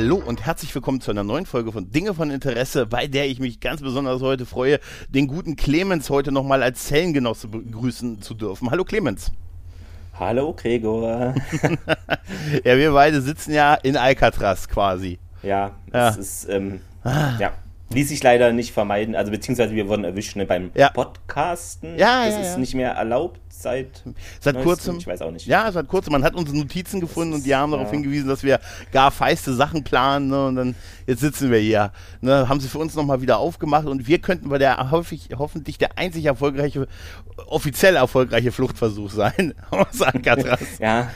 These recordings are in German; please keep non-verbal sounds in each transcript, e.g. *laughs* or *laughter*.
Hallo und herzlich willkommen zu einer neuen Folge von Dinge von Interesse, bei der ich mich ganz besonders heute freue, den guten Clemens heute nochmal als Zellengenosse begrüßen zu dürfen. Hallo Clemens. Hallo Gregor. *laughs* *laughs* ja, wir beide sitzen ja in Alcatraz quasi. Ja, ja. es ist, ähm, ah. ja, ließ sich leider nicht vermeiden, also beziehungsweise wir wurden erwischt ne, beim ja. Podcasten. Ja, das ja, ist ja. nicht mehr erlaubt seit seit kurzem. Ich weiß auch nicht. Ja, seit kurzem. Man hat unsere Notizen gefunden und die haben darauf hingewiesen, dass wir gar feiste Sachen planen. Ne? Und dann jetzt sitzen wir hier. Ne? Haben sie für uns nochmal wieder aufgemacht und wir könnten bei der häufig, hoffentlich der einzig erfolgreiche, offiziell erfolgreiche Fluchtversuch sein *laughs* aus Alcatraz. *laughs* ja,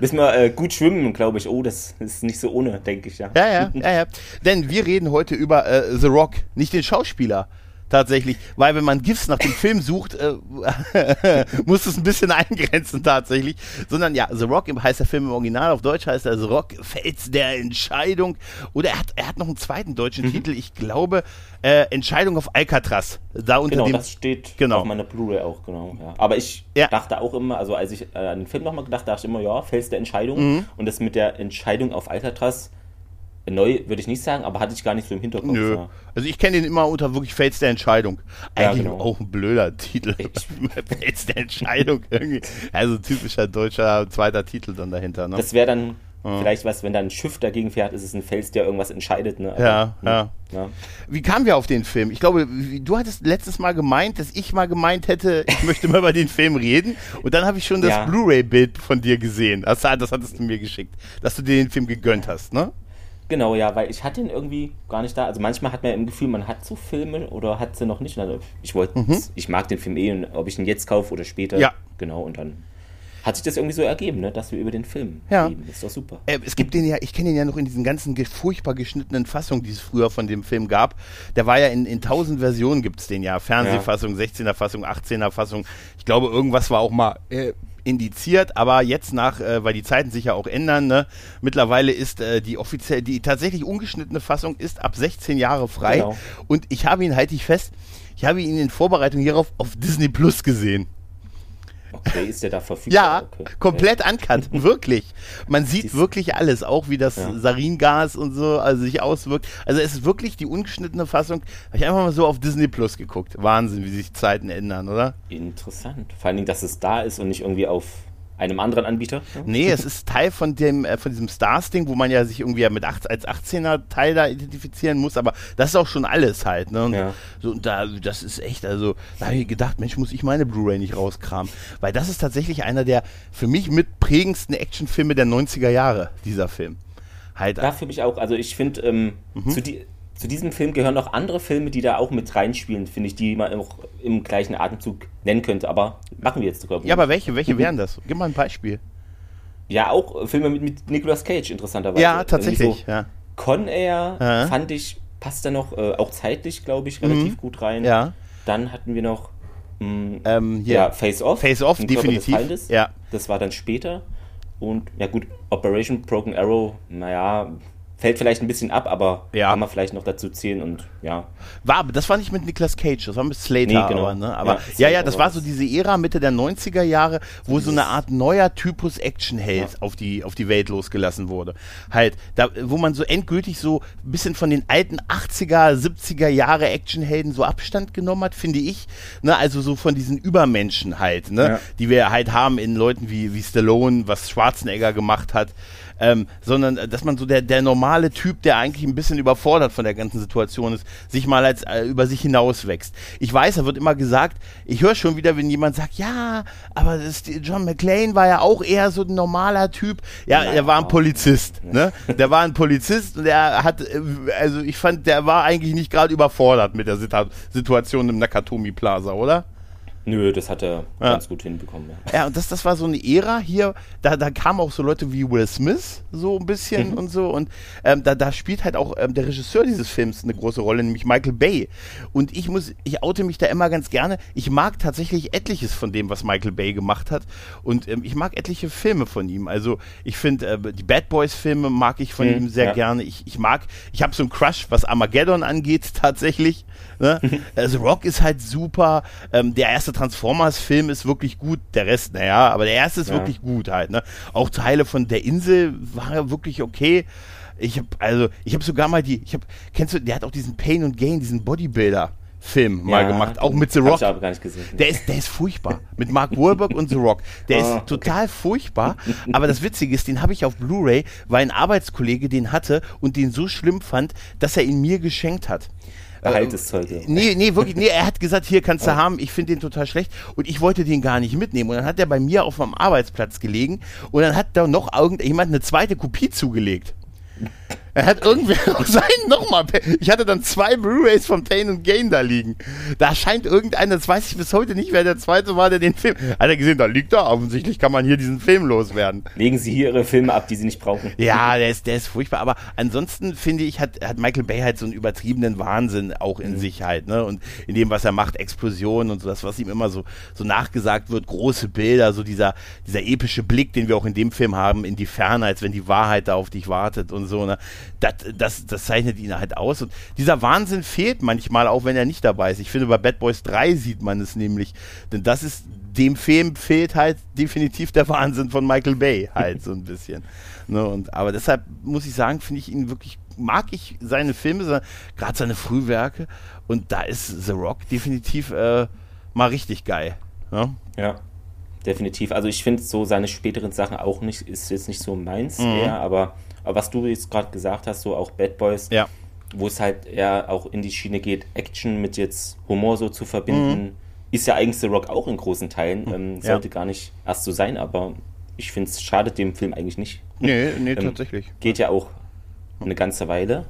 müssen wir äh, gut schwimmen, glaube ich. Oh, das ist nicht so ohne, denke ich ja. Ja, ja, ja, ja. Denn wir reden heute über äh, The Rock, nicht den Schauspieler tatsächlich, weil wenn man GIFs nach dem Film sucht, äh, *laughs* muss es ein bisschen eingrenzen tatsächlich, sondern ja, The Rock heißt der Film im Original, auf Deutsch heißt er The Rock, Fels der Entscheidung oder er hat, er hat noch einen zweiten deutschen mhm. Titel, ich glaube, äh, Entscheidung auf Alcatraz. Da unter genau, dem, das steht genau. auf meiner Blu-ray auch, genau. Ja. Aber ich ja. dachte auch immer, also als ich äh, an den Film nochmal gedacht, dachte ich immer, ja, Fels der Entscheidung mhm. und das mit der Entscheidung auf Alcatraz Neu würde ich nicht sagen, aber hatte ich gar nicht so im Hinterkopf. Nö. Ja. Also ich kenne ihn immer unter wirklich Fates der Entscheidung. Eigentlich ja, genau. auch ein blöder Titel. *laughs* Fates der Entscheidung irgendwie. Also typischer deutscher zweiter Titel dann dahinter. Ne? Das wäre dann ja. vielleicht was, wenn da ein Schiff dagegen fährt, ist es ein Fels, der irgendwas entscheidet. Ne? Aber, ja, ja, ja, Wie kamen wir auf den Film? Ich glaube, du hattest letztes Mal gemeint, dass ich mal gemeint hätte, ich möchte mal über den Film reden. Und dann habe ich schon das Blu-ray-Bild von dir gesehen. Das, das hattest du mir geschickt, dass du dir den Film gegönnt hast, ne? Genau, ja, weil ich hatte ihn irgendwie gar nicht da. Also manchmal hat man ja im Gefühl, man hat so Filme oder hat sie noch nicht. Also ich wollte, mhm. ich mag den Film eh, ob ich ihn jetzt kaufe oder später. Ja. Genau, und dann hat sich das irgendwie so ergeben, ne, dass wir über den Film ja. reden. Ist doch super. Äh, es gibt den ja, ich kenne ihn ja noch in diesen ganzen furchtbar geschnittenen Fassungen, die es früher von dem Film gab. Der war ja in, in tausend Versionen gibt es den ja. Fernsehfassung, ja. 16er Fassung, 18er Fassung. Ich glaube, irgendwas war auch mal äh, indiziert, aber jetzt nach, äh, weil die Zeiten sich ja auch ändern, ne, mittlerweile ist äh, die offiziell, die tatsächlich ungeschnittene Fassung ist ab 16 Jahre frei. Genau. Und ich habe ihn, halte ich fest, ich habe ihn in Vorbereitung hierauf auf Disney Plus gesehen. Okay, ist der da verfügbar? Ja, okay. komplett uncut, wirklich. Man sieht wirklich alles, auch wie das ja. Saringas und so also sich auswirkt. Also es ist wirklich die ungeschnittene Fassung. Habe ich einfach mal so auf Disney Plus geguckt. Wahnsinn, wie sich Zeiten ändern, oder? Interessant. Vor allen Dingen, dass es da ist und nicht irgendwie auf einem anderen Anbieter? Nee, es ist Teil von dem äh, von diesem Stars-Ding, wo man ja sich irgendwie ja mit acht, als 18er Teil da identifizieren muss, aber das ist auch schon alles halt. Ne? Und ja. so, und da, das ist echt, also da habe ich gedacht, Mensch, muss ich meine Blu-ray nicht rauskramen. Weil das ist tatsächlich einer der für mich mit prägendsten Actionfilme der 90er Jahre, dieser Film. Halt, ja, für mich auch. Also ich finde, ähm, mhm. zu die zu diesem Film gehören noch andere Filme, die da auch mit reinspielen, finde ich, die man auch im gleichen Atemzug nennen könnte. Aber machen wir jetzt sogar. Ja, aber welche? Welche wären das? Gib mal ein Beispiel. Ja, auch Filme mit, mit Nicolas Cage, interessanterweise. Ja, tatsächlich. So ja. Con Air ja. fand ich, passt da noch, äh, auch zeitlich, glaube ich, relativ mhm. gut rein. Ja. Dann hatten wir noch mh, mm, ähm, ja, Face Off. Face Off, definitiv. Ja. Das war dann später. Und ja gut, Operation Broken Arrow, naja, fällt vielleicht ein bisschen ab, aber ja. kann man vielleicht noch dazu zählen und ja. War, das war nicht mit Nicolas Cage, das war mit Slater, nee, genau. aber, ne? aber ja, ja, ja, das war so diese Ära Mitte der 90er Jahre, wo so eine Art neuer Typus Actionheld ja. auf, die, auf die Welt losgelassen wurde. Halt, da, wo man so endgültig so ein bisschen von den alten 80er, 70er Jahre Actionhelden so Abstand genommen hat, finde ich. Ne? Also so von diesen Übermenschen halt, ne? Die wir halt haben in Leuten wie, wie Stallone, was Schwarzenegger gemacht hat ähm, sondern äh, dass man so der, der normale Typ, der eigentlich ein bisschen überfordert von der ganzen Situation ist, sich mal als äh, über sich hinaus wächst. Ich weiß, da wird immer gesagt, ich höre schon wieder, wenn jemand sagt, ja, aber das, John McClane war ja auch eher so ein normaler Typ. Ja, er war ein Polizist, ne? Der war ein Polizist und er hat, äh, also ich fand, der war eigentlich nicht gerade überfordert mit der Situation im Nakatomi Plaza, oder? Nö, das hat er ja. ganz gut hinbekommen. Ja, ja und das, das war so eine Ära hier, da, da kamen auch so Leute wie Will Smith so ein bisschen mhm. und so. Und ähm, da, da spielt halt auch ähm, der Regisseur dieses Films eine große Rolle, nämlich Michael Bay. Und ich muss, ich oute mich da immer ganz gerne. Ich mag tatsächlich etliches von dem, was Michael Bay gemacht hat. Und ähm, ich mag etliche Filme von ihm. Also ich finde, äh, die Bad Boys-Filme mag ich von mhm, ihm sehr ja. gerne. Ich, ich mag, ich habe so einen Crush, was Armageddon angeht, tatsächlich. Ne? also Rock ist halt super. Ähm, der erste Transformers-Film ist wirklich gut. Der Rest, naja, aber der erste ist ja. wirklich gut halt. Ne? Auch Teile von der Insel waren wirklich okay. Ich habe also, ich habe sogar mal die, ich habe, kennst du, der hat auch diesen Pain and Gain, diesen Bodybuilder. Film mal gemacht, auch mit The Rock. Ich aber gar nicht gesehen. Der ist, der ist furchtbar. Mit Mark Wahlberg und The Rock. Der *laughs* oh, ist okay. total furchtbar. Aber das Witzige ist, den habe ich auf Blu-ray, weil ein Arbeitskollege den hatte und den so schlimm fand, dass er ihn mir geschenkt hat. Erhalteszeug. Äh, nee, nee, wirklich, nee, er hat gesagt, hier kannst du haben, ich finde den total schlecht und ich wollte den gar nicht mitnehmen. Und dann hat er bei mir auf meinem Arbeitsplatz gelegen und dann hat da noch irgendjemand eine zweite Kopie zugelegt. Er hat irgendwer noch *laughs* seinen nochmal. Ich hatte dann zwei Blu-rays von Pain und Gain da liegen. Da scheint irgendeiner, das weiß ich bis heute nicht, wer der zweite war, der den Film. Hat er gesehen, da liegt er. Offensichtlich kann man hier diesen Film loswerden. Legen Sie hier Ihre Filme ab, die Sie nicht brauchen. Ja, der ist, der ist furchtbar. Aber ansonsten finde ich, hat, hat Michael Bay halt so einen übertriebenen Wahnsinn auch in mhm. sich halt. Ne? Und in dem, was er macht, Explosionen und so, das, was ihm immer so, so nachgesagt wird, große Bilder, so dieser, dieser epische Blick, den wir auch in dem Film haben, in die Ferne, als wenn die Wahrheit da auf dich wartet und so. Ne? Das, das, das zeichnet ihn halt aus. Und dieser Wahnsinn fehlt manchmal auch, wenn er nicht dabei ist. Ich finde, bei Bad Boys 3 sieht man es nämlich. Denn das ist, dem Film fehlt halt definitiv der Wahnsinn von Michael Bay halt so ein bisschen. *laughs* Ne, und, aber deshalb muss ich sagen, finde ich ihn wirklich, mag ich seine Filme, gerade seine Frühwerke. Und da ist The Rock definitiv äh, mal richtig geil. Ne? Ja definitiv. Also ich finde so seine späteren Sachen auch nicht, ist jetzt nicht so meins mhm. eher, aber aber was du jetzt gerade gesagt hast, so auch Bad Boys, ja. wo es halt eher auch in die Schiene geht, Action mit jetzt Humor so zu verbinden, mhm. ist ja eigentlich The Rock auch in großen Teilen. Mhm. Ähm, sollte ja. gar nicht erst so sein, aber ich finde es schadet dem Film eigentlich nicht. Nee, nee, ähm, tatsächlich. Geht ja auch eine ganze Weile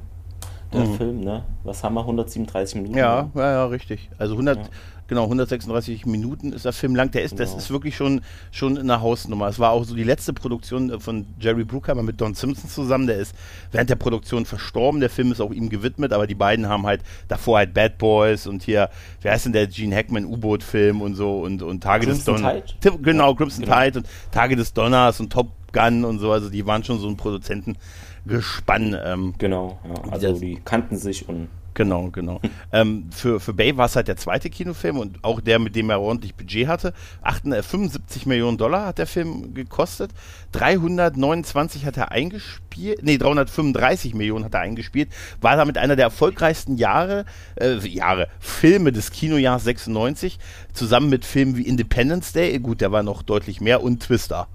der mhm. Film, ne? Was haben wir? 137 Minuten? Ja, ja, ja, richtig. Also 100, ja. Genau, 136 Minuten ist der Film lang. Der ist, genau. das ist wirklich schon, schon eine Hausnummer. Es war auch so die letzte Produktion äh, von Jerry Bruckheimer mit Don Simpson zusammen. Der ist während der Produktion verstorben. Der Film ist auch ihm gewidmet, aber die beiden haben halt davor halt Bad Boys und hier, wie heißt denn der Gene Hackman U-Boot-Film und so und, und Tage Crimson des Donners. Genau, Crimson genau. Tide und Tage des Donners und Top Gun und so. Also die waren schon so ein Produzenten. Gespann. Ähm, genau, ja. also die kannten sich und Genau, genau. ähm, für, für Bay war es halt der zweite Kinofilm und auch der, mit dem er ordentlich Budget hatte. 78, 75 Millionen Dollar hat der Film gekostet. 329 hat er eingespielt, nee, 335 Millionen hat er eingespielt. War damit einer der erfolgreichsten Jahre, äh, Jahre, Filme des Kinojahrs 96. Zusammen mit Filmen wie Independence Day, gut, der war noch deutlich mehr, und Twister.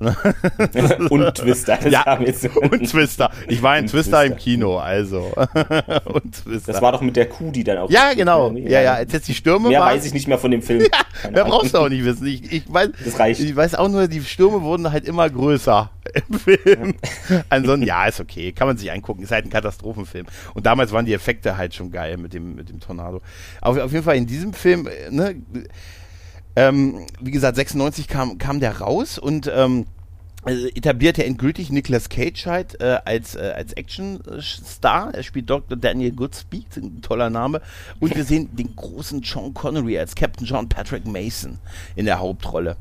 *laughs* und Twister. ja, und Twister. Ich war in *laughs* Twister, Twister, im Kino, also. *laughs* und Twister. Das war doch mit der Kuh, die dann auch. Ja, genau. Ja, ja. Jetzt, jetzt die Stürme. Mehr waren, weiß ich nicht mehr von dem Film. Ja, mehr brauchst du auch nicht wissen. Ich, ich, weiß, das reicht. ich weiß auch nur, die Stürme wurden halt immer größer im Film. Ansonsten, ja, ist okay. Kann man sich angucken. Ist halt ein Katastrophenfilm. Und damals waren die Effekte halt schon geil mit dem, mit dem Tornado. Auf, auf jeden Fall in diesem Film, äh, ne ähm, wie gesagt, 96 kam, kam der raus und ähm, also etabliert er endgültig Nicolas Cage halt äh, als, äh, als Action-Star. Er spielt Dr. Daniel Goodspeed, ein toller Name. Und wir sehen den großen John Connery als Captain John Patrick Mason in der Hauptrolle.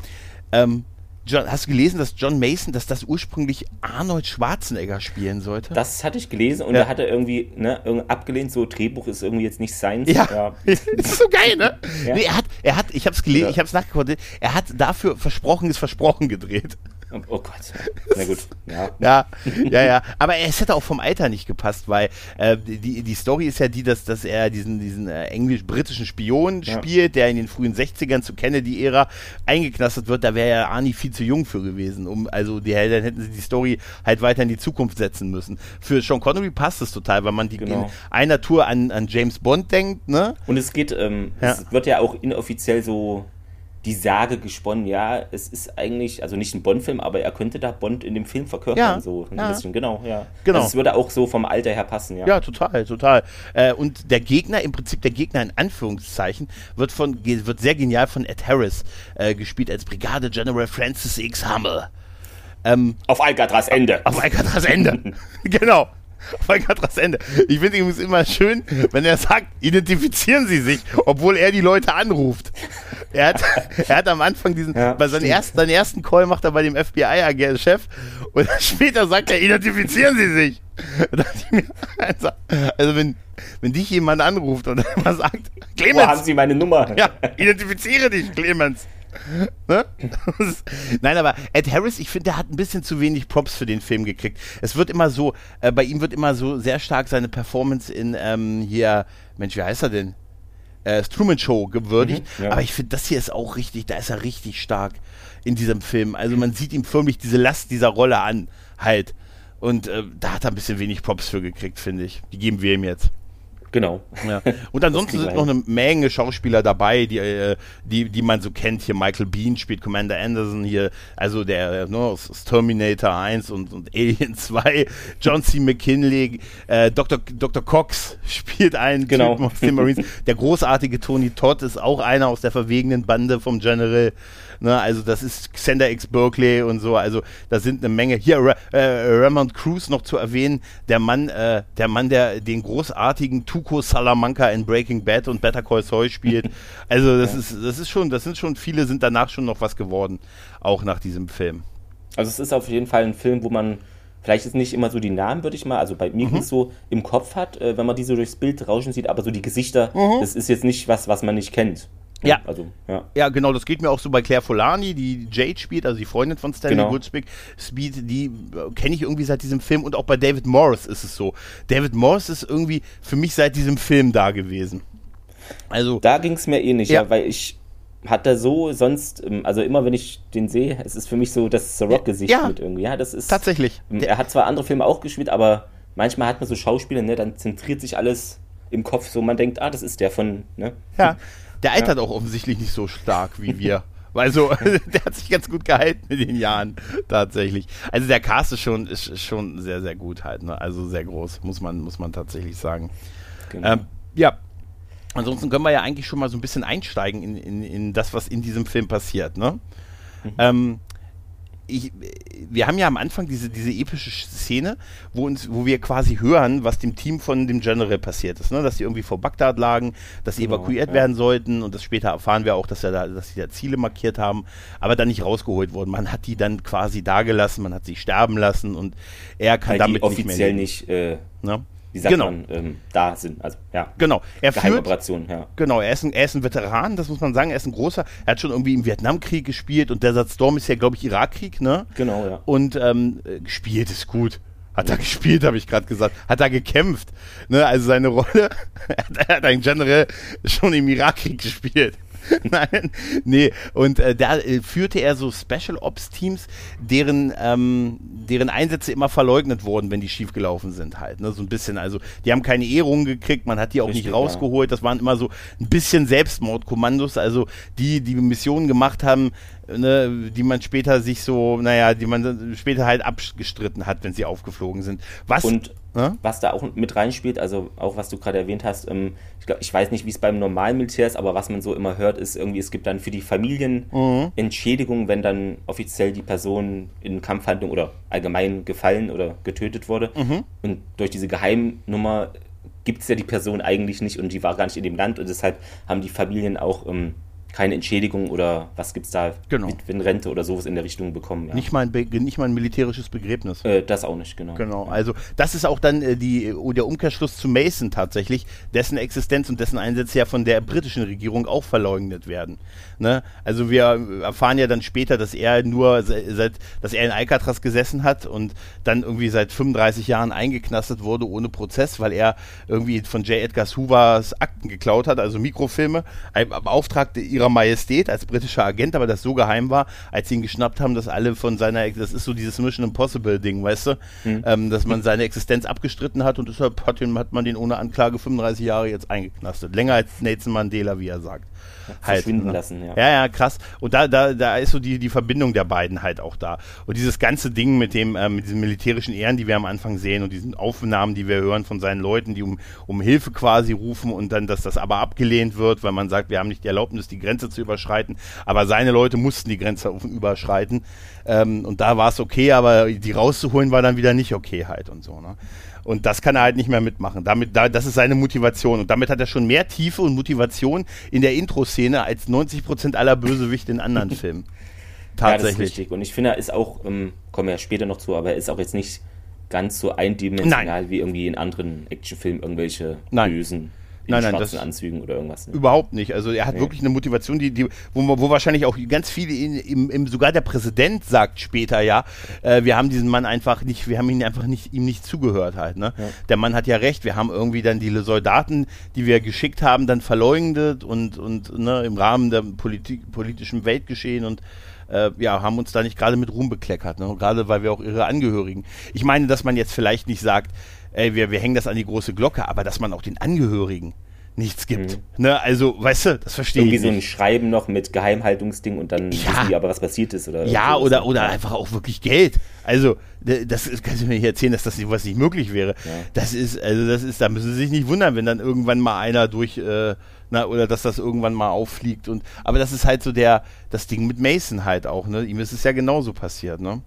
Ähm, John, hast du gelesen, dass John Mason, dass das ursprünglich Arnold Schwarzenegger spielen sollte? Das hatte ich gelesen und ja. da hat er irgendwie ne, abgelehnt, so Drehbuch ist irgendwie jetzt nicht sein. Ja, ja. *laughs* das ist so geil, ne? Ja. Nee, er hat, er hat, ich habe es gelesen, ich habe es nachgeguckt, er hat dafür Versprochen ist Versprochen gedreht. Oh, Gott. Na gut. Ja. ja, ja, ja. Aber es hätte auch vom Alter nicht gepasst, weil äh, die, die Story ist ja die, dass, dass er diesen, diesen äh, englisch-britischen Spion ja. spielt, der in den frühen 60ern zu Kennedy-Ära eingeknastet wird. Da wäre ja Arnie viel zu jung für gewesen. Um, also die, dann hätten sie die Story halt weiter in die Zukunft setzen müssen. Für Sean Connery passt es total, weil man die genau. in einer Tour an, an James Bond denkt. Ne? Und es geht, ähm, ja. es wird ja auch inoffiziell so die Sage gesponnen, ja, es ist eigentlich, also nicht ein Bond-Film, aber er könnte da Bond in dem Film verkörpern, ja, so ein ja. bisschen, genau, ja. Genau. Also es würde auch so vom Alter her passen, ja. Ja, total, total. Äh, und der Gegner, im Prinzip der Gegner in Anführungszeichen, wird von, wird sehr genial von Ed Harris äh, gespielt als Brigade General Francis X. Hummel. Ähm, auf Alcatraz Ende. Auf Alcatraz Ende. *laughs* genau. *laughs* Alcatraz Ende. Ich finde übrigens immer schön, wenn er sagt, identifizieren Sie sich, obwohl er die Leute anruft. Er hat, *laughs* er hat am Anfang diesen, ja, bei seinem ersten, seinen ersten Call macht er bei dem FBI-Chef und *laughs* später sagt er, identifizieren Sie sich. Also, also wenn, wenn dich jemand anruft und immer sagt, Clemens. Wo haben Sie meine Nummer? Ja, identifiziere dich, Clemens. Ne? Nein, aber Ed Harris, ich finde, der hat ein bisschen zu wenig Props für den Film gekriegt. Es wird immer so, äh, bei ihm wird immer so sehr stark seine Performance in ähm, hier, Mensch, wie heißt er denn? Äh, Truman Show gewürdigt. Mhm, ja. Aber ich finde, das hier ist auch richtig, da ist er richtig stark in diesem Film. Also man sieht ihm förmlich diese Last dieser Rolle an, halt. Und äh, da hat er ein bisschen wenig Props für gekriegt, finde ich. Die geben wir ihm jetzt. Genau. Ja. *laughs* Und ansonsten sind noch eine Menge Schauspieler dabei, die, äh, die, die man so kennt. Hier Michael Bean spielt Commander Anderson, hier, also der ne, Terminator 1 und, und Alien *laughs* 2, John C. McKinley, äh, Dr. Dr. Cox *laughs* spielt einen genau. Typen aus den Marines. Der großartige Tony Todd ist auch einer aus der verwegenen Bande vom General. Ne, also das ist Xander X Berkeley und so. Also da sind eine Menge. Hier Ra äh, Ramon Cruz noch zu erwähnen, der Mann, äh, der Mann, der den großartigen Tuco Salamanca in Breaking Bad und Better Call Saul spielt. *laughs* Also das ja. ist, das ist schon, das sind schon viele, sind danach schon noch was geworden, auch nach diesem Film. Also es ist auf jeden Fall ein Film, wo man vielleicht ist nicht immer so die Namen, würde ich mal, also bei mir mhm. so im Kopf hat, äh, wenn man die so durchs Bild rauschen sieht, aber so die Gesichter, mhm. das ist jetzt nicht was, was man nicht kennt. Ja. Also, ja. ja, genau, das geht mir auch so bei Claire Folani, die Jade spielt, also die Freundin von Stanley genau. Goodspeed, Speed, die äh, kenne ich irgendwie seit diesem Film und auch bei David Morris ist es so. David Morris ist irgendwie für mich seit diesem Film da gewesen. Also, da ging es mir ähnlich, ja. ja, weil ich hatte so sonst, ähm, also immer wenn ich den sehe, es ist für mich so das The Rock-Gesicht ja, mit irgendwie. Ja, das ist. Tatsächlich. Ähm, er hat zwar andere Filme auch gespielt, aber manchmal hat man so Schauspieler, ne, dann zentriert sich alles im Kopf so, man denkt, ah, das ist der von, ne? Ja. *laughs* Der altert ja. auch offensichtlich nicht so stark wie wir. *laughs* Weil so, *laughs* der hat sich ganz gut gehalten in den Jahren, tatsächlich. Also der Cast ist schon, ist schon sehr, sehr gut halt, ne? Also sehr groß, muss man, muss man tatsächlich sagen. Genau. Ähm, ja. Ansonsten können wir ja eigentlich schon mal so ein bisschen einsteigen in, in, in das, was in diesem Film passiert, ne? Mhm. Ähm, ich, wir haben ja am Anfang diese, diese epische Szene, wo uns, wo wir quasi hören, was dem Team von dem General passiert ist, ne? dass sie irgendwie vor Bagdad lagen, dass sie genau, evakuiert ja. werden sollten und das später erfahren wir auch, dass, er da, dass sie da Ziele markiert haben, aber dann nicht rausgeholt wurden. Man hat die dann quasi da gelassen, man hat sie sterben lassen und er kann Weil damit nicht mehr. nicht äh, ne? Wie sagt genau. man, ähm, da sind. Also, ja. Genau. Er Geheimoperation, ja. Genau, er ist, ein, er ist ein Veteran, das muss man sagen. Er ist ein großer. Er hat schon irgendwie im Vietnamkrieg gespielt und Desert Storm ist ja, glaube ich, Irakkrieg, ne? Genau, ja. Und ähm, gespielt ist gut. Hat er gespielt, habe ich gerade gesagt. Hat er gekämpft. Ne? Also seine Rolle, *laughs* er hat, er hat einen General schon im Irakkrieg gespielt. *laughs* Nein, nee. Und äh, da äh, führte er so Special Ops Teams, deren, ähm, deren Einsätze immer verleugnet wurden, wenn die schiefgelaufen sind halt. Ne? So ein bisschen. Also die haben keine Ehrungen gekriegt, man hat die auch Richtig, nicht rausgeholt. Ja. Das waren immer so ein bisschen Selbstmordkommandos. Also die, die Missionen gemacht haben, ne, die man später sich so, naja, die man später halt abgestritten hat, wenn sie aufgeflogen sind. Was, und ja? was da auch mit reinspielt, also auch was du gerade erwähnt hast, ähm, ich, glaub, ich weiß nicht, wie es beim normalen Militär ist, aber was man so immer hört, ist irgendwie, es gibt dann für die Familien mhm. Entschädigung, wenn dann offiziell die Person in Kampfhandlung oder allgemein gefallen oder getötet wurde. Mhm. Und durch diese Geheimnummer gibt es ja die Person eigentlich nicht und die war gar nicht in dem Land und deshalb haben die Familien auch ähm, keine Entschädigung oder was gibt es da genau. mit wenn Rente oder sowas in der Richtung bekommen. Ja. Nicht, mal ein nicht mal ein militärisches Begräbnis. Äh, das auch nicht, genau. Genau, also das ist auch dann äh, die, der Umkehrschluss zu Mason tatsächlich, dessen Existenz und dessen Einsätze ja von der britischen Regierung auch verleugnet werden. Ne? Also wir erfahren ja dann später, dass er nur seit, dass er in Alcatraz gesessen hat und dann irgendwie seit 35 Jahren eingeknastet wurde ohne Prozess, weil er irgendwie von J. Edgar Hoovers Akten geklaut hat, also Mikrofilme, beauftragte ihrer Majestät als britischer Agent, aber das so geheim war, als sie ihn geschnappt haben, dass alle von seiner, das ist so dieses Mission Impossible Ding, weißt du, mhm. ähm, dass man seine Existenz abgestritten hat und deshalb hat, ihn, hat man den ohne Anklage 35 Jahre jetzt eingeknastet. Länger als Nelson Mandela, wie er sagt halt. Verschwinden ne? lassen, ja. Ja, ja, krass. Und da, da, da ist so die, die Verbindung der beiden halt auch da. Und dieses ganze Ding mit dem, äh, mit diesen militärischen Ehren, die wir am Anfang sehen und diesen Aufnahmen, die wir hören von seinen Leuten, die um, um Hilfe quasi rufen und dann, dass das aber abgelehnt wird, weil man sagt, wir haben nicht die Erlaubnis, die Grenze zu überschreiten. Aber seine Leute mussten die Grenze überschreiten. Ähm, und da war es okay, aber die rauszuholen war dann wieder nicht okay halt und so, ne? Und das kann er halt nicht mehr mitmachen. Damit, da, das ist seine Motivation. Und damit hat er schon mehr Tiefe und Motivation in der Intro-Szene als 90 Prozent aller Bösewichte in anderen *laughs* Filmen. Tatsächlich. Ja, das ist richtig. Und ich finde, er ist auch, ähm, kommen wir ja später noch zu, aber er ist auch jetzt nicht ganz so eindimensional Nein. wie irgendwie in anderen Actionfilmen irgendwelche Nein. Bösen in nein, nein, das Anzügen oder irgendwas. Ne? Überhaupt nicht. Also er hat nee. wirklich eine Motivation, die, die, wo, wo wahrscheinlich auch ganz viele, in, im, im, sogar der Präsident sagt später ja, äh, wir haben diesen Mann einfach nicht, wir haben ihn einfach nicht, ihm nicht zugehört halt. Ne? Ja. Der Mann hat ja recht, wir haben irgendwie dann die Soldaten, die wir geschickt haben, dann verleugnet und, und ne, im Rahmen der Politik, politischen Weltgeschehen und äh, ja, haben uns da nicht gerade mit Ruhm bekleckert, ne? gerade weil wir auch ihre Angehörigen. Ich meine, dass man jetzt vielleicht nicht sagt, ey, wir, wir hängen das an die große Glocke, aber dass man auch den Angehörigen nichts gibt. Mhm. Ne, also, weißt du, das verstehe Irgendwie ich. Irgendwie so ein Schreiben noch mit Geheimhaltungsding und dann ja. wissen die aber, was passiert ist. Oder ja, oder, oder einfach auch wirklich Geld. Also, das kannst du mir nicht erzählen, dass das nicht, was nicht möglich wäre. Ja. Das ist, also das ist, da müssen sie sich nicht wundern, wenn dann irgendwann mal einer durch, äh, na, oder dass das irgendwann mal auffliegt und, aber das ist halt so der, das Ding mit Mason halt auch, ne, ihm ist es ja genauso passiert, ne.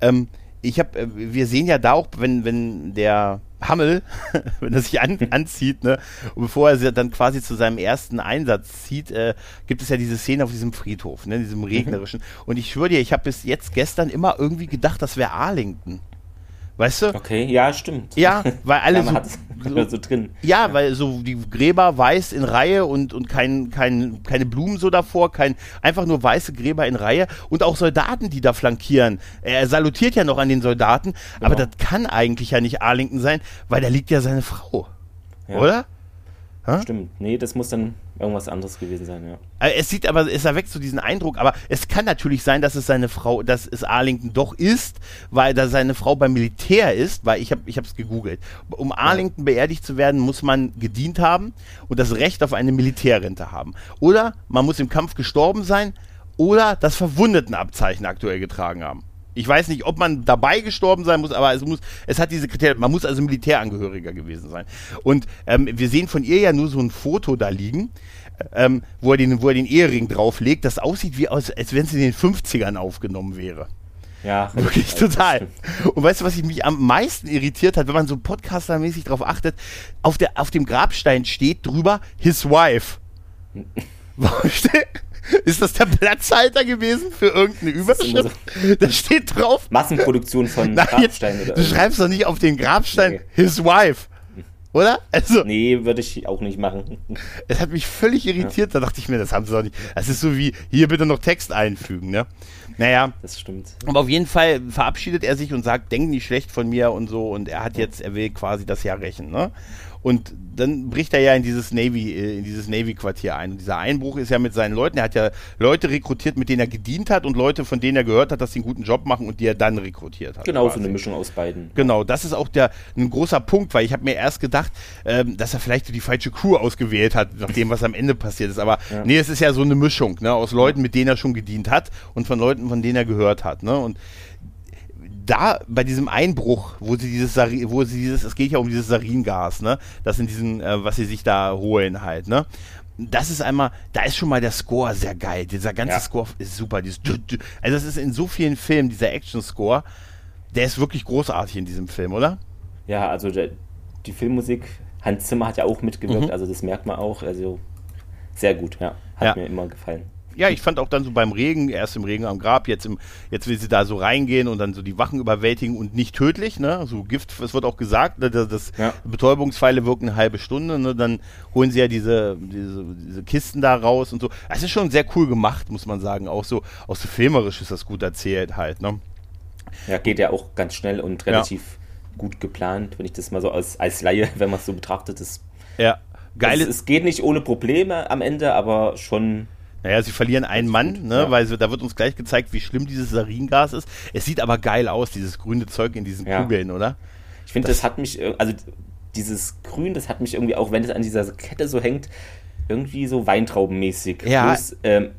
Ähm, ich habe, äh, wir sehen ja da auch, wenn, wenn der Hammel, *laughs* wenn er sich an, anzieht, ne, und bevor er dann quasi zu seinem ersten Einsatz zieht, äh, gibt es ja diese Szene auf diesem Friedhof, ne, diesem mhm. regnerischen. Und ich schwöre dir, ich habe bis jetzt gestern immer irgendwie gedacht, das wäre Arlington. Weißt du? Okay, ja, stimmt. Ja, weil alle ja, so, *laughs* so, drin. Ja, ja, weil so die Gräber weiß in Reihe und, und kein, kein, keine Blumen so davor, kein, einfach nur weiße Gräber in Reihe und auch Soldaten, die da flankieren. Er salutiert ja noch an den Soldaten, genau. aber das kann eigentlich ja nicht Arlington sein, weil da liegt ja seine Frau. Ja. Oder? Ha? Stimmt. Nee, das muss dann irgendwas anderes gewesen sein, ja. Äh, es sieht aber, es erweckt so diesen Eindruck, aber es kann natürlich sein, dass es seine Frau, dass es Arlington doch ist, weil da seine Frau beim Militär ist, weil ich habe ich es gegoogelt. Um Arlington beerdigt zu werden, muss man gedient haben und das Recht auf eine Militärrente haben. Oder man muss im Kampf gestorben sein oder das Verwundetenabzeichen aktuell getragen haben. Ich weiß nicht, ob man dabei gestorben sein muss, aber es muss, es hat diese Kriterien. Man muss also Militärangehöriger gewesen sein. Und ähm, wir sehen von ihr ja nur so ein Foto da liegen, ähm, wo, er den, wo er den Ehering drauflegt, das aussieht wie aus, als wenn es in den 50ern aufgenommen wäre. Ja, *laughs* wirklich total. Und weißt du, was mich am meisten irritiert hat, wenn man so podcastermäßig drauf achtet, auf, der, auf dem Grabstein steht drüber his wife. *laughs* Warum steht, ist das der Platzhalter gewesen für irgendeine Überschrift? So da steht drauf. Massenproduktion von Nein, Grabsteinen oder Du schreibst doch nicht auf den Grabstein nee. his wife. Oder? Also, nee, würde ich auch nicht machen. Es hat mich völlig irritiert, ja. da dachte ich mir, das haben sie doch nicht. Das ist so wie, hier bitte noch Text einfügen, ne? Naja. Das stimmt. Aber auf jeden Fall verabschiedet er sich und sagt, denk nicht schlecht von mir und so. Und er hat jetzt, er will quasi das Jahr rächen, ne? Und dann bricht er ja in dieses Navy, äh, in dieses Navy-Quartier ein. Und dieser Einbruch ist ja mit seinen Leuten. Er hat ja Leute rekrutiert, mit denen er gedient hat und Leute, von denen er gehört hat, dass sie einen guten Job machen und die er dann rekrutiert hat. Genau, quasi. so eine Mischung aus beiden. Genau, das ist auch der ein großer Punkt, weil ich habe mir erst gedacht, ähm, dass er vielleicht die falsche Crew ausgewählt hat, nach dem, was am Ende passiert ist. Aber ja. nee, es ist ja so eine Mischung ne, aus Leuten, mit denen er schon gedient hat und von Leuten, von denen er gehört hat. Ne? Und da bei diesem Einbruch, wo sie dieses, wo sie dieses, es geht ja um dieses Saringas, ne, das in diesen, äh, was sie sich da holen halt, ne. Das ist einmal, da ist schon mal der Score sehr geil. Dieser ganze ja. Score ist super. Dieses, also das ist in so vielen Filmen, dieser Action-Score, der ist wirklich großartig in diesem Film, oder? Ja, also der, die Filmmusik, Hans Zimmer hat ja auch mitgewirkt, mhm. also das merkt man auch. Also sehr gut, ja. Hat ja. mir immer gefallen ja, ich fand auch dann so beim Regen, erst im Regen am Grab, jetzt im, jetzt will sie da so reingehen und dann so die Wachen überwältigen und nicht tödlich, ne? So Gift, es wird auch gesagt, ne, das, das ja. Betäubungspfeile wirken eine halbe Stunde, ne? Dann holen sie ja diese, diese, diese Kisten da raus und so. Das ist schon sehr cool gemacht, muss man sagen. Auch so, auch so filmerisch ist das gut erzählt halt, ne? Ja, geht ja auch ganz schnell und relativ ja. gut geplant, wenn ich das mal so als, als Laie, *laughs* wenn man es so betrachtet, ist. Ja. Geil. Es, es geht nicht ohne Probleme am Ende, aber schon Naja, sie verlieren einen Mann, gut, ne, ja. weil sie, da wird uns gleich gezeigt, wie schlimm dieses Saringas ist. Es sieht aber geil aus, dieses grüne Zeug in diesen ja. Kugeln, oder? Ich finde, das, das, hat mich, äh, also dieses Grün, das hat mich irgendwie, auch wenn es an dieser Kette so hängt, irgendwie so weintraubenmäßig. Ja. Plus, ähm,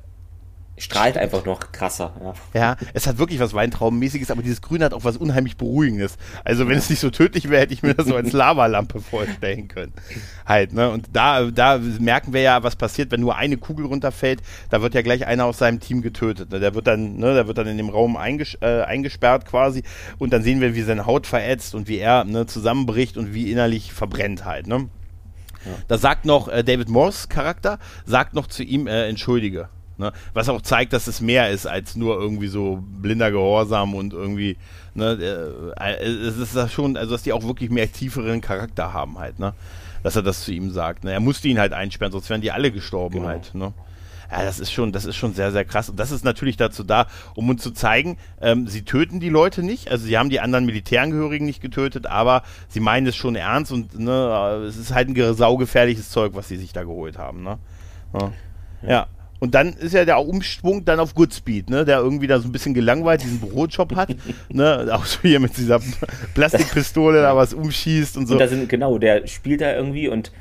strahlt einfach noch krasser. Ja. ja, es hat wirklich was Weintraubenmäßiges, aber dieses Grün hat auch was unheimlich Beruhigendes. Also wenn es nicht so tödlich wäre, hätte ich mir das so als Lavalampe *laughs* vorstellen können. Halt, ne? Und da, da merken wir ja, was passiert, wenn nur eine Kugel runterfällt, da wird ja gleich einer aus seinem Team getötet. Ne? Der wird dann, ne, der wird dann in dem Raum einges äh, eingesperrt quasi und dann sehen wir, wie seine Haut verätzt und wie er ne, zusammenbricht und wie innerlich verbrennt halt, ne? Ja. Da sagt noch äh, David Morse Charakter, sagt noch zu ihm, äh, entschuldige. Ne? Was auch zeigt, dass es mehr ist als nur irgendwie so blinder Gehorsam und irgendwie, ne, äh, äh es ist das schon, also dass die auch wirklich mehr tieferen Charakter haben halt, ne? Dass er das zu ihm sagt. Ne? Er musste ihn halt einsperren, sonst wären die alle gestorben genau. halt, ne? Ja, das ist schon, das ist schon sehr, sehr krass. Und das ist natürlich dazu da, um uns zu zeigen, ähm, sie töten die Leute nicht. Also sie haben die anderen Militärangehörigen nicht getötet, aber sie meinen es schon ernst und ne, es ist halt ein saugefährliches Zeug, was sie sich da geholt haben. Ne? Ja. ja. Und dann ist ja der Umschwung dann auf Goodspeed, ne, der irgendwie da so ein bisschen gelangweilt diesen Bürojob hat, *laughs* ne, auch so hier mit dieser Plastikpistole da was umschießt und so. Und da sind, genau, der spielt da irgendwie und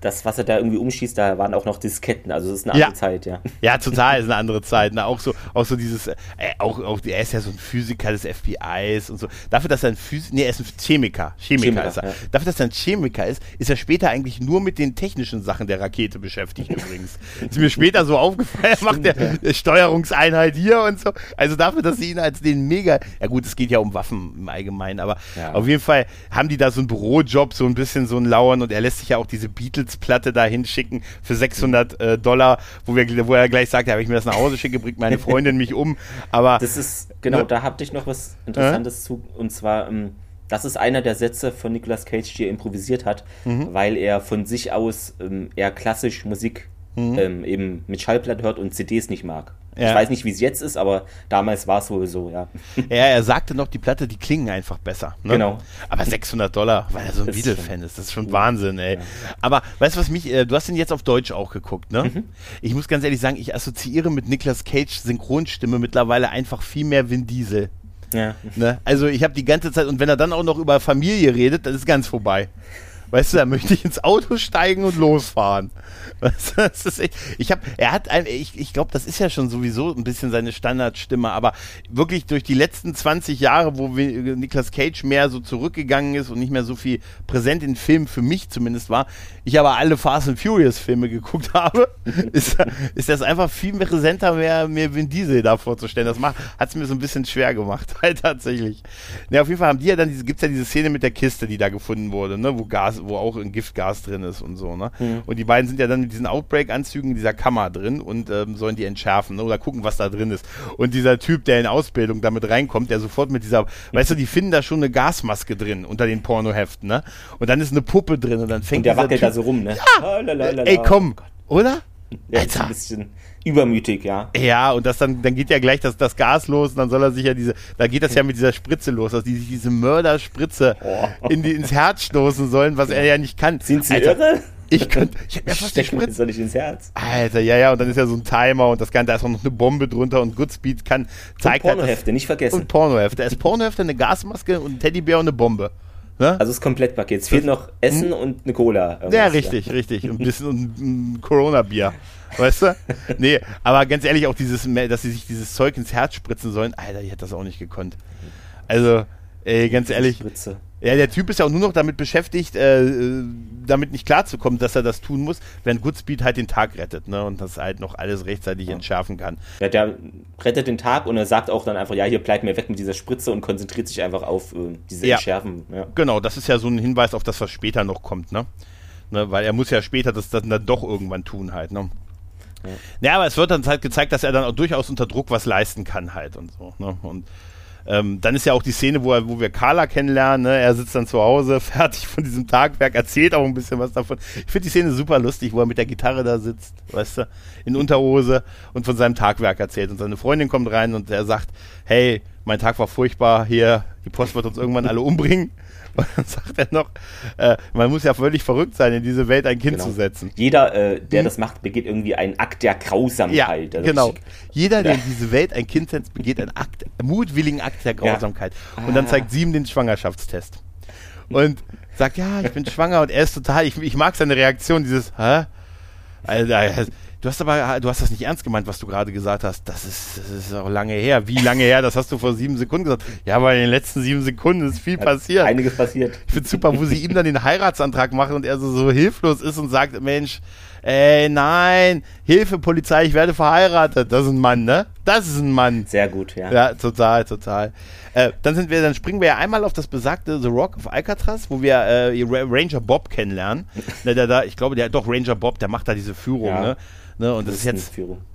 das, was er da irgendwie umschießt, da waren auch noch Disketten, also das ist eine andere ja. Zeit, ja. Ja, total ist eine *laughs* andere Zeit. Ne? Auch so, auch so dieses, äh, auch, auch, er ist ja so ein Physiker des FBIs und so. Dafür, dass er ein Physiker, nee, er ist ein Chemiker, Chemiker, Chemiker ist er. Ja. Dafür, dass er ein Chemiker ist, ist er später eigentlich nur mit den technischen Sachen der Rakete beschäftigt übrigens. *laughs* ist mir später so aufgefallen, er macht der ja. Steuerungseinheit hier und so. Also dafür, dass sie ihn als den mega, ja gut, es geht ja um Waffen im Allgemeinen, aber auf jeden Fall haben die da so einen Bürojob, so ein bisschen so ein Lauern und er lässt sich ja auch diese Beatles Beatles-Platte da hinschicken für 600 äh, Dollar, wo, wir, wo er gleich sagt, ja, wenn ich mir das nach Hause schicke, bringt meine Freundin mich um. Aber das ist genau, ne? da habt ich noch was Interessantes äh? zu und zwar ähm, das ist einer der Sätze von Nicolas Cage, die er improvisiert hat, mhm. weil er von sich aus ähm, eher klassisch Musik mhm. ähm, eben mit Schallplatte hört und CDs nicht mag. Ja. Ich weiß nicht, wie es jetzt ist, aber damals war es wohl so, ja. *laughs* Ja, er sagte noch, die Platte, die klingen einfach besser. Ne? Genau. Aber 600 Dollar, weil er so ein Beatle-Fan ist, das ist schon. Wahnsinn, ey. Ja. Aber weißt du, was mich, äh, du hast ihn jetzt auf Deutsch auch geguckt, ne? Mhm. Ich muss ganz ehrlich sagen, ich assoziiere mit Niklas Cage Synchronstimme mittlerweile einfach viel mehr Vin Diesel. Ja. Ne? Also ich habe die ganze Zeit, und wenn er dann auch noch über Familie redet, dann ist ganz vorbei. Weißt du, da möchte ich ins Auto steigen und losfahren. *laughs* Weißt du, das ist echt, ich habe, er hat ein, ich, ich glaube, das ist ja schon sowieso ein bisschen seine Standardstimme, aber wirklich durch die letzten 20 Jahre, wo wir, Niklas Cage mehr so zurückgegangen ist und nicht mehr so viel präsent in Filmen für mich zumindest war, ich aber alle Fast and Furious Filme geguckt *laughs* habe, ist, ist das einfach viel präsenter, mehr, mehr Vin Diesel da vorzustellen. Das hat es mir so ein bisschen schwer gemacht, *laughs* halt tatsächlich. Ne, auf jeden Fall haben die ja dann diese, gibt's ja diese Szene mit der Kiste, die da gefunden wurde, ne, wo Gas wo auch ein Giftgas drin ist und so, ne? Mhm. Und die beiden sind ja dann mit diesen Outbreak-Anzügen in dieser Kammer drin und ähm, sollen die entschärfen, ne? Oder gucken, was da drin ist. Und dieser Typ, der in Ausbildung damit reinkommt, der sofort mit dieser, weißt du, die finden da schon eine Gasmaske drin unter den Pornoheften, ne? Und dann ist eine Puppe drin und dann fängt und der wackelt typ, da so rum, ne? Ja! Oh, Ey, komm, oder? Ja, Alter. ein bisschen übermütig, ja. Ja, und das dann, dann geht ja gleich das, das Gas los und dann soll er sich ja diese, da geht das ja mit dieser Spritze los, dass die sich diese Mörderspritze oh. in die, ins Herz stoßen sollen, was er ja nicht kann. Sind sie Alter, irre? Ich könnte, ich hätte mir fast die Spritze nicht ins Herz. Alter, ja, ja, und dann ist ja so ein Timer und das kann, da ist auch noch eine Bombe drunter und Goodspeed kann, zeigt und Pornohefte, halt, nicht vergessen. Und Pornohefte. Es ist Pornohefte, eine Gasmaske und ein Teddybär und eine Bombe. Ne? Also das Komplettpaket. Es fehlt noch Essen hm? und eine Cola. Ja, richtig, ja. richtig. Und ein bisschen ein Corona-Bier. *laughs* Weißt du? Nee, aber ganz ehrlich, auch dieses, dass sie sich dieses Zeug ins Herz spritzen sollen, Alter, ich hätte das auch nicht gekonnt. Also, ey, ganz ehrlich. Spritze. Ja, der Typ ist ja auch nur noch damit beschäftigt, äh, damit nicht klarzukommen, dass er das tun muss, wenn Goodspeed halt den Tag rettet, ne? Und das halt noch alles rechtzeitig ja. entschärfen kann. Ja, der rettet den Tag und er sagt auch dann einfach, ja, hier bleibt mir weg mit dieser Spritze und konzentriert sich einfach auf äh, diese ja. Entschärfen. Ja. Genau, das ist ja so ein Hinweis auf das, was später noch kommt, ne? ne? Weil er muss ja später das dann doch irgendwann tun halt, ne? Ja. ja, aber es wird dann halt gezeigt, dass er dann auch durchaus unter Druck was leisten kann halt und so. Ne? Und ähm, dann ist ja auch die Szene, wo, er, wo wir Carla kennenlernen. Ne? Er sitzt dann zu Hause, *laughs* fertig von diesem Tagwerk, erzählt auch ein bisschen was davon. Ich finde die Szene super lustig, wo er mit der Gitarre da sitzt, weißt du, in Unterhose und von seinem Tagwerk erzählt. Und seine Freundin kommt rein und er sagt, hey, mein Tag war furchtbar, hier, die Post wird uns irgendwann alle umbringen. *laughs* Und dann sagt er noch, äh, man muss ja völlig verrückt sein, in diese Welt ein Kind genau. zu setzen. Jeder, äh, der hm. das macht, begeht irgendwie einen Akt der Grausamkeit. Ja, genau. Jeder, der in diese Welt ein Kind setzt, begeht einen Akt, mutwilligen Akt der Grausamkeit. Ja. Und dann ah. zeigt sie ihm den Schwangerschaftstest. Und sagt, ja, ich bin schwanger und er ist total, ich, ich mag seine Reaktion, dieses, hä? Alter, Du hast aber, du hast das nicht ernst gemeint, was du gerade gesagt hast. Das ist, das ist auch lange her. Wie lange her? Das hast du vor sieben Sekunden gesagt. Ja, aber in den letzten sieben Sekunden ist viel Hat passiert. Einiges passiert. Ich finde super, wo sie ihm dann den Heiratsantrag machen und er so, so hilflos ist und sagt, Mensch, ey, nein, Hilfe, Polizei, ich werde verheiratet. Das ist ein Mann, ne? Das ist ein Mann. Sehr gut, ja. Ja, total, total. Äh, dann sind wir, dann springen wir ja einmal auf das besagte The Rock of Alcatraz, wo wir äh, Ranger Bob kennenlernen. *laughs* der, der, der, ich glaube, der doch Ranger Bob, der macht da diese Führung, ja. ne? Ne? Und das ist jetzt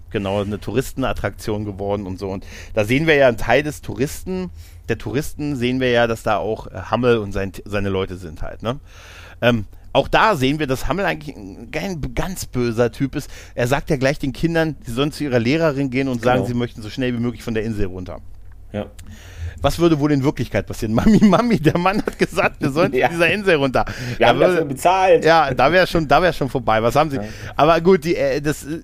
genau eine Touristenattraktion geworden und so. Und da sehen wir ja einen Teil des Touristen, der Touristen sehen wir ja, dass da auch äh, Hammel und sein, seine Leute sind halt. Ne? Ähm, auch da sehen wir, dass Hammel eigentlich ein ganz böser Typ ist. Er sagt ja gleich den Kindern, sie sollen zu ihrer Lehrerin gehen und genau. sagen, sie möchten so schnell wie möglich von der Insel runter. Ja was würde wohl in Wirklichkeit passieren? *laughs* Mami, Mami, der Mann hat gesagt, wir sollen *laughs* ja. dieser Insel runter. Wir haben würde, dafür bezahlt. Ja, da wäre schon, da schon vorbei. Was haben sie? Ja. Aber gut, die, äh, das, äh,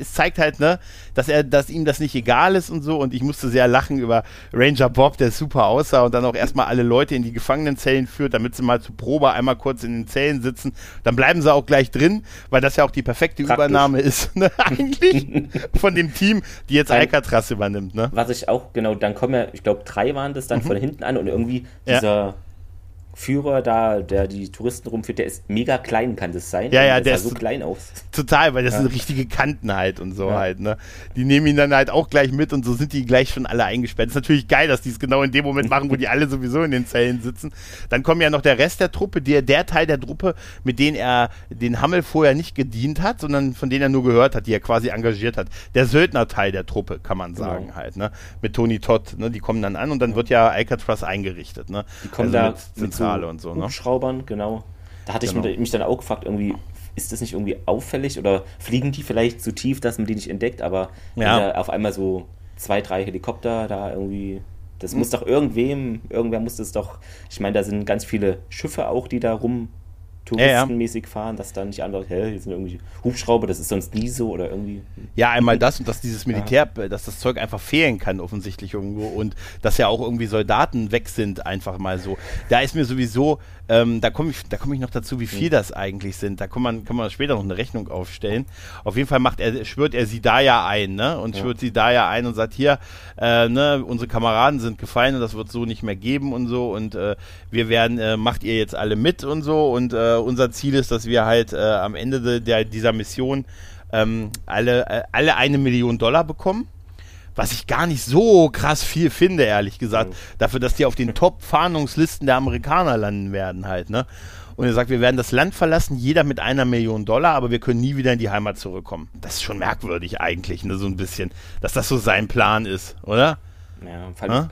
es zeigt halt, ne, dass er, dass ihm das nicht egal ist und so. Und ich musste sehr lachen über Ranger Bob, der super aussah und dann auch erstmal alle Leute in die Gefangenenzellen führt, damit sie mal zur Probe einmal kurz in den Zellen sitzen. Dann bleiben sie auch gleich drin, weil das ja auch die perfekte Praktisch. Übernahme ist, ne, *laughs* eigentlich von dem Team, die jetzt Alcatraz übernimmt. Ne? Was ich auch, genau, dann kommen ja, ich glaube, drei waren das dann mhm. von hinten an und irgendwie dieser ja. Führer da, der die Touristen rumführt, der ist mega klein, kann das sein? Ja, ja, der, der ist so klein aus. Total, weil das ja. sind richtige Kanten halt und so ja. halt, ne? Die nehmen ihn dann halt auch gleich mit und so sind die gleich schon alle eingesperrt. Ist natürlich geil, dass die es genau in dem Moment machen, wo die alle sowieso in den Zellen sitzen. Dann kommen ja noch der Rest der Truppe, der, der Teil der Truppe, mit denen er den Hammel vorher nicht gedient hat, sondern von denen er nur gehört hat, die er quasi engagiert hat. Der Söldner-Teil der Truppe, kann man genau. sagen genau. halt, ne? Mit Tony Todd, ne? Die kommen dann an und dann wird ja Alcatraz eingerichtet, ne? Die kommen also da mit, mit Zentrale und so. Ne? Hubschraubern, genau. Da hatte genau. ich mich dann auch gefragt, irgendwie, ist das nicht irgendwie auffällig oder fliegen die vielleicht so tief, dass man die nicht entdeckt, aber ja. auf einmal so zwei, drei Helikopter da irgendwie. Das hm. muss doch irgendwem, irgendwer muss das doch. Ich meine, da sind ganz viele Schiffe auch, die da rum touristenmäßig fahren, dass da nicht andere, hä, hier sind irgendwie Hubschrauber, das ist sonst nie so oder irgendwie. Ja, einmal das und dass dieses Militär, ja. dass das Zeug einfach fehlen kann, offensichtlich irgendwo und dass ja auch irgendwie Soldaten weg sind, einfach mal so. Da ist mir sowieso, ähm, da komme ich, da komme ich noch dazu, wie viel mhm. das eigentlich sind. Da kann man, kann man später noch eine Rechnung aufstellen. Auf jeden Fall macht er, schwört er sie da ja ein, ne? Und schwört sie da ja ein und sagt, hier, äh, ne, unsere Kameraden sind gefallen und das wird so nicht mehr geben und so und äh, wir werden, äh, macht ihr jetzt alle mit und so und äh, unser Ziel ist, dass wir halt äh, am Ende de, der, dieser Mission ähm, alle, äh, alle eine Million Dollar bekommen. Was ich gar nicht so krass viel finde, ehrlich gesagt. Mhm. Dafür, dass die auf den Top-Fahndungslisten der Amerikaner landen werden halt, ne? Und er sagt, wir werden das Land verlassen, jeder mit einer Million Dollar, aber wir können nie wieder in die Heimat zurückkommen. Das ist schon merkwürdig eigentlich, ne, so ein bisschen, dass das so sein Plan ist, oder? Ja,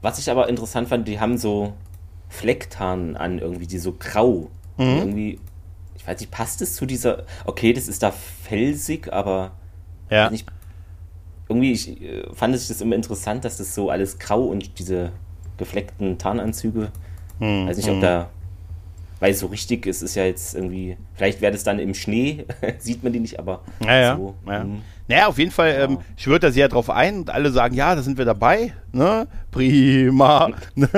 was ich aber interessant fand, die haben so Flecktarn an, irgendwie, die so grau Mhm. Irgendwie, ich weiß nicht, passt es zu dieser. Okay, das ist da felsig, aber. Ja. Nicht, irgendwie ich, äh, fand ich das immer interessant, dass das so alles grau und diese gefleckten Tarnanzüge. Weiß nicht, ob mhm. da. Weil so richtig ist, ist ja jetzt irgendwie. Vielleicht wäre das dann im Schnee, *laughs* sieht man die nicht, aber. Ja, so, ja. Hm. Naja, auf jeden Fall ähm, schwört er sehr darauf ein und alle sagen, ja, da sind wir dabei, ne? Prima. *laughs* Ne?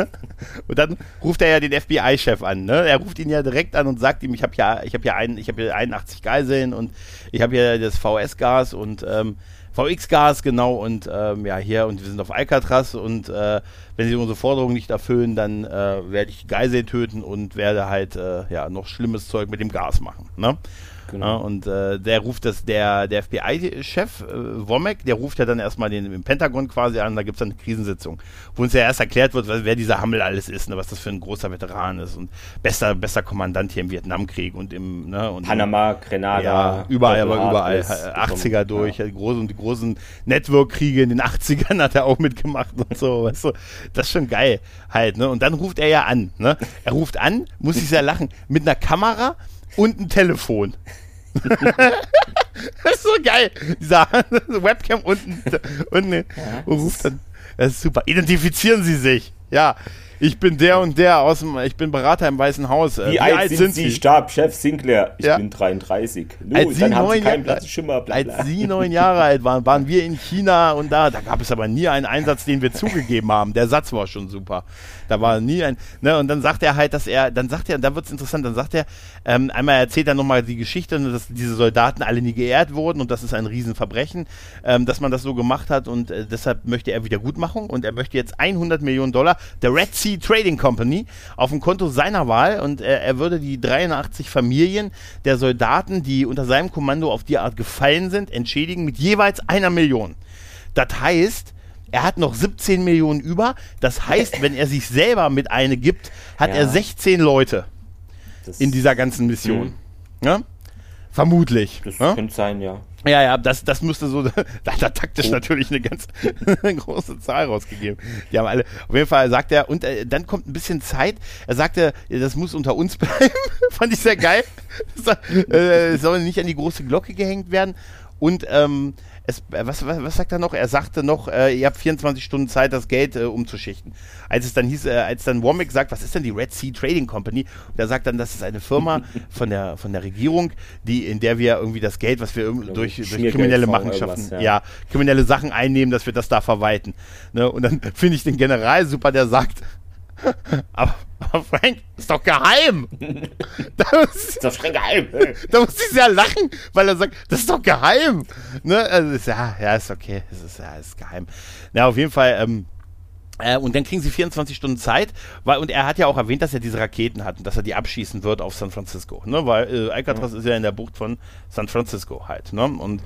Und dann ruft er ja den FBI-Chef an, ne? Er ruft ihn ja direkt an und sagt ihm, ich habe ja, ich habe ja, ein, ich hab ja 81 Geiseln und ich habe ja das VS-Gas und ähm, VX-Gas, genau, und ähm, ja, hier, und wir sind auf Alcatraz und äh, wenn sie unsere Forderungen nicht erfüllen, dann äh, werde ich Geisel töten und werde halt äh, ja noch schlimmes Zeug mit dem Gas machen. Ne? Genau. Ja, und äh, der ruft das, der, der FBI-Chef, äh, Womack, der ruft ja dann erstmal den im Pentagon quasi an, da gibt es dann eine Krisensitzung, wo uns ja erst erklärt wird, wer dieser Hammel alles ist, ne, was das für ein großer Veteran ist und bester, bester Kommandant hier im Vietnamkrieg und im, ne, und Panama, Grenada. Ja, überall, aber überall. 80er durch, ja. die großen, die großen Network-Kriege in den 80ern hat er auch mitgemacht und so, weißt du, das ist schon geil halt, ne, und dann ruft er ja an, ne, er ruft an, muss ich sehr lachen, mit einer Kamera und ein Telefon. *laughs* das ist so geil. Dieser *laughs* Webcam unten und, ne, und ruft dann Das ist super. Identifizieren Sie sich. Ja, ich bin der und der aus dem, ich bin Berater im Weißen Haus. Wie, Wie alt, alt, sind Sie? Stabschef Sinclair. Ich ja. bin 33. Nu, als Sie neun Jahre, Schimmer, als Sie neun Jahre alt waren, waren wir in China und da, da gab es aber nie einen Einsatz, den wir zugegeben haben. Der Satz war schon super. Da war nie ein, ne, und dann sagt er halt, dass er, dann sagt er, da wird es interessant, dann sagt er, ähm, einmal erzählt er nochmal die Geschichte, dass diese Soldaten alle nie geehrt wurden und das ist ein Riesenverbrechen, ähm, dass man das so gemacht hat und äh, deshalb möchte er Wiedergutmachung und er möchte jetzt 100 Millionen Dollar der Red Sea Trading Company auf dem Konto seiner Wahl und äh, er würde die 83 Familien der Soldaten, die unter seinem Kommando auf die Art gefallen sind, entschädigen mit jeweils einer Million. Das heißt, er hat noch 17 Millionen über. Das heißt, wenn er sich selber mit eine gibt, hat ja. er 16 Leute das in dieser ganzen Mission. Ja? Vermutlich. Das ja? könnte sein, ja. Ja, ja, das, das müsste so, *laughs* da hat er taktisch oh. natürlich eine ganz *laughs* große Zahl rausgegeben. Die haben alle, auf jeden Fall sagt er, und äh, dann kommt ein bisschen Zeit. Er sagte, das muss unter uns *laughs* bleiben. Fand ich sehr geil. äh, soll nicht an die große Glocke gehängt werden. Und ähm, es, äh, was, was, was, sagt er noch? Er sagte noch, äh, ihr habt 24 Stunden Zeit, das Geld äh, umzuschichten. Als es dann hieß, äh, als dann Womack sagt, was ist denn die Red Sea Trading Company? Und er sagt dann, das ist eine Firma *laughs* von der, von der Regierung, die, in der wir irgendwie das Geld, was wir durch, durch kriminelle Machenschaften, ja. ja. kriminelle Sachen einnehmen, dass wir das da verwalten. Ne? Und dann *laughs* finde ich den General super, der sagt, *laughs* aber, aber Frank, ist doch geheim. *laughs* das ist doch streng geheim. da muss ich ja lachen, weil er sagt, das ist doch geheim. Ne? Also ist, ja, ja, ist okay. Es ist, ja, ist geheim. Na, auf jeden Fall, ähm, äh, und dann kriegen sie 24 Stunden Zeit, weil, und er hat ja auch erwähnt, dass er diese Raketen hat und dass er die abschießen wird auf San Francisco, ne? Weil äh, Alcatraz mhm. ist ja in der Bucht von San Francisco halt, ne? Und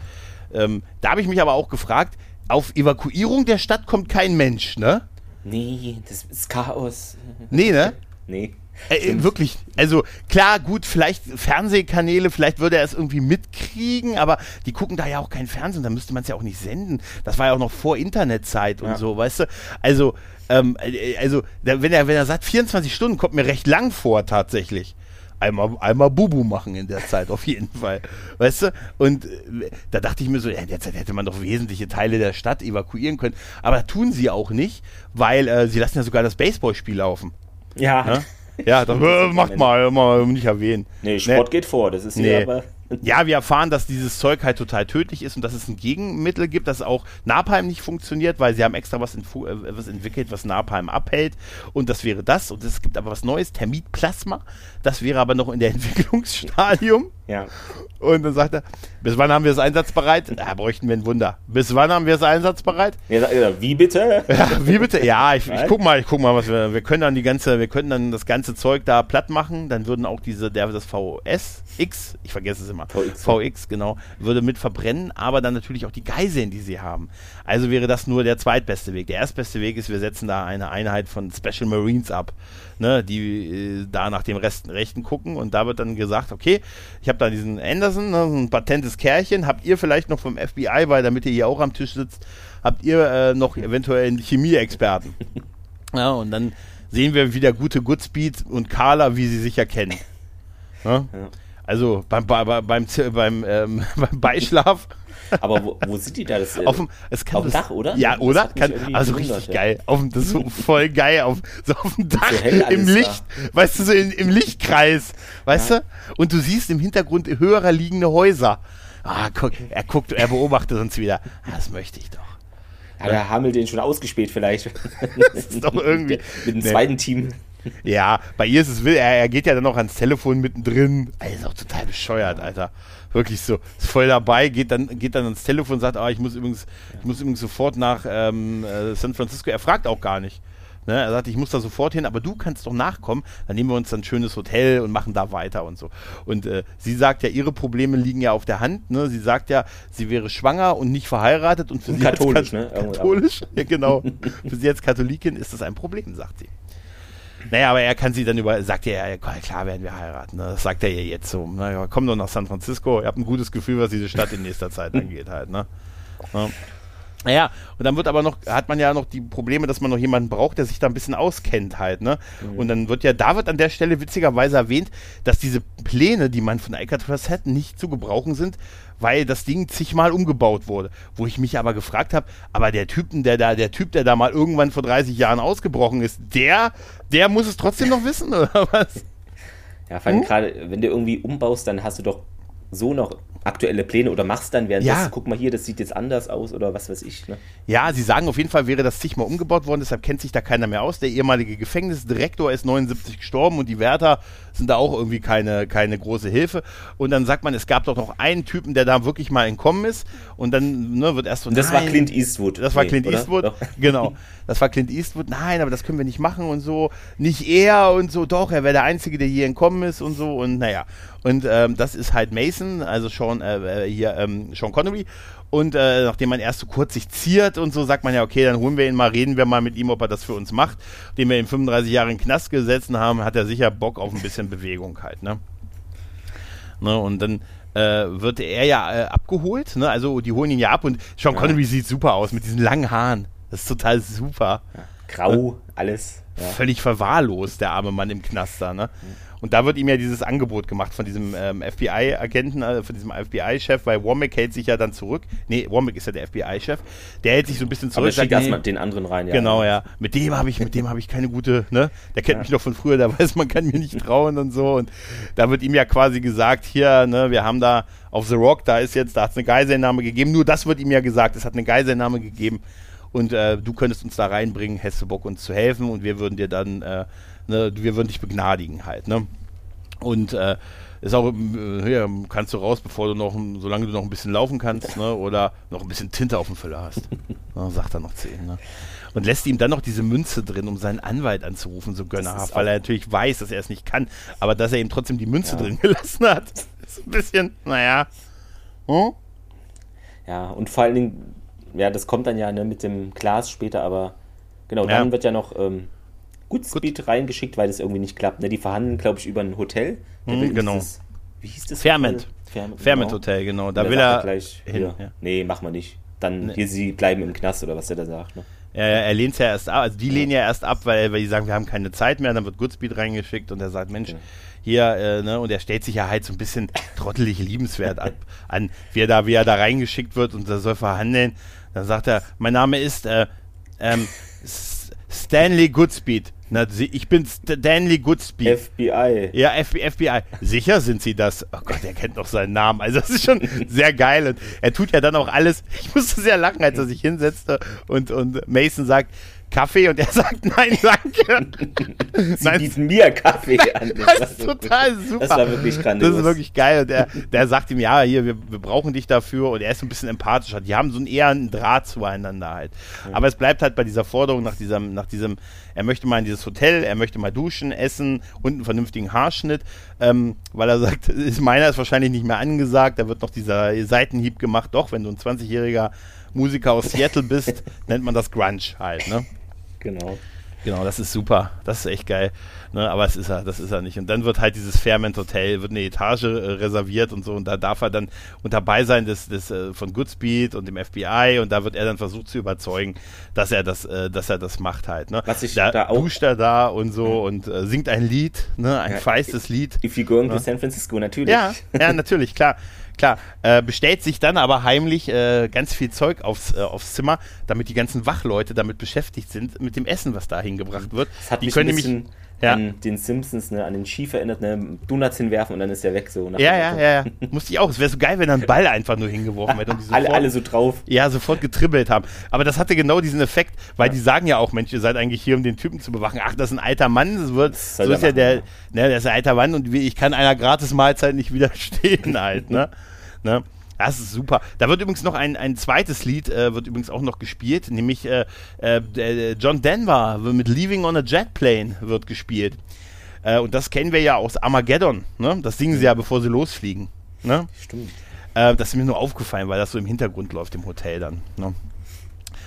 ähm, da habe ich mich aber auch gefragt, auf Evakuierung der Stadt kommt kein Mensch, ne? Nee, das ist Chaos. Nee, ne? Nee. Äh, wirklich, also klar, gut, vielleicht Fernsehkanäle, vielleicht würde er es irgendwie mitkriegen, aber die gucken da ja auch kein Fernsehen, da müsste man es ja auch nicht senden. Das war ja auch noch vor Internetzeit und ja. so, weißt du? Also, ähm, äh, also wenn er, wenn er sagt, 24 Stunden kommt mir recht lang vor tatsächlich einmal, einmal Bubu machen in der Zeit, auf jeden Fall. Weißt du? Und äh, da dachte ich mir so, ja, in der Zeit hätte man doch wesentliche Teile der Stadt evakuieren können. Aber tun sie auch nicht, weil äh, sie lassen ja sogar das Baseballspiel laufen. Ja. ja? Ja, dann äh, macht mal, mal nicht erwähnen. Nee, Sport nee. geht vor, das ist nee. aber. *laughs* Ja, wir erfahren, dass dieses Zeug halt total tödlich ist und dass es ein Gegenmittel gibt, dass auch Napalm nicht funktioniert, weil sie haben extra was, äh, was entwickelt, was Napalm abhält. Und das wäre das. Und es gibt aber was Neues, Termitplasma. Das wäre aber noch in der Entwicklungsstadium. Ja. Und dann sagt er, bis wann haben wir es einsatzbereit? Da bräuchten wir ein Wunder. Bis wann haben wir es einsatzbereit? Ja, wie bitte? Ja, wie bitte? Ja, ich, ich guck mal, ich guck mal, was wir, wir können dann die ganze, wir können dann das ganze Zeug da platt machen. Dann würden auch diese, der, das VS X, ich vergesse es immer, VX, VX genau, würde mit verbrennen, aber dann natürlich auch die Geiseln, die sie haben. Also wäre das nur der zweitbeste Weg. Der erstbeste Weg ist, wir setzen da eine Einheit von Special Marines ab ne, die äh, da nach dem Resten, Rechten gucken und da wird dann gesagt, okay, ich habe da diesen Anderson, ne, ein patentes Kerlchen, habt ihr vielleicht noch vom FBI, weil damit ihr hier auch am Tisch sitzt, habt ihr äh, noch eventuell einen Chemieexperten. *laughs* ja, und dann sehen wir wieder gute Goodspeed und Carla, wie sie sich erkennen. Ja? Ja. Also beim, beim, beim, beim, ähm, *laughs* beim Beischlaf aber wo, wo sind die da? Das, auf dem, es kann auf dem Dach, oder? Ja, oder? Kann, also richtig ja. geil. Auf dem, das ist so voll geil. Auf, so auf dem Dach, so im Licht. Da. Weißt du, so in, im Lichtkreis. Weißt ja. du? Und du siehst im Hintergrund höherer liegende Häuser. Ah, guck, er guckt, er beobachtet uns wieder. Ah, das möchte ich doch. Hat der Hammel den schon ausgespäht vielleicht? *laughs* das ist doch irgendwie. Mit dem nee. zweiten Team. Ja, bei ihr ist es will, er, er geht ja dann noch ans Telefon mittendrin. Er ist auch total bescheuert, Alter wirklich so, ist voll dabei, geht dann, geht dann ans Telefon und sagt, ah, ich muss übrigens, ich muss übrigens sofort nach ähm, äh, San Francisco. Er fragt auch gar nicht. Ne? Er sagt, ich muss da sofort hin, aber du kannst doch nachkommen. Dann nehmen wir uns dann ein schönes Hotel und machen da weiter und so. Und äh, sie sagt ja, ihre Probleme liegen ja auf der Hand. Ne? Sie sagt ja, sie wäre schwanger und nicht verheiratet und für und sie katholisch, als Kat ne? katholisch, ja genau. *laughs* für sie als Katholikin ist das ein Problem, sagt sie. Naja, aber er kann sie dann über, sagt er, ja, klar werden wir heiraten. Ne? Das sagt er ihr jetzt so. Naja, komm doch nach San Francisco, ihr habt ein gutes Gefühl, was diese Stadt in nächster Zeit *laughs* angeht halt. Ne? Ja. Naja, und dann wird aber noch, hat man ja noch die Probleme, dass man noch jemanden braucht, der sich da ein bisschen auskennt halt, ne? Mhm. Und dann wird ja, da wird an der Stelle witzigerweise erwähnt, dass diese Pläne, die man von Alcatraz hat, nicht zu gebrauchen sind, weil das Ding zigmal umgebaut wurde. Wo ich mich aber gefragt habe, aber der Typen, der da, der Typ, der da mal irgendwann vor 30 Jahren ausgebrochen ist, der, der muss es trotzdem noch wissen, oder was? Ja, vor allem hm? gerade, wenn du irgendwie umbaust, dann hast du doch so noch aktuelle Pläne oder machst dann währenddessen, ja. guck mal hier, das sieht jetzt anders aus oder was weiß ich. Ne? Ja, sie sagen auf jeden Fall, wäre das zigmal umgebaut worden, deshalb kennt sich da keiner mehr aus. Der ehemalige Gefängnisdirektor ist 79 gestorben und die Wärter sind da auch irgendwie keine, keine große Hilfe. Und dann sagt man, es gab doch noch einen Typen, der da wirklich mal entkommen ist und dann ne, wird erst so, Das nein, war Clint Eastwood. Das war nee, Clint oder? Eastwood, doch. *laughs* genau. Das war Clint Eastwood, nein, aber das können wir nicht machen und so. Nicht er und so, doch, er wäre der Einzige, der hier entkommen ist und so und naja. Und ähm, das ist halt Mason, also Sean, äh, äh, hier, ähm, Sean Connery. Und äh, nachdem man erst so kurz sich ziert und so, sagt man ja, okay, dann holen wir ihn mal, reden wir mal mit ihm, ob er das für uns macht. Dem wir ihn 35 Jahre in den Knast gesetzt haben, hat er sicher Bock auf ein bisschen Bewegung halt, ne? ne und dann äh, wird er ja äh, abgeholt, ne? Also die holen ihn ja ab und Sean ja. Connery sieht super aus mit diesen langen Haaren. Das ist total super. Ja. Grau, alles. Ja. Völlig verwahrlost, der arme Mann im Knaster, ne? Mhm. Und da wird ihm ja dieses Angebot gemacht von diesem ähm, FBI-Agenten, äh, von diesem FBI-Chef, weil Womack hält sich ja dann zurück. Nee, Womack ist ja der FBI-Chef. Der hält sich so ein bisschen zurück. Aber schickt erstmal den anderen rein, ja. Genau, ja. Mit dem habe ich, mit dem habe ich keine gute, ne? Der kennt ja. mich noch von früher, der *laughs* weiß, man kann mir nicht trauen und so. Und da wird ihm ja quasi gesagt, hier, ne, wir haben da auf The Rock, da ist jetzt, da hat es eine Geiselnahme gegeben. Nur das wird ihm ja gesagt, es hat eine Geiselnahme gegeben. Und äh, du könntest uns da reinbringen, du Bock, uns zu helfen und wir würden dir dann äh, ne, wir würden dich begnadigen halt, ne? Und äh, ist auch, äh, hier, kannst du raus, bevor du noch, solange du noch ein bisschen laufen kannst, ne? Oder noch ein bisschen Tinte auf dem Füller hast. *laughs* Na, sagt er noch zu ihm, ne? Und lässt ihm dann noch diese Münze drin, um seinen Anwalt anzurufen, so gönnerhaft, weil er natürlich weiß, dass er es nicht kann, aber dass er ihm trotzdem die Münze ja. drin gelassen hat, ist ein bisschen, naja. Hm? Ja, und vor allen Dingen, ja, das kommt dann ja ne, mit dem Glas später, aber genau, dann ja. wird ja noch ähm, Goodspeed Gut. reingeschickt, weil das irgendwie nicht klappt. Ne? Die verhandeln, glaube ich, über ein Hotel. Mhm, genau. Dieses, wie hieß das? Ferment. Ferment, Ferment genau. Hotel, genau. Da will er gleich hin. Ja. Nee, mach mal nicht. Dann nee. hier, sie bleiben im Knast oder was der da sagt. Ne? Ja, er lehnt es ja erst ab, also die lehnen ja erst ab, weil, weil die sagen, wir haben keine Zeit mehr, dann wird Goodspeed reingeschickt und er sagt, Mensch, okay. hier, äh, ne, und er stellt sich ja halt so ein bisschen *laughs* trottelig liebenswert ab, an, wie er da, wie er da reingeschickt wird und er soll verhandeln. Dann sagt er, mein Name ist äh, ähm, Stanley Goodspeed. Na, ich bin Stanley Goodspeed. FBI. Ja, FBI. Sicher sind sie das? Oh Gott, er kennt noch seinen Namen. Also das ist schon *laughs* sehr geil. Und er tut ja dann auch alles. Ich musste sehr lachen, als er sich hinsetzte und, und Mason sagt, Kaffee und er sagt nein, danke. *laughs* Sie nein, bieten mir Kaffee an. Das, das ist total wirklich, super. Das war wirklich grandios. Das ist wirklich geil. Und der, der sagt ihm, ja, hier, wir, wir brauchen dich dafür und er ist ein bisschen empathischer. Die haben so einen eher einen Draht zueinander halt. Mhm. Aber es bleibt halt bei dieser Forderung nach diesem, nach diesem, er möchte mal in dieses Hotel, er möchte mal duschen, essen und einen vernünftigen Haarschnitt, ähm, weil er sagt, *laughs* ist meiner ist wahrscheinlich nicht mehr angesagt, da wird noch dieser Seitenhieb gemacht. Doch, wenn du ein 20-jähriger Musiker aus Seattle bist, nennt man das Grunge halt, ne? Genau. Genau, das ist super. Das ist echt geil. Ne, aber es ist er, das ist er nicht. Und dann wird halt dieses Fairmont Hotel, wird eine Etage äh, reserviert und so. Und da darf er dann unter Beisein des, des, äh, von Goodspeed und dem FBI und da wird er dann versucht zu überzeugen, dass er das, äh, dass er das macht halt. Ne? Was ich da, da auch duscht er da und so und äh, singt ein Lied, ne, ein ja, feistes Lied. If you going ne? to San Francisco, natürlich. Ja, ja, natürlich, klar. *laughs* Klar, äh, bestellt sich dann aber heimlich äh, ganz viel Zeug aufs, äh, aufs Zimmer, damit die ganzen Wachleute damit beschäftigt sind, mit dem Essen, was da hingebracht wird. Das hat die mich können bisschen ja. an den Simpsons, ne, an den Ski erinnert, ne, Donuts hinwerfen und dann ist der weg so. Ja, ja, ja, ja. Musste ich auch. Es wäre so geil, wenn er einen Ball einfach nur hingeworfen hätte und die *laughs* sofort, alle, alle so drauf. Ja, sofort getribbelt haben. Aber das hatte genau diesen Effekt, weil ja. die sagen ja auch, Mensch, ihr seid eigentlich hier, um den Typen zu bewachen. Ach, das ist ein alter Mann. Das wird, das so ist machen, ja der, ne, der ist ein alter Mann und ich kann einer gratis Mahlzeit nicht widerstehen *laughs* halt, ne? ne? Das ist super. Da wird übrigens noch ein, ein zweites Lied, äh, wird übrigens auch noch gespielt, nämlich äh, äh, John Denver mit Leaving on a Jet Plane wird gespielt. Äh, und das kennen wir ja aus Armageddon. Ne? Das singen sie ja, bevor sie losfliegen. Ne? Stimmt. Äh, das ist mir nur aufgefallen, weil das so im Hintergrund läuft im Hotel dann. Ne?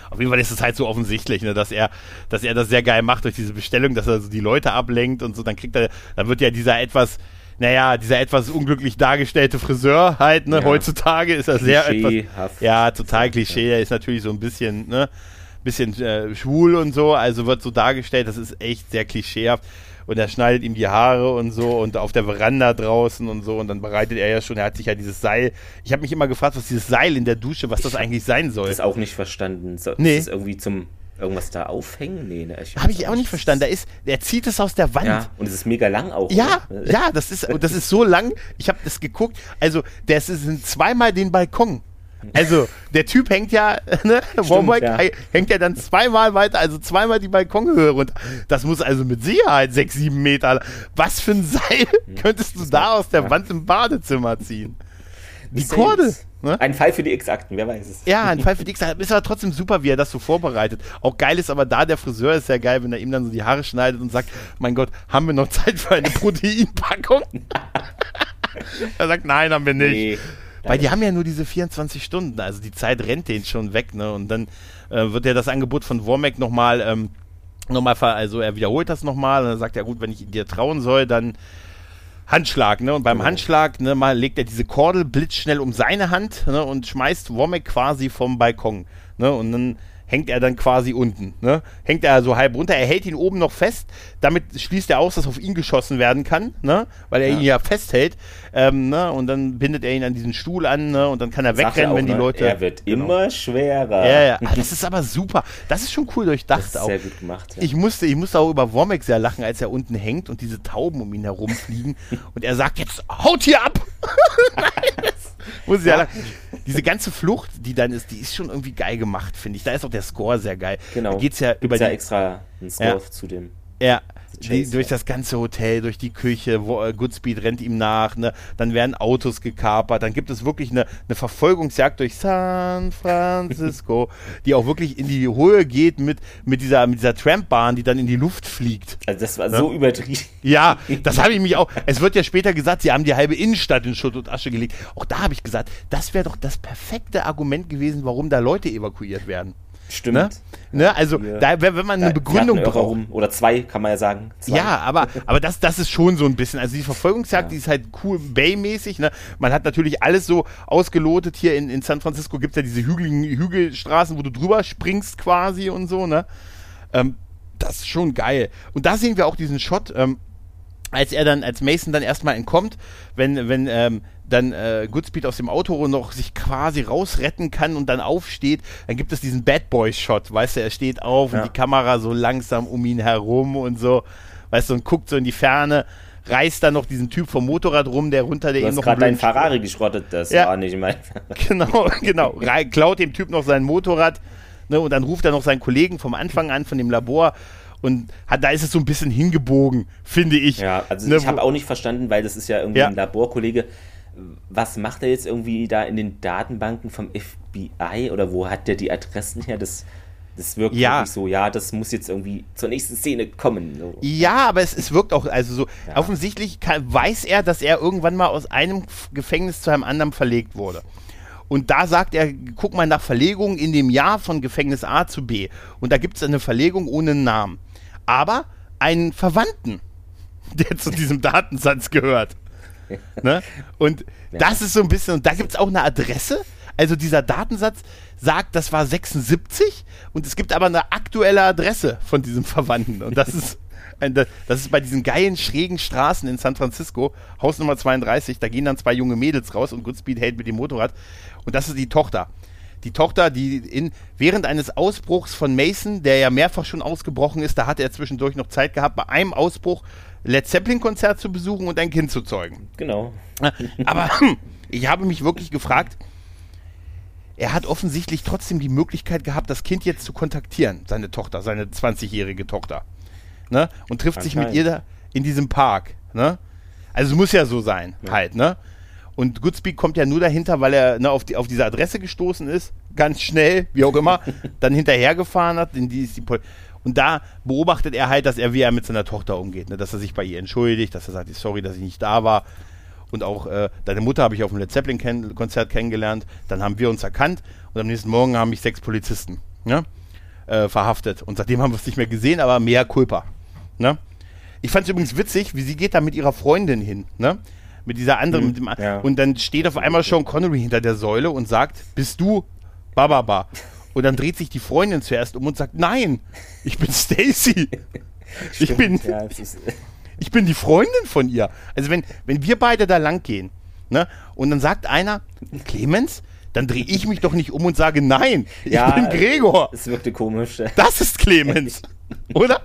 Auf jeden Fall ist es halt so offensichtlich, ne, dass er, dass er das sehr geil macht durch diese Bestellung, dass er so die Leute ablenkt und so. Dann kriegt er, dann wird ja dieser etwas naja, dieser etwas unglücklich dargestellte Friseur halt, ne, ja. heutzutage ist er sehr etwas, ja, total Klischee, er ist natürlich so ein bisschen, ne, bisschen äh, schwul und so, also wird so dargestellt, das ist echt sehr klischeehaft und er schneidet ihm die Haare und so und auf der Veranda draußen und so und dann bereitet er ja schon, er hat sich ja dieses Seil, ich habe mich immer gefragt, was dieses Seil in der Dusche, was das eigentlich sein soll. Das auch nicht verstanden. So, nee. Ist das irgendwie zum Irgendwas da aufhängen? Nee, ne? Habe ich auch nicht verstanden. Da ist, er zieht es aus der Wand. Ja, und es ist mega lang auch. Ja, oder? ja, das ist, das ist so lang. Ich habe das geguckt. Also, das sind zweimal den Balkon. Also, der Typ hängt ja, *laughs* ne, Stimmt, ja. hängt ja dann zweimal weiter, also zweimal die Balkonhöhe runter. Das muss also mit Sicherheit sechs, sieben Meter. Was für ein Seil *laughs* könntest du da aus der Wand im Badezimmer ziehen? Die Korde. Ne? Ein Fall für die X-Akten, wer weiß es. Ja, ein Fall für die X-Akten. Ist aber trotzdem super, wie er das so vorbereitet. Auch geil ist aber da, der Friseur ist sehr geil, wenn er ihm dann so die Haare schneidet und sagt, mein Gott, haben wir noch Zeit für eine Proteinpackung? *laughs* er sagt, nein, haben wir nicht. Nee, Weil die haben ja nur diese 24 Stunden, also die Zeit rennt denen schon weg, ne? Und dann äh, wird ja das Angebot von Wormack nochmal, ähm, nochmal, also er wiederholt das nochmal und dann sagt er, gut, wenn ich dir trauen soll, dann Handschlag, ne? Und beim genau. Handschlag, ne, mal legt er diese Kordel blitzschnell um seine Hand, ne, und schmeißt Womack quasi vom Balkon, ne? Und dann hängt er dann quasi unten. Ne? Hängt er so halb runter, er hält ihn oben noch fest, damit schließt er aus, dass auf ihn geschossen werden kann, ne? weil er ja. ihn ja festhält. Ähm, ne? Und dann bindet er ihn an diesen Stuhl an ne? und dann kann er Sag wegrennen, auch, wenn die ne? Leute. Er wird genau. immer schwerer. Ja, ja. Ah, das ist aber super. Das ist schon cool durchdacht. Das ist auch. sehr gut gemacht. Ja. Ich, musste, ich musste auch über Womack sehr lachen, als er unten hängt und diese Tauben um ihn herumfliegen *laughs* und er sagt jetzt, haut hier ab! *laughs* muss ich ja lachen diese ganze Flucht, die dann ist, die ist schon irgendwie geil gemacht, finde ich. Da ist auch der Score sehr geil. Genau. Da geht's ja Gibt's über ja extra einen Score ja. zu dem. Ja, die, durch das ganze Hotel, durch die Küche, wo äh, Goodspeed rennt ihm nach, ne? dann werden Autos gekapert, dann gibt es wirklich eine, eine Verfolgungsjagd durch San Francisco, *laughs* die auch wirklich in die Höhe geht mit, mit dieser, mit dieser Trambahn, die dann in die Luft fliegt. Also das war ne? so übertrieben. Ja, das habe ich mich auch. Es wird ja später gesagt, sie haben die halbe Innenstadt in Schutt und Asche gelegt. Auch da habe ich gesagt, das wäre doch das perfekte Argument gewesen, warum da Leute evakuiert werden. Stimmt. Ne? Ne? Also, da, wenn man eine Begründung braucht. Oder zwei, kann man ja sagen. Zwei. Ja, aber, aber das, das ist schon so ein bisschen. Also, die Verfolgungsjagd, ja. die ist halt cool Bay-mäßig. Ne? Man hat natürlich alles so ausgelotet. Hier in, in San Francisco gibt es ja diese hügeligen Hügelstraßen, wo du drüber springst quasi und so. Ne? Ähm, das ist schon geil. Und da sehen wir auch diesen Shot. Ähm, als er dann, als Mason dann erstmal entkommt, wenn, wenn ähm, dann äh, Goodspeed aus dem Auto noch sich quasi rausretten kann und dann aufsteht, dann gibt es diesen Bad Boy-Shot, weißt du, er steht auf ja. und die Kamera so langsam um ihn herum und so, weißt du, und guckt so in die Ferne, reißt dann noch diesen Typ vom Motorrad rum, der runter, der du ihm noch. gerade dein Ferrari geschrottet, das ja. war nicht mein. *laughs* genau, genau. klaut dem Typ noch sein Motorrad, ne, und dann ruft er noch seinen Kollegen vom Anfang an, von dem Labor, und hat, da ist es so ein bisschen hingebogen, finde ich. Ja, also ne, ich habe auch nicht verstanden, weil das ist ja irgendwie ja. ein Laborkollege. Was macht er jetzt irgendwie da in den Datenbanken vom FBI oder wo hat der die Adressen her? Das, das wirkt ja. wirklich so, ja, das muss jetzt irgendwie zur nächsten Szene kommen. So. Ja, aber es, es wirkt auch, also so, ja. offensichtlich kann, weiß er, dass er irgendwann mal aus einem Gefängnis zu einem anderen verlegt wurde. Und da sagt er, guck mal nach Verlegungen in dem Jahr von Gefängnis A zu B. Und da gibt es eine Verlegung ohne Namen aber einen Verwandten, *laughs* der zu diesem Datensatz gehört. *laughs* ne? Und ja. das ist so ein bisschen, und da gibt es auch eine Adresse. Also dieser Datensatz sagt, das war 76 und es gibt aber eine aktuelle Adresse von diesem Verwandten. Und das ist, das ist bei diesen geilen, schrägen Straßen in San Francisco, Haus Nummer 32, da gehen dann zwei junge Mädels raus und Goodspeed hält mit dem Motorrad. Und das ist die Tochter die Tochter, die in, während eines Ausbruchs von Mason, der ja mehrfach schon ausgebrochen ist, da hat er zwischendurch noch Zeit gehabt, bei einem Ausbruch Led Zeppelin-Konzert zu besuchen und ein Kind zu zeugen. Genau. Aber *laughs* ich habe mich wirklich gefragt, er hat offensichtlich trotzdem die Möglichkeit gehabt, das Kind jetzt zu kontaktieren, seine Tochter, seine 20-jährige Tochter. Ne? Und trifft sich mit ihr da in diesem Park. Ne? Also es muss ja so sein, ja. halt, ne? Und Goodspeed kommt ja nur dahinter, weil er ne, auf, die, auf diese Adresse gestoßen ist, ganz schnell, wie auch immer, *laughs* dann hinterhergefahren hat. In die, die und da beobachtet er halt, dass er, wie er mit seiner Tochter umgeht, ne? dass er sich bei ihr entschuldigt, dass er sagt, sorry, dass ich nicht da war. Und auch äh, deine Mutter habe ich auf dem Led Zeppelin-Konzert kennengelernt. Dann haben wir uns erkannt und am nächsten Morgen haben mich sechs Polizisten ne? äh, verhaftet. Und seitdem haben wir es nicht mehr gesehen, aber mehr Culpa. Ne? Ich fand es übrigens witzig, wie sie geht da mit ihrer Freundin hin, ne? Mit dieser anderen, mhm, mit dem, ja. und dann steht auf einmal Sean Connery hinter der Säule und sagt, bist du Bababa? Und dann dreht sich die Freundin zuerst um und sagt, nein, ich bin Stacy. *laughs* ich bin, ja, *laughs* ich bin die Freundin von ihr. Also wenn, wenn wir beide da lang gehen, ne, und dann sagt einer, Clemens, dann drehe ich mich doch nicht um und sage, nein, ich ja, bin Gregor. Es wirkte komisch. Das ist Clemens, *laughs* oder?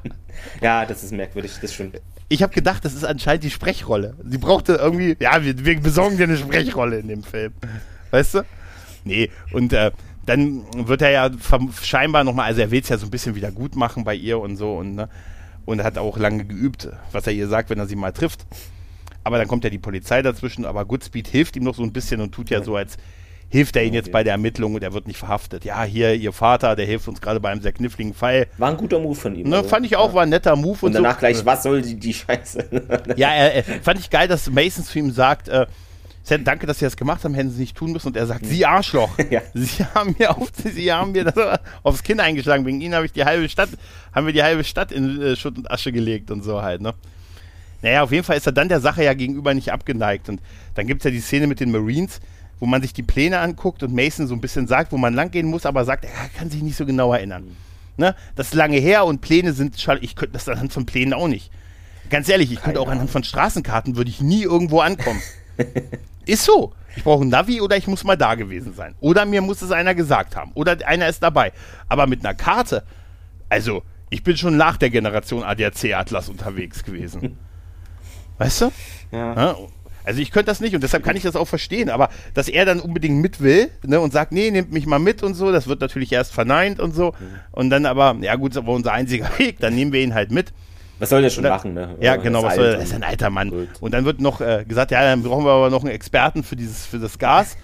Ja, das ist merkwürdig, das stimmt. Ich habe gedacht, das ist anscheinend die Sprechrolle. Sie brauchte irgendwie, ja, wir, wir besorgen dir eine Sprechrolle in dem Film. Weißt du? Nee, und äh, dann wird er ja scheinbar nochmal, also er will es ja so ein bisschen wieder gut machen bei ihr und so und, ne, und hat auch lange geübt, was er ihr sagt, wenn er sie mal trifft. Aber dann kommt ja die Polizei dazwischen, aber Goodspeed hilft ihm noch so ein bisschen und tut ja so, als hilft er ihnen jetzt bei der Ermittlung und er wird nicht verhaftet. Ja, hier, ihr Vater, der hilft uns gerade bei einem sehr kniffligen Fall. War ein guter Move von ihm. Ne, also. Fand ich auch, ja. war ein netter Move. Und, und danach so. gleich, was soll die, die Scheiße? ja, er, er, fand ich geil, dass Mason zu ihm sagt, äh, danke, dass Sie das gemacht haben, hätten Sie nicht tun müssen. Und er sagt, Sie Arschloch. *laughs* Ja. Sie haben mir auf, Sie haben mir das aufs Kinn eingeschlagen. Wegen Ihnen habe ich die halbe Stadt, haben wir die halbe Stadt in äh, Schutt und Asche gelegt und so halt, ne? Naja, auf jeden Fall ist er dann der Sache ja gegenüber nicht abgeneigt. Und dann gibt es ja die Szene mit den Marines, wo man sich die Pläne anguckt und Mason so ein bisschen sagt, wo man langgehen muss, aber sagt, er kann sich nicht so genau erinnern. Mhm. Ne? Das ist lange her und Pläne sind, ich könnte das anhand von Plänen auch nicht. Ganz ehrlich, ich könnte auch anhand von Straßenkarten, würde ich nie irgendwo ankommen. *laughs* *laughs* Ist so. Ich brauche ein Navi oder ich muss mal da gewesen sein. Oder mir muss es einer gesagt haben. Oder einer ist dabei. Aber mit einer Karte, also ich bin schon nach der Generation ADAC-Atlas unterwegs gewesen. *laughs* Weißt du? Ja. ja. Also ich könnte das nicht und deshalb kann ich das auch verstehen. Aber dass er dann unbedingt mit will ne, und sagt, nee, nehmt mich mal mit und so, das wird natürlich erst verneint und so. Mhm. Und dann aber, ja gut, ist aber unser einziger *laughs* Weg, dann nehmen wir ihn halt mit. Was soll der schon dann, machen, ne? Ja, genau, was soll, das ist ein alter Mann. Gut. Und dann wird noch äh, gesagt, ja, dann brauchen wir aber noch einen Experten für dieses, für das Gas.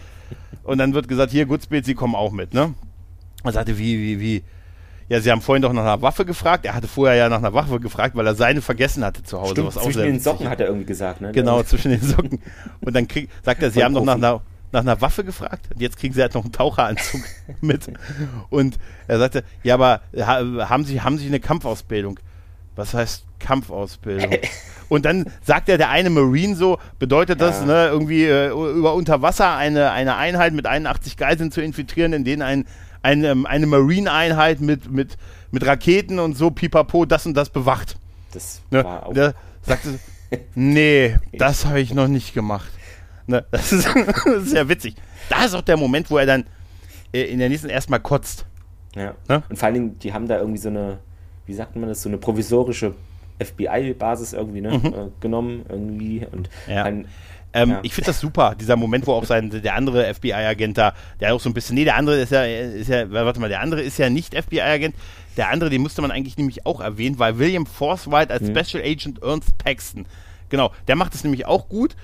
Und dann wird gesagt, hier, Goodspeed, Sie kommen auch mit, ne? Und sagte, wie, wie, wie? Ja, Sie haben vorhin doch nach einer Waffe gefragt. Er hatte vorher ja nach einer Waffe gefragt, weil er seine vergessen hatte zu Hause. Stimmt, zwischen den Socken hat er irgendwie gesagt, ne? Genau, zwischen den Socken. Und dann krieg, sagt er, Sie haben doch nach einer, nach einer Waffe gefragt. Und jetzt kriegen Sie halt noch einen Taucheranzug *laughs* mit. Und er sagte, ja, aber haben Sie, haben Sie eine Kampfausbildung? Was heißt Kampfausbildung? Und dann sagt ja der eine Marine so, bedeutet das, ja. ne, irgendwie äh, über Unterwasser eine, eine Einheit mit 81 Geiseln zu infiltrieren, in denen ein, ein, ähm, eine Marine-Einheit mit, mit, mit Raketen und so, pipapo, das und das bewacht. Das ne? war auch. Der sagte, nee, das habe ich noch nicht gemacht. Ne? Das, ist, *laughs* sehr witzig. Da ist auch der Moment, wo er dann äh, in der nächsten erstmal kotzt. Ja. Ne? Und vor allen Dingen, die haben da irgendwie so eine wie sagt man das, so eine provisorische FBI-Basis irgendwie ne, mhm. äh, genommen irgendwie und ja. ein, ähm, ja. Ich finde das super, dieser Moment, wo auch sein, der andere FBI-Agent da, der auch so ein bisschen, nee, der andere ist ja, ist ja, warte mal, der andere ist ja nicht FBI-Agent, der andere, den musste man eigentlich nämlich auch erwähnen, weil William Forsythe als mhm. Special Agent Ernst Paxton, genau, der macht es nämlich auch gut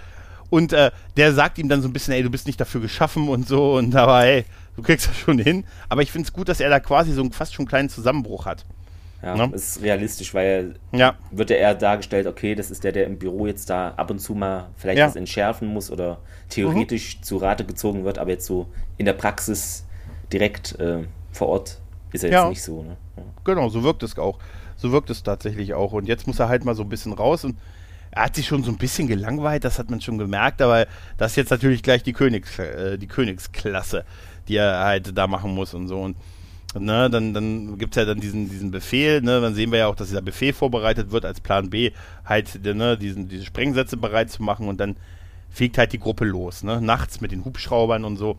und äh, der sagt ihm dann so ein bisschen, ey, du bist nicht dafür geschaffen und so und aber, ey, du kriegst das schon hin, aber ich finde es gut, dass er da quasi so einen, fast schon einen kleinen Zusammenbruch hat. Ja, ne? ist realistisch, weil ja. wird ja eher dargestellt, okay, das ist der, der im Büro jetzt da ab und zu mal vielleicht ja. was entschärfen muss oder theoretisch mhm. zu Rate gezogen wird, aber jetzt so in der Praxis direkt äh, vor Ort ist er jetzt ja. nicht so. Ne? Ja. Genau, so wirkt es auch. So wirkt es tatsächlich auch. Und jetzt muss er halt mal so ein bisschen raus und er hat sich schon so ein bisschen gelangweilt, das hat man schon gemerkt, aber das ist jetzt natürlich gleich die, Königs, äh, die Königsklasse, die er halt da machen muss und so. Und Ne, dann dann gibt es ja dann diesen, diesen Befehl, ne, dann sehen wir ja auch, dass dieser Befehl vorbereitet wird als Plan B, halt ne, diesen, diese Sprengsätze bereit zu machen und dann fliegt halt die Gruppe los, ne, nachts mit den Hubschraubern und so.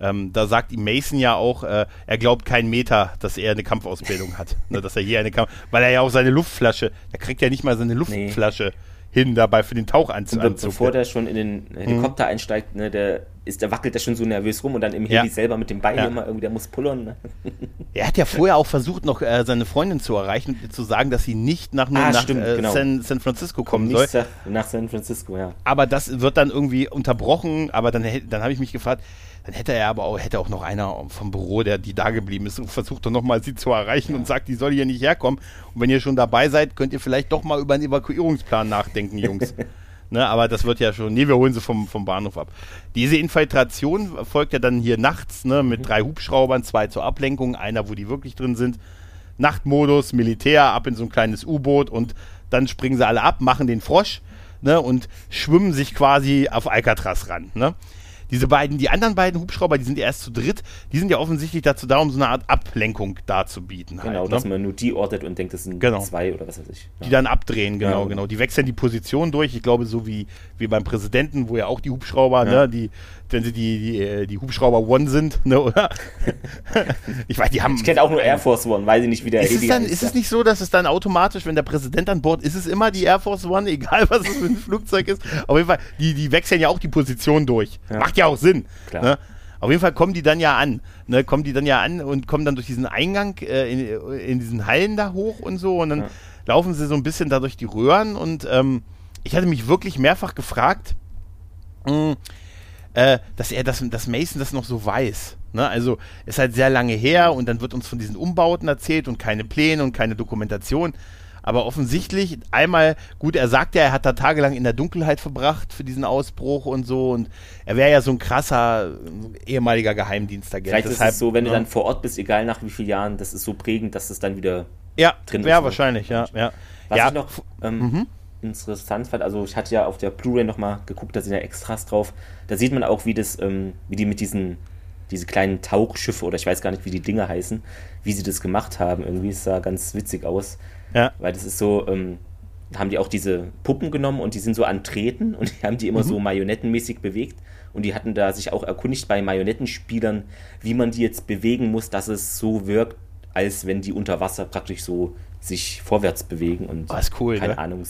Ähm, da sagt ihm Mason ja auch, äh, er glaubt keinen Meter, dass er eine Kampfausbildung hat. *laughs* Ne, dass er hier eine Kampf weil er ja auch seine Luftflasche, er kriegt ja nicht mal seine Luftflasche nee. hin dabei für den Tauchanzug. Und bevor der schon in den Helikopter mhm. einsteigt, ne, der ist, der wackelt der schon so nervös rum und dann im Heli ja. selber mit dem Bein ja. immer irgendwie, der muss pullern. Ne? Er hat ja vorher auch versucht, noch äh, seine Freundin zu erreichen und ihr zu sagen, dass sie nicht nach, ah, nach stimmt, äh, genau. San, San, Francisco kommen soll. Nach San Francisco, ja. Aber das wird dann irgendwie unterbrochen, aber dann, dann habe ich mich gefragt, dann hätte er aber auch, hätte auch noch einer vom Büro, der die da geblieben ist und versucht dann nochmal sie zu erreichen ja. und sagt, die soll hier nicht herkommen. Und wenn ihr schon dabei seid, könnt ihr vielleicht doch mal über einen Evakuierungsplan nachdenken, Jungs. *laughs* Ne, aber das wird ja schon, nee, wir holen sie vom, vom Bahnhof ab. Diese Infiltration folgt ja dann hier nachts ne, mit mhm. drei Hubschraubern, zwei zur Ablenkung, einer, wo die wirklich drin sind. Nachtmodus, Militär, ab in so ein kleines U-Boot und dann springen sie alle ab, machen den Frosch ne, und schwimmen sich quasi auf Alcatraz ran. Ne? Diese beiden, die anderen beiden Hubschrauber, die sind ja erst zu dritt, die sind ja offensichtlich dazu da, um so eine Art Ablenkung darzubieten. Genau, halt, dass ne? man nur die ortet und denkt, das sind genau. zwei oder was weiß ich. Ja. Die dann abdrehen, genau, ja. genau. Die wechseln die Position durch. Ich glaube, so wie, wie beim Präsidenten, wo ja auch die Hubschrauber, ja. ne, die, wenn sie die, die, äh, die Hubschrauber One sind, ne, oder? *laughs* ich weiß, die haben. Ich kenne auch nur Air Force One, weiß ich nicht, wie der ist es dann, Ist es nicht so, dass es dann automatisch, wenn der Präsident an Bord ist, es immer die Air Force One, *laughs* egal was es für ein Flugzeug ist? Auf jeden Fall, die, die wechseln ja auch die Position durch. Ja. Macht ja auch Sinn. Klar. Ne? Auf jeden Fall kommen die dann ja an. Ne, kommen die dann ja an und kommen dann durch diesen Eingang äh, in, in, diesen Hallen da hoch und so und dann ja. laufen sie so ein bisschen da durch die Röhren und ähm, ich hatte mich wirklich mehrfach gefragt, mh, hm, äh, dass er das, dass Mason das noch so weiß. Ne? Also ist halt sehr lange her und dann wird uns von diesen Umbauten erzählt und keine Pläne und keine Dokumentation. Aber offensichtlich, einmal, gut, er sagt ja, er hat da tagelang in der Dunkelheit verbracht für diesen Ausbruch und so. Und er wäre ja so ein krasser ehemaliger Geheimdienstagent. Vielleicht Deshalb, ist es so, wenn ne? du dann vor Ort bist, egal nach wie vielen Jahren, das ist so prägend, dass es dann wieder ja, drin ist. Ja, ne? wahrscheinlich, ja. ja. Was ja. ich noch ähm, mhm interessant fand, also ich hatte ja auf der Blu-ray nochmal geguckt, da sind ja Extras drauf. Da sieht man auch, wie das, ähm, wie die mit diesen, diese kleinen Tauchschiffe oder ich weiß gar nicht, wie die Dinger heißen, wie sie das gemacht haben. Irgendwie es sah ganz witzig aus. Ja. Weil das ist so, ähm, haben die auch diese Puppen genommen und die sind so antreten und die haben die immer mhm. so marionettenmäßig bewegt. Und die hatten da sich auch erkundigt bei Marionettenspielern, wie man die jetzt bewegen muss, dass es so wirkt, als wenn die unter Wasser praktisch so sich vorwärts bewegen und oh, cool, keine ne? Ahnung,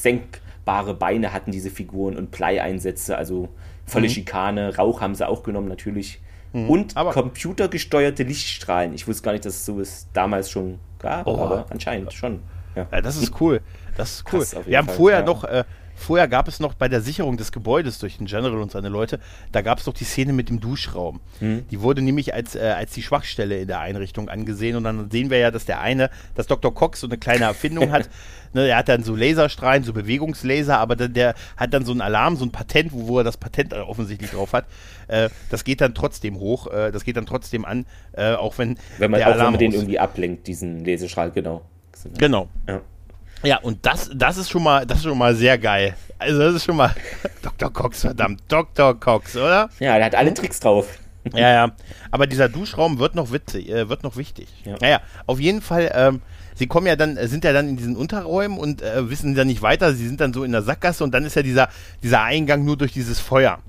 senkbare Beine hatten diese Figuren und Bleieinsätze, also volle mhm. Schikane, Rauch haben sie auch genommen natürlich. Mhm. Und aber computergesteuerte Lichtstrahlen. Ich wusste gar nicht, dass es sowas damals schon gab, oh. aber anscheinend schon. Ja. ja. das ist cool. Das ist cool. Krass, Wir haben Fall. vorher ja. noch, äh, Vorher gab es noch bei der Sicherung des Gebäudes durch den General und seine Leute, da gab es doch die Szene mit dem Duschraum. Mhm. Die wurde nämlich als, äh, als die Schwachstelle in der Einrichtung angesehen und dann sehen wir ja, dass der eine, dass Dr. Cox so eine kleine Erfindung hat. *laughs* Ne, er hat dann so Laserstrahlen, so Bewegungslaser, aber der, der hat dann so einen Alarm, so ein Patent, wo, wo er das Patent offensichtlich drauf hat. Äh, das geht dann trotzdem hoch, äh, das geht dann trotzdem an, äh, auch wenn wenn man, der auch Alarm wenn man den irgendwie ablenkt, diesen Laserstrahl, genau. Genau. Ja. Ja, und das, das ist schon mal, das ist schon mal sehr geil. Also das ist schon mal *laughs* Dr. Cox, verdammt, Dr. Cox, oder? Ja, der hat alle Tricks drauf. *laughs* Ja, ja. Aber dieser Duschraum wird noch witzig, äh, wird noch wichtig. Ja. Naja, auf jeden Fall, ähm, sie kommen ja dann, sind ja dann in diesen Unterräumen und äh, wissen dann nicht weiter. Sie sind dann so in der Sackgasse und dann ist ja dieser, dieser Eingang nur durch dieses Feuer.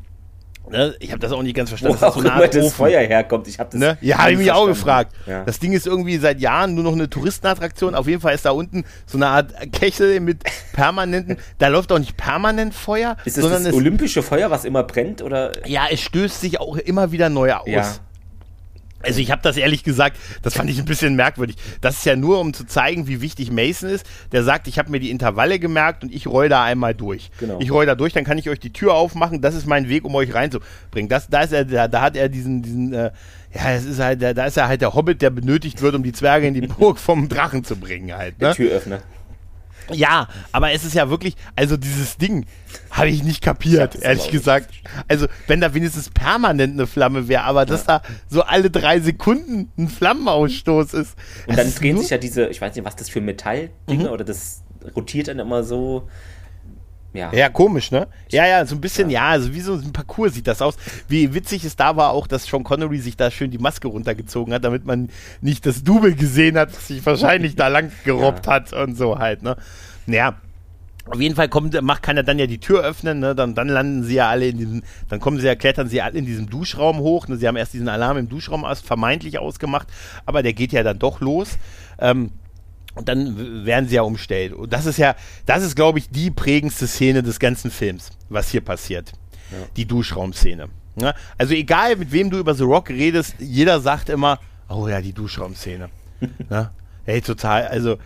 Ne? Ich habe das auch nicht ganz verstanden. Wo auch so immer das Feuer herkommt. Ich habe das. Ne? Ja, habe ich mich auch gefragt. Ja. Das Ding ist irgendwie seit Jahren nur noch eine Touristenattraktion. Auf jeden Fall ist da unten so eine Art Kechel mit permanenten. *laughs* da läuft auch nicht permanent Feuer. Ist das das olympische Feuer, was immer brennt? Oder? Ja, es stößt sich auch immer wieder neu aus. Ja. Also ich habe das ehrlich gesagt, das fand ich ein bisschen merkwürdig. Das ist ja nur, um zu zeigen, wie wichtig Mason ist. Der sagt, ich habe mir die Intervalle gemerkt und ich roll da einmal durch. Genau. Ich roll da durch, dann kann ich euch die Tür aufmachen. Das ist mein Weg, um euch reinzubringen. Das, da ist er, da, da hat er diesen, diesen, äh, ja, es ist halt, da ist er halt der Hobbit, der benötigt wird, um die Zwerge in die Burg *laughs* vom Drachen zu bringen halt. Ne? Der Türöffner. Ja, aber es ist ja wirklich, also dieses Ding habe ich nicht kapiert, ehrlich gesagt. Also, wenn da wenigstens permanent eine Flamme wäre, aber ja. dass da so alle drei Sekunden ein Flammenausstoß ist. Und dann drehen sich ja diese, ich weiß nicht, was das für Metalldinge mhm. oder das rotiert dann immer so. Ja. ja, komisch, ne? Ja, ja, so ein bisschen, ja. ja, also wie so ein Parcours sieht das aus. Wie witzig es da war auch, dass Sean Connery sich da schön die Maske runtergezogen hat, damit man nicht das Double gesehen hat, was sich wahrscheinlich da lang *laughs* gerobbt ja. hat und so halt, ne? Naja, auf jeden Fall kommt, macht, kann er dann ja die Tür öffnen, ne? dann, dann landen sie ja alle in diesem, dann kommen sie ja, klettern sie alle in diesem Duschraum hoch. Ne? Sie haben erst diesen Alarm im Duschraum aus, vermeintlich ausgemacht, aber der geht ja dann doch los. Ähm, und dann werden sie ja umstellt. Und das ist ja, das ist, glaube ich, die prägendste Szene des ganzen Films, was hier passiert. Ja. Die Duschraumszene. Ja? Also egal, mit wem du über The Rock redest, jeder sagt immer, oh ja, die Duschraumszene. ja? *laughs* Hey, total, also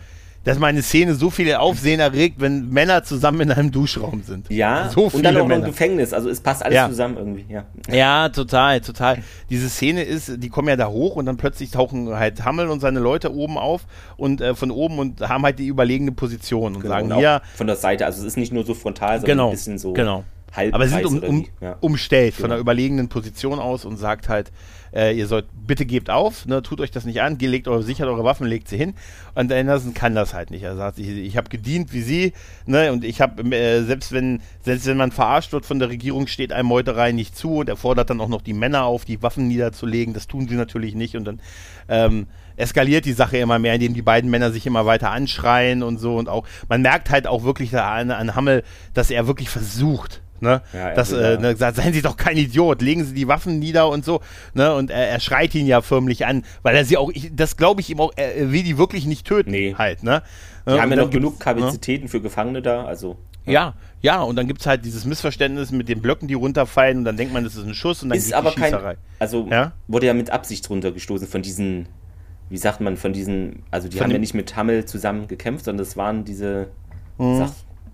dass meine Szene so viel Aufsehen erregt, wenn Männer zusammen in einem Duschraum sind. Ja, so und dann auch noch im Gefängnis, also es passt alles ja. zusammen irgendwie, ja. Ja, total, total. Diese Szene ist, die kommen ja da hoch und dann plötzlich tauchen halt Hammel und seine Leute oben auf und äh, von oben und haben halt die überlegene Position und genau, sagen, ja. Von der Seite, also es ist nicht nur so frontal, sondern genau, ein bisschen so. Genau halb. Aber sie sind um, um, ja. umstellt genau. von einer überlegenen Position aus und sagt halt, äh, ihr sollt, bitte gebt auf, ne, tut euch das nicht an, legt eure, sichert eure Waffen, legt sie hin. Und Anderson kann das halt nicht. Er sagt, ich, ich habe gedient wie sie, ne, und ich habe, äh, selbst wenn, selbst wenn man verarscht wird von der Regierung, steht einem Meuterei nicht zu und er fordert dann auch noch die Männer auf, die Waffen niederzulegen. Das tun sie natürlich nicht und dann ähm, eskaliert die Sache immer mehr, indem die beiden Männer sich immer weiter anschreien und so und auch, man merkt halt auch wirklich an, an Hammel, dass er wirklich versucht, Ne? Ja, das, äh, ne, seien Sie doch kein Idiot, legen Sie die Waffen nieder und so. Ne? Und er, er schreit ihn ja förmlich an, weil er sie auch, ich, das glaube ich ihm auch, er will die wirklich nicht töten. Nee. Halt, ne? Die und haben ja noch genug Kapazitäten ne? für Gefangene da, also. Ja, ja, ja und dann gibt es halt dieses Missverständnis mit den Blöcken, die runterfallen und dann denkt man, das ist ein Schuss und dann ist aber. Kein, also ja? wurde ja mit Absicht runtergestoßen von diesen, wie sagt man, von diesen, also die von haben ja nicht mit Hammel zusammen gekämpft, sondern das waren diese, mhm. sag,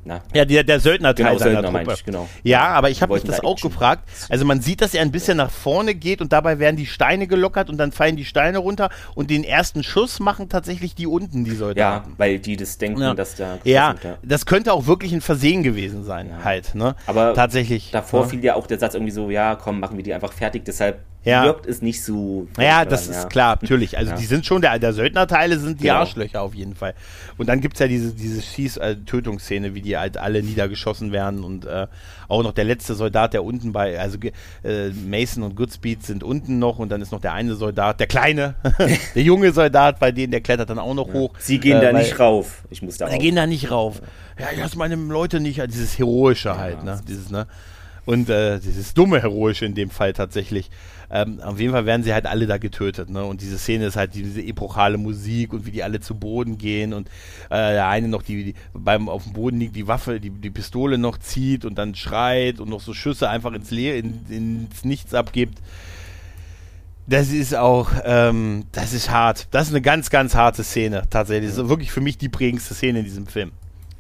na. Ja, der, der Söldner-Teil genau, seiner Söldner Truppe. Ich, genau. Ja, aber ich habe mich das da auch gefragt. Also man sieht, dass er ein bisschen nach vorne geht und dabei werden die Steine gelockert und dann fallen die Steine runter und den ersten Schuss machen tatsächlich die unten, die Soldaten. Ja, weil die das denken, ja. dass da ja, wird, ja, das könnte auch wirklich ein Versehen gewesen sein, ja. halt. Ne? Aber tatsächlich. Davor fiel ja auch der Satz irgendwie so, ja, komm, machen wir die einfach fertig, deshalb ja. wirkt es nicht so. Ja, das ist klar, natürlich. Also ja. die sind schon, der, der Söldnerteile sind die genau. Arschlöcher auf jeden Fall. Und dann gibt es ja diese, diese Schieß-Tötungsszene, äh, wie die halt alle niedergeschossen werden und äh, auch noch der letzte Soldat, der unten bei, also äh, Mason und Goodspeed sind unten noch und dann ist noch der eine Soldat, der kleine, *laughs* der junge Soldat, bei denen, der klettert dann auch noch ja. hoch. Sie gehen äh, da nicht rauf. Ich muss da Sie gehen da nicht rauf. Ja, ich lasse meine Leute nicht, dieses Heroische halt, ne? Dieses, ne? Und äh, dieses dumme Heroische in dem Fall tatsächlich. Ähm, auf jeden Fall werden sie halt alle da getötet. Ne? Und diese Szene ist halt diese epochale Musik und wie die alle zu Boden gehen und äh, der eine noch die, die, beim auf dem Boden liegt, die Waffe, die, die Pistole noch zieht und dann schreit und noch so Schüsse einfach ins Leer, in, ins Nichts abgibt. Das ist auch, ähm, das ist hart. Das ist eine ganz, ganz harte Szene tatsächlich. Das ist wirklich für mich die prägendste Szene in diesem Film.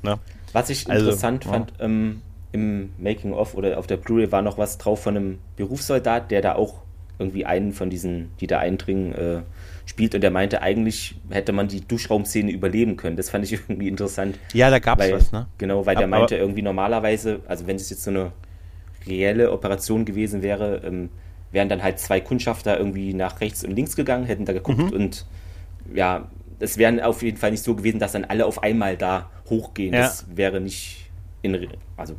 Ne? Was ich also, interessant ja. fand, ähm, im Making-of oder auf der Blu-ray war noch was drauf von einem Berufssoldat, der da auch irgendwie einen von diesen, die da eindringen, äh, spielt und der meinte, eigentlich hätte man die Duschraumszene überleben können. Das fand ich *laughs* irgendwie interessant. Ja, da gab es was, ne? Genau, weil aber, der meinte irgendwie normalerweise, also wenn es jetzt so eine reelle Operation gewesen wäre, ähm, wären dann halt zwei Kundschafter irgendwie nach rechts und links gegangen, hätten da geguckt mhm. und ja, es wäre auf jeden Fall nicht so gewesen, dass dann alle auf einmal da hochgehen. Ja. Das wäre nicht in, also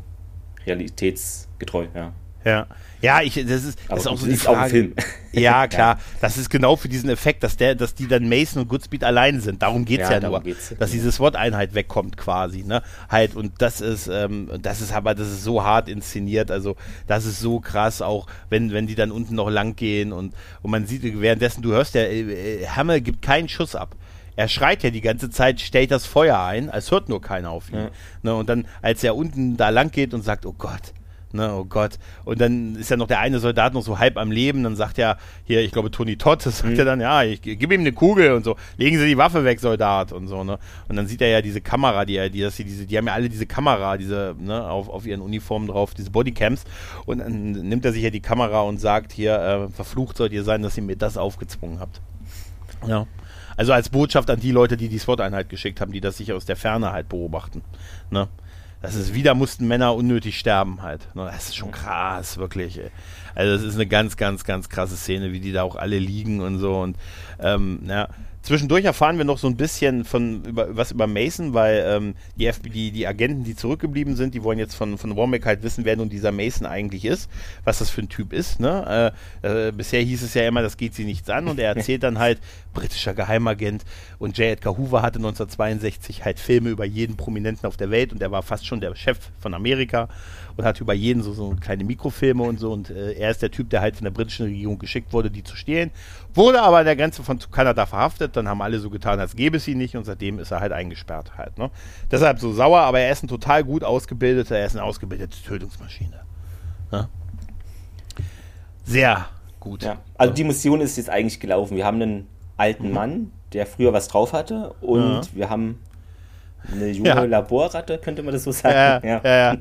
realitätsgetreu, ja. Ja. Ja, ich, das ist, das ist auch so die Frage. Auch ein Film. *laughs* *laughs* Ja, klar. Ja. Das ist genau für diesen Effekt, dass der, dass die dann Mason und Goodspeed allein sind. Darum geht's ja, ja nur. Geht's. Dass dieses Wort-Einheit wegkommt quasi, ne? Halt, und das ist, ähm, das ist aber, das ist so hart inszeniert. Also, das ist so krass, auch wenn, wenn die dann unten noch lang gehen und, und man sieht, währenddessen, du hörst, der äh, Hammer gibt keinen Schuss ab er schreit ja die ganze Zeit, stellt das Feuer ein, als hört nur keiner auf ihn. Ja. Ne, und dann, als er unten da lang geht und sagt, oh Gott, Ne, oh Gott. Und dann ist ja noch der eine Soldat noch so halb am Leben. Dann sagt er, hier, ich glaube, Tony Todd, *laughs* das sagt mhm. er dann, ja, ich gebe ihm eine Kugel und so. Legen Sie die Waffe weg, Soldat und so, ne. Und dann sieht er ja diese Kamera, die er, die, dass sie diese, die haben ja alle diese Kamera, diese, ne, auf, auf ihren Uniformen drauf, diese Bodycams. Und dann nimmt er sich ja die Kamera und sagt, hier, äh, verflucht sollt ihr sein, dass ihr mir das aufgezwungen habt. Ja. Also als Botschaft an die Leute, die die SWAT-Einheit geschickt haben, die das sich aus der Ferne halt beobachten. Ne? Das ist wieder mussten Männer unnötig sterben halt. Ne? Das ist schon krass, wirklich. Also das ist eine ganz, ganz, ganz krasse Szene, wie die da auch alle liegen und so. Und ähm, ja, Zwischendurch erfahren wir noch so ein bisschen von über, was über Mason, weil ähm, die, FBI, die Agenten, die zurückgeblieben sind, die wollen jetzt von, von Womack halt wissen, wer nun dieser Mason eigentlich ist, was das für ein Typ ist. Ne? Äh, äh, bisher hieß es ja immer, das geht sie nichts an und er erzählt dann halt, *laughs* britischer Geheimagent und J. Edgar Hoover hatte 1962 halt Filme über jeden Prominenten auf der Welt und er war fast schon der Chef von Amerika und hat über jeden so, so kleine Mikrofilme und so. Und äh, er ist der Typ, der halt von der britischen Regierung geschickt wurde, die zu stehlen. Wurde aber an der Grenze von Kanada verhaftet. Dann haben alle so getan, als gäbe es ihn nicht. Und seitdem ist er halt eingesperrt halt. Ne? Deshalb so sauer, aber er ist ein total gut ausgebildeter, er ist eine ausgebildete Tötungsmaschine. Ne? Sehr gut. Ja. Also die Mission ist jetzt eigentlich gelaufen. Wir haben einen alten mhm. Mann, der früher was drauf hatte. Und ja. wir haben eine junge ja. Laborratte, könnte man das so sagen. Ja, ja, ja.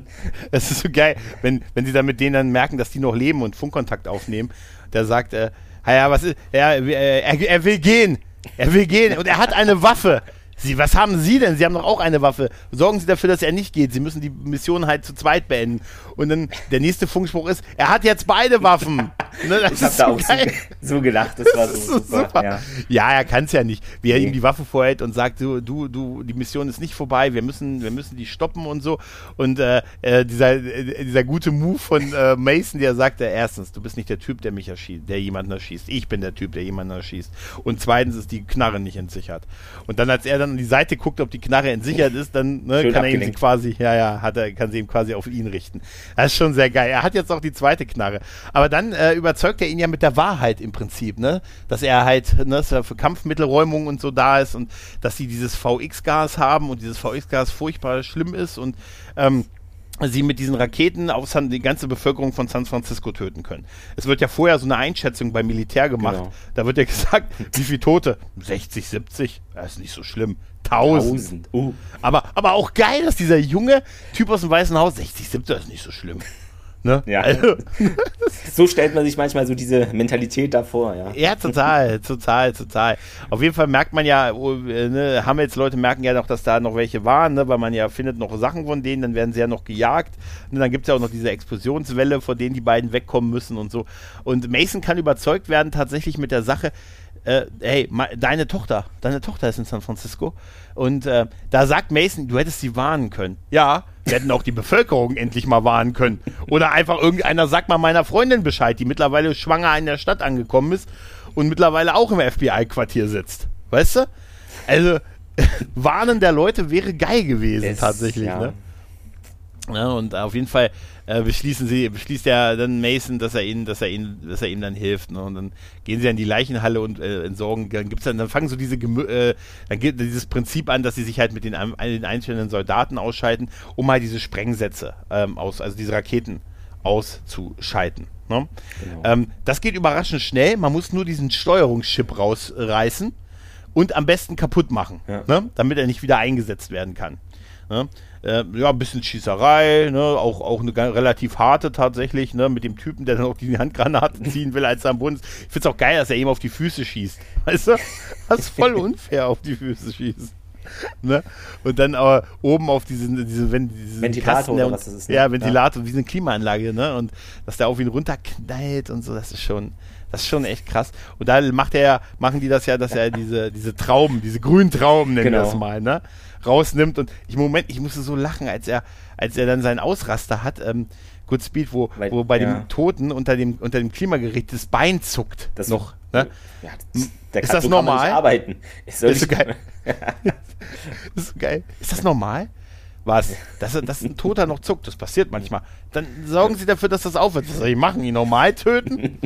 Es ist so geil, wenn, wenn sie dann mit denen dann merken, dass die noch leben und Funkkontakt aufnehmen. Der sagt, äh, ja, was ist, ja, er, er will gehen. Er will gehen und er hat eine Waffe. Sie, was haben Sie denn? Sie haben doch auch eine Waffe. Sorgen Sie dafür, dass er nicht geht. Sie müssen die Mission halt zu zweit beenden. Und dann der nächste Funkspruch ist, er hat jetzt beide Waffen. Ne, ich hab so da auch so, so, gelacht. Das, das war so super. super. Ja. ja, er kann es ja nicht. Wie er nee. ihm die Waffe vorhält und sagt, du, du, du, die Mission ist nicht vorbei. Wir müssen, wir müssen die stoppen und so. Und äh, äh dieser, äh, dieser gute Move von äh, Mason, der sagte, erstens, du bist nicht der Typ, der mich erschießt, der jemanden erschießt. Ich bin der Typ, der jemanden erschießt. Und zweitens ist die Knarre nicht entsichert. Und dann, als er dann an die Seite guckt, ob die Knarre entsichert ist, dann ne, kann er ihn quasi, ja, ja, hat er, kann sie ihm quasi auf ihn richten. Das ist schon sehr geil. Er hat jetzt auch die zweite Knarre. Aber dann äh, überzeugt er ihn ja mit der Wahrheit im Prinzip, ne? Dass er halt, ne, dass er für Kampfmittelräumung und so da ist und dass sie dieses VX-Gas haben und dieses VX-Gas furchtbar schlimm ist und ähm, sie mit diesen Raketen auf San, die ganze Bevölkerung von San Francisco töten können. Es wird ja vorher so eine Einschätzung beim Militär gemacht. Genau. Da wird ja gesagt, wie viele Tote? 60, 70? Das ist nicht so schlimm. 1000. Uh. Aber, aber auch geil, dass dieser junge Typ aus dem Weißen Haus, 60, 70, das ist nicht so schlimm. Ne? Ja. Also. *laughs* so stellt man sich manchmal so diese Mentalität davor, ja. Ja, total, total, total. Auf jeden Fall merkt man ja, oh, ne, haben jetzt Leute merken ja noch, dass da noch welche waren, ne, weil man ja findet noch Sachen von denen, dann werden sie ja noch gejagt. Und dann gibt es ja auch noch diese Explosionswelle, vor denen die beiden wegkommen müssen und so. Und Mason kann überzeugt werden, tatsächlich mit der Sache, äh, hey, deine Tochter, deine Tochter ist in San Francisco. Und äh, da sagt Mason, du hättest sie warnen können. Ja, wir hätten auch die Bevölkerung endlich mal warnen können. Oder einfach irgendeiner sagt mal meiner Freundin Bescheid, die mittlerweile schwanger in der Stadt angekommen ist und mittlerweile auch im FBI-Quartier sitzt. Weißt du? Also, *laughs* warnen der Leute wäre geil gewesen, es, tatsächlich. Ja. Ne? Ja, und auf jeden Fall äh, beschließen sie, beschließt ja dann Mason, dass er ihnen, dass er ihnen, dass er ihm dann hilft. Ne? Und dann gehen sie in die Leichenhalle und äh, entsorgen. Dann gibt's dann, dann fangen so diese, äh, dann geht dieses Prinzip an, dass sie sich halt mit den, den einzelnen Soldaten ausschalten, um halt diese Sprengsätze ähm, aus, also diese Raketen auszuschalten. Ne? Genau. Ähm, das geht überraschend schnell. Man muss nur diesen Steuerungschip rausreißen und am besten kaputt machen, ja. ne? damit er nicht wieder eingesetzt werden kann. Ne? Äh, ja, ein bisschen Schießerei, ne? auch, auch eine relativ harte tatsächlich, ne? mit dem Typen, der dann auch die Handgranaten *laughs* ziehen will, als er am Boden ist. Ich finde es auch geil, dass er ihm auf die Füße schießt. *laughs* Weißt du? Das ist voll unfair, auf die Füße schießen. Ne? Und dann aber oben auf diesen, diese, diesen Ventilator Kasten, oder was das ist. Ne? Ja, Ventilator, ja. wie eine Klimaanlage, ne? Und dass der auf ihn runterknallt und so, das ist schon, das ist schon echt krass. Und da macht er, machen die das ja, dass er diese, diese Trauben, diese grünen Trauben nennen genau. wir das mal, ne? Rausnimmt. Und ich, Moment, ich musste so lachen, als er, als er dann seinen Ausraster hat. Ähm, Good Speed, wo, Weil, wo bei ja. dem Toten unter dem, unter dem Klimagerät das Bein zuckt. Das noch. Ne? Ja, das, ist das normal? arbeiten. Ist, ist so geil. *laughs* ist so geil. Ist das normal? Was? Dass, dass ein Toter noch zuckt, das passiert manchmal. Dann sorgen Sie dafür, dass das aufhört. Was soll ich machen? Ihn normal töten?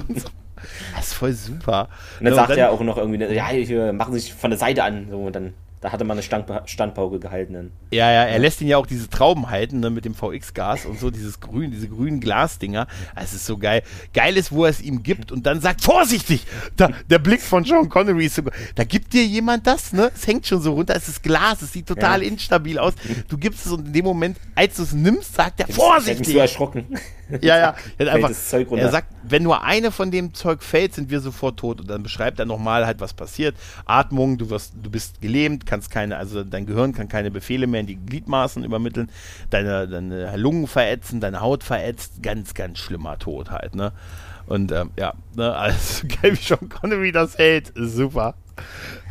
Das ist voll super. Und dann sagt er auch noch irgendwie, ja, machen Sie sich von der Seite an. So, und dann da hatte man eine Stand Standpauke gehalten. Dann. Ja, ja, er lässt ihn ja auch diese Trauben halten ne, mit dem VX-Gas und so, dieses grün, diese grünen Glasdinger. Es ist so geil. Geil ist, wo er es ihm gibt und dann sagt, vorsichtig! Da, der Blick von Sean Connery ist so, da gibt dir jemand das, ne? Es hängt schon so runter, es ist Glas, es sieht total ja. instabil aus. Du gibst es und in dem Moment, als du es nimmst, sagt er, vorsichtig! Ich bin so erschrocken. *laughs* Ja, ja. Er, einfach, er sagt, wenn nur eine von dem Zeug fällt, sind wir sofort tot. Und dann beschreibt er nochmal halt, was passiert. Atmung, du wirst, du bist gelähmt, kannst keine, also dein Gehirn kann keine Befehle mehr in die Gliedmaßen übermitteln, deine, deine Lungen verätzen, deine Haut verätzt, ganz, ganz schlimmer Tod halt, ne? Und ähm, ja, ne, *laughs* also geil, wie Sean Connery das hält, super.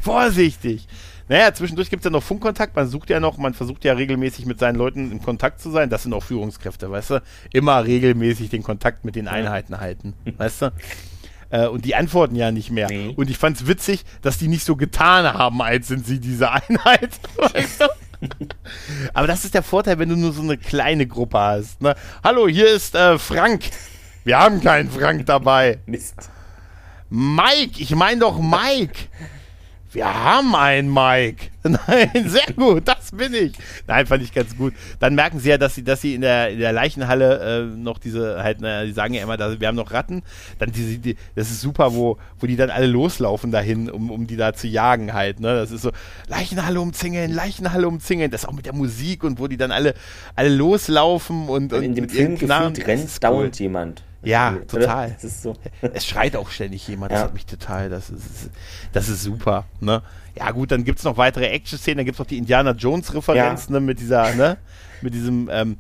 Vorsichtig! Naja, zwischendurch gibt es ja noch Funkkontakt. Man sucht ja noch, man versucht ja regelmäßig mit seinen Leuten in Kontakt zu sein. Das sind auch Führungskräfte, weißt du? Immer regelmäßig den Kontakt mit den Einheiten halten, *laughs* weißt du? Äh, und die antworten ja nicht mehr. Nee. Und ich fand es witzig, dass die nicht so getan haben, als sind sie diese Einheit. Weißt *laughs* du? *laughs* Aber das ist der Vorteil, wenn du nur so eine kleine Gruppe hast. Ne? Hallo, hier ist äh, Frank. Wir haben keinen Frank dabei. Mist. Mike, ich meine doch Mike. Wir haben einen Mike. *laughs* Nein, sehr gut, das bin ich. Nein, fand ich ganz gut. Dann merken sie ja, dass sie, dass sie in der, in der Leichenhalle äh, noch diese, halt, na, die sagen ja immer, dass, wir haben noch Ratten. Dann diese, die, das ist super, wo, wo die dann alle loslaufen dahin, um, um die da zu jagen halt. Ne? Das ist so, Leichenhalle umzingeln, Leichenhalle umzingeln. Das auch mit der Musik und wo die dann alle, alle loslaufen und, und in dem Film gefühlt rennt dauernd jemand. Ja, total. So. *laughs* Es schreit auch ständig jemand, das ja. hat mich total, das ist, das ist super, ne? Ja gut, dann gibt es noch weitere Action-Szenen, dann gibt es noch die Indiana Jones-Referenz, ja. ne, mit dieser, ne, mit diesem, ähm,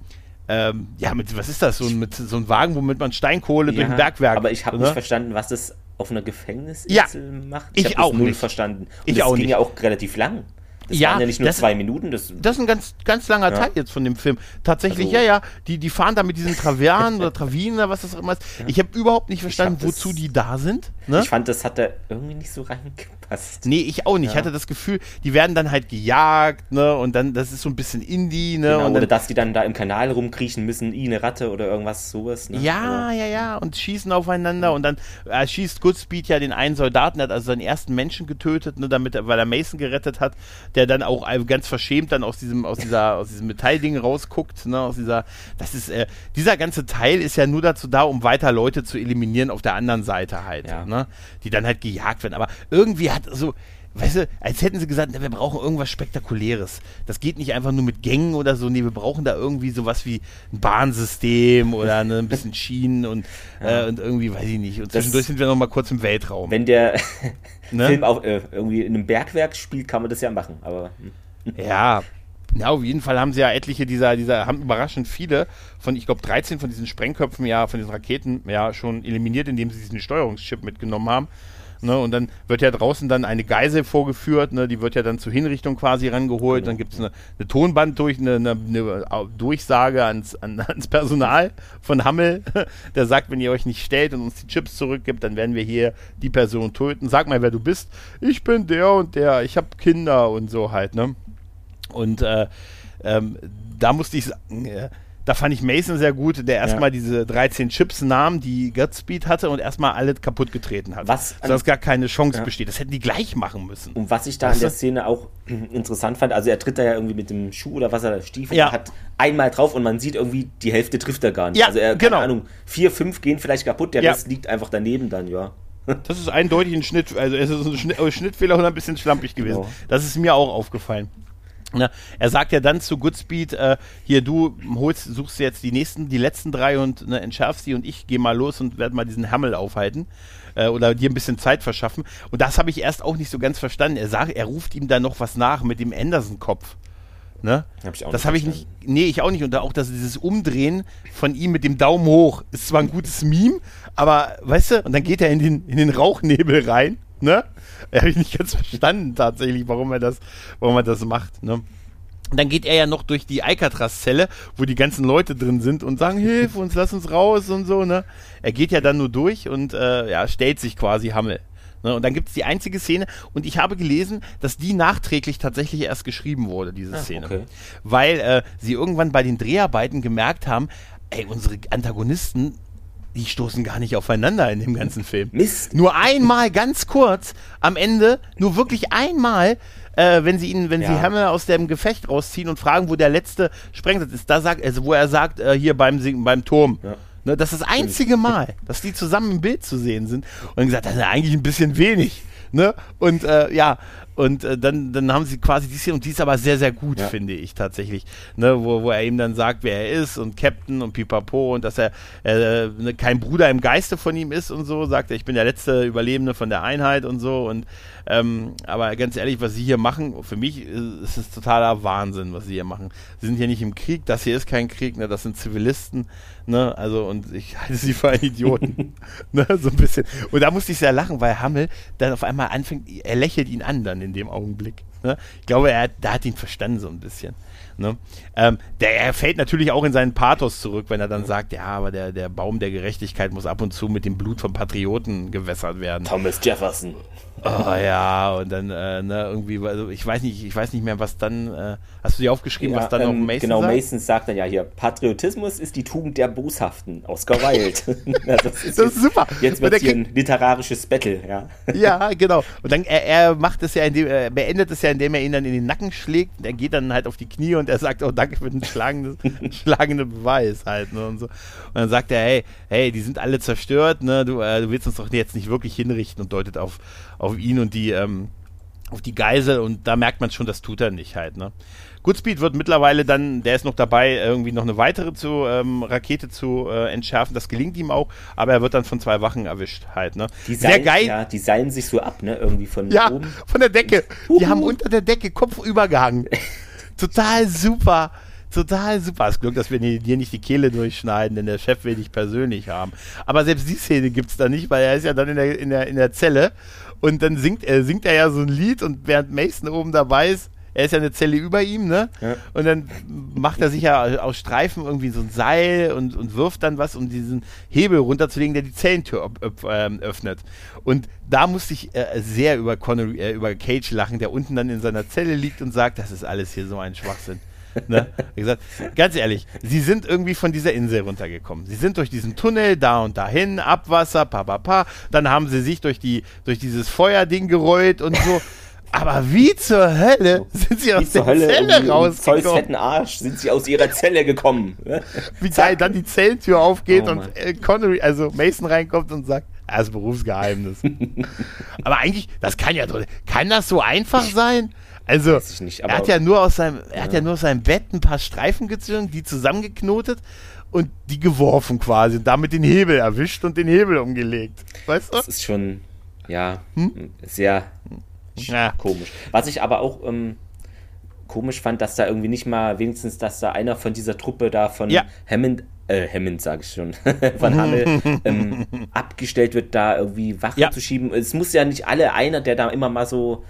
ähm, ja, mit, was ist das, so, mit, so ein Wagen, womit man Steinkohle ja, durch ein Bergwerk... Aber ich habe ne? nicht verstanden, was das auf einer Gefängnisinsel ja, macht. Ich, ich auch null nicht. verstanden. Und ich auch ging nicht. ja auch relativ lang. Das ja, waren ja nicht nur das, zwei Minuten. Das, das ist ein ganz, ganz langer ja. Teil jetzt von dem Film. Tatsächlich, also, ja, ja. Die, die fahren da mit diesen Travianen oder Travinen oder was das auch immer ist. Ich habe überhaupt nicht verstanden, wozu das, die da sind. Ne? Ich fand, das hat da irgendwie nicht so reingepasst. Nee, ich auch nicht. Ich hatte das Gefühl, die werden dann halt gejagt, ne? Und dann, das ist so ein bisschen Indie, ne? Genau, und oder dass die dann da im Kanal rumkriechen müssen, i eine Ratte oder irgendwas sowas. Ne? Ja, oder? ja, ja. Und schießen aufeinander und dann äh, schießt Goodspeed ja den einen Soldaten, der hat also seinen ersten Menschen getötet, ne, damit, weil er Mason gerettet hat, der dann auch ganz ganz verschämt dann aus diesem, aus dieser, aus diesem Metallding rausguckt, ne, aus dieser, das ist, äh, dieser ganze Teil ist ja nur dazu da, um weiter Leute zu eliminieren auf der anderen Seite halt, ja. ne, die dann halt gejagt werden. Aber irgendwie hat so, weißt du, als hätten sie gesagt, wir brauchen irgendwas Spektakuläres. Das geht nicht einfach nur mit Gängen oder so. Nee, wir brauchen da irgendwie sowas wie ein Bahnsystem oder ne, ein bisschen *laughs* Schienen und, ja. äh, und irgendwie, weiß ich nicht. Und zwischendurch das, sind wir noch mal kurz im Weltraum. Wenn der ne? Film auch äh, irgendwie in einem Bergwerk spielt, kann man das ja machen. Aber hm. Ja, ja, auf jeden Fall haben sie ja etliche dieser, dieser, haben überraschend viele von, ich glaube, 13 von diesen Sprengköpfen, ja, von diesen Raketen, ja, schon eliminiert, indem sie diesen Steuerungschip mitgenommen haben. Ne, und dann wird ja draußen dann eine Geisel vorgeführt, ne, die wird ja dann zur Hinrichtung quasi rangeholt. Dann gibt es eine, eine, Tonband durch, eine, eine, eine Durchsage ans, an, *laughs* ans Personal von Hammel, *laughs* der sagt, wenn ihr euch nicht stellt und uns die Chips zurückgibt, dann werden wir hier die Person töten. Sag mal, wer du bist. Ich bin der und der, ich habe Kinder und so halt, ne? Und äh, ähm, da musste ich sagen, äh, da fand ich Mason sehr gut, der erstmal ja. diese 13 Chips nahm, die Godspeed hatte und erstmal alle kaputt getreten hat. Was sodass gar keine Chance ja. besteht. Das hätten die gleich machen müssen. Und was ich da weißt in der Szene auch *clears throat* interessant fand, also er tritt da ja irgendwie mit dem Schuh oder was er Stiefel ja. hat einmal drauf und man sieht irgendwie, die Hälfte trifft er gar nicht. Ja, also er, genau. Ahnung, vier, fünf gehen vielleicht kaputt, der Rest liegt einfach daneben dann, ja. *laughs* Das ist eindeutig ein Schnitt, also es ist ein Schnitt, Schnittfehler und ein bisschen schlampig gewesen. Genau. Das ist mir auch aufgefallen. Na, er sagt ja dann zu Goodspeed, äh, hier du holst, suchst jetzt die nächsten, die letzten drei und ne, entschärfst sie und ich gehe mal los und werde mal diesen Hammel aufhalten äh, oder dir ein bisschen Zeit verschaffen. Und das habe ich erst auch nicht so ganz verstanden. Er sagt, er ruft ihm da noch was nach mit dem Anderson-Kopf. Ne? Hab ich auch das habe ich nicht. Nee, ich auch nicht. Und auch dass dieses Umdrehen von ihm mit dem Daumen hoch ist zwar ein gutes Meme, aber weißt du, und dann geht er in den, in den Rauchnebel rein ne? *laughs* Habe ich nicht ganz verstanden tatsächlich, warum er das, warum er das macht, ne? Dann geht er ja noch durch die Alcatraz-Zelle, wo die ganzen Leute drin sind und sagen, hilf uns, lass uns raus und so, ne? Er geht ja dann nur durch und äh, ja, stellt sich quasi Hammel. Ne? Und dann gibt es die einzige Szene, und ich habe gelesen, dass die nachträglich tatsächlich erst geschrieben wurde, diese ah, Szene. Okay. Weil äh, sie irgendwann bei den Dreharbeiten gemerkt haben, ey, unsere Antagonisten die stoßen gar nicht aufeinander in dem ganzen Film. Mist. Nur einmal, ganz kurz, am Ende, nur wirklich einmal, äh, wenn sie ihn, wenn ja. sie Hammer aus dem Gefecht rausziehen und fragen, wo der letzte Sprengsatz ist, da sagt, also wo er sagt, äh, hier beim, beim Turm. Ja. Ne, das ist das einzige Mal, dass die zusammen im Bild zu sehen sind. Und gesagt, das ist eigentlich ein bisschen wenig. Ne? Und äh, ja, und äh, dann, dann haben sie quasi die Szene, und die ist aber sehr, sehr gut, ja. finde ich tatsächlich. Ne? Wo, wo er ihm dann sagt, wer er ist und Captain und Pipapo und dass er äh, ne, kein Bruder im Geiste von ihm ist und so, sagt er, ich bin der letzte Überlebende von der Einheit und so. Und ähm, aber ganz ehrlich, was sie hier machen, für mich ist es totaler Wahnsinn, was sie hier machen. Sie sind hier nicht im Krieg, das hier ist kein Krieg, ne? das sind Zivilisten, ne? Also, und ich *laughs* halte sie für einen Idioten. *laughs* ne? So ein bisschen. Und da musste ich sehr lachen, weil Hammel dann auf einmal anfängt, er lächelt ihn an dann in dem Augenblick. Ne? Ich glaube, er da hat ihn verstanden so ein bisschen. Ne? Ähm, der, er fällt natürlich auch in seinen Pathos zurück, wenn er dann sagt, ja, aber der, der Baum der Gerechtigkeit muss ab und zu mit dem Blut von Patrioten gewässert werden. Thomas Jefferson. Oh ja, und dann äh, ne, irgendwie, also ich weiß nicht, ich weiß nicht mehr, was dann, äh, hast du dir aufgeschrieben, ja, was dann ähm, noch Mason Genau, sagt? Mason sagt dann ja hier, Patriotismus ist die Tugend der Boshaften, Oscar Wilde. *laughs* das, ist, das ist super. Jetzt wird hier ein literarisches Battle, ja. *laughs* ja, genau. Und dann, er, er macht es ja, indem, er beendet es ja, indem er ihn dann in den Nacken schlägt, er geht dann halt auf die Knie und er sagt, oh, danke für den schlagenden, *laughs* schlagenden Beweis halt, ne, und so. Und dann sagt er, hey, hey, die sind alle zerstört, ne, du, äh, du willst uns doch jetzt nicht wirklich hinrichten und deutet auf, auf ihn und die, ähm, auf die Geisel und da merkt man schon, das tut er nicht halt, ne? Goodspeed wird mittlerweile dann, der ist noch dabei, irgendwie noch eine weitere zu, ähm, Rakete zu äh, entschärfen. Das gelingt ihm auch, aber er wird dann von zwei Wachen erwischt halt, ne? Die Sehr seilen, geil. Ja, die seilen sich so ab, ne? Irgendwie von ja, oben. von der Decke. Die haben unter der Decke Kopf übergehangen. *laughs* Total super. Total super. Das Glück, dass wir dir nicht die Kehle durchschneiden, denn der Chef will dich persönlich haben. Aber selbst die Szene gibt es da nicht, weil er ist ja dann in der, in der, in der Zelle und dann singt er, singt er ja so ein Lied und während Mason oben dabei ist, er ist ja eine Zelle über ihm, ne? Ja. Und dann macht er sich ja aus Streifen irgendwie so ein Seil und, und wirft dann was, um diesen Hebel runterzulegen, der die Zellentür ähm, öffnet. Und da musste ich äh, sehr über Connery, äh, über Cage lachen, der unten dann in seiner Zelle liegt und sagt, das ist alles hier so ein Schwachsinn. Ne? gesagt, ganz ehrlich, sie sind irgendwie von dieser Insel runtergekommen. Sie sind durch diesen Tunnel da und dahin, Abwasser, pa, pa, pa. Dann haben sie sich durch, die, durch dieses Feuerding gerollt und so. Aber wie zur Hölle sind sie aus der Hölle, Zelle rausgekommen? Voll fetten Arsch sind sie aus ihrer Zelle gekommen. wie geil dann die Zellentür aufgeht oh, und äh, Connery, also Mason reinkommt und sagt, das ist Berufsgeheimnis. *laughs* Aber eigentlich, das kann ja doch, kann das so einfach sein? Also, nicht, er hat ja nur aus seinem, er ja. hat ja nur aus seinem Bett ein paar Streifen gezogen, die zusammengeknotet und die geworfen quasi und damit den Hebel erwischt und den Hebel umgelegt. Weißt du? Das ist schon, ja, hm? sehr ja. komisch. Was ich aber auch ähm, komisch fand, dass da irgendwie nicht mal wenigstens, dass da einer von dieser Truppe da von ja. Hammond äh, Hammond sage ich schon, *laughs* von Hammel *laughs* ähm, abgestellt wird, da irgendwie Wache ja. zu schieben. Es muss ja nicht alle einer, der da immer mal so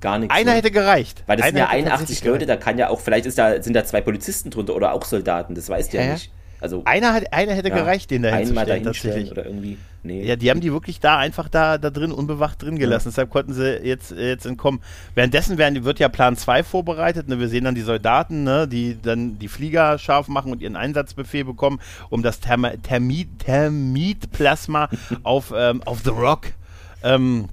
gar nichts. Einer hätte gereicht. Weil das Einer sind ja 81 Leute, da kann ja auch, vielleicht ist da, sind da zwei Polizisten drunter oder auch Soldaten, das weißt du ja, ja nicht. Also, einer, hat, einer hätte ja, gereicht, den da einmal dahinstellen oder irgendwie. Nee. Ja, die haben die wirklich da einfach da, da drin unbewacht drin gelassen. Ja. Deshalb konnten sie jetzt, jetzt entkommen. Währenddessen werden, wird ja Plan 2 vorbereitet. Ne? Wir sehen dann die Soldaten, ne? die dann die Flieger scharf machen und ihren Einsatzbefehl bekommen, um das Therm Thermit, Thermitplasma *laughs* auf, ähm, auf The Rock ähm,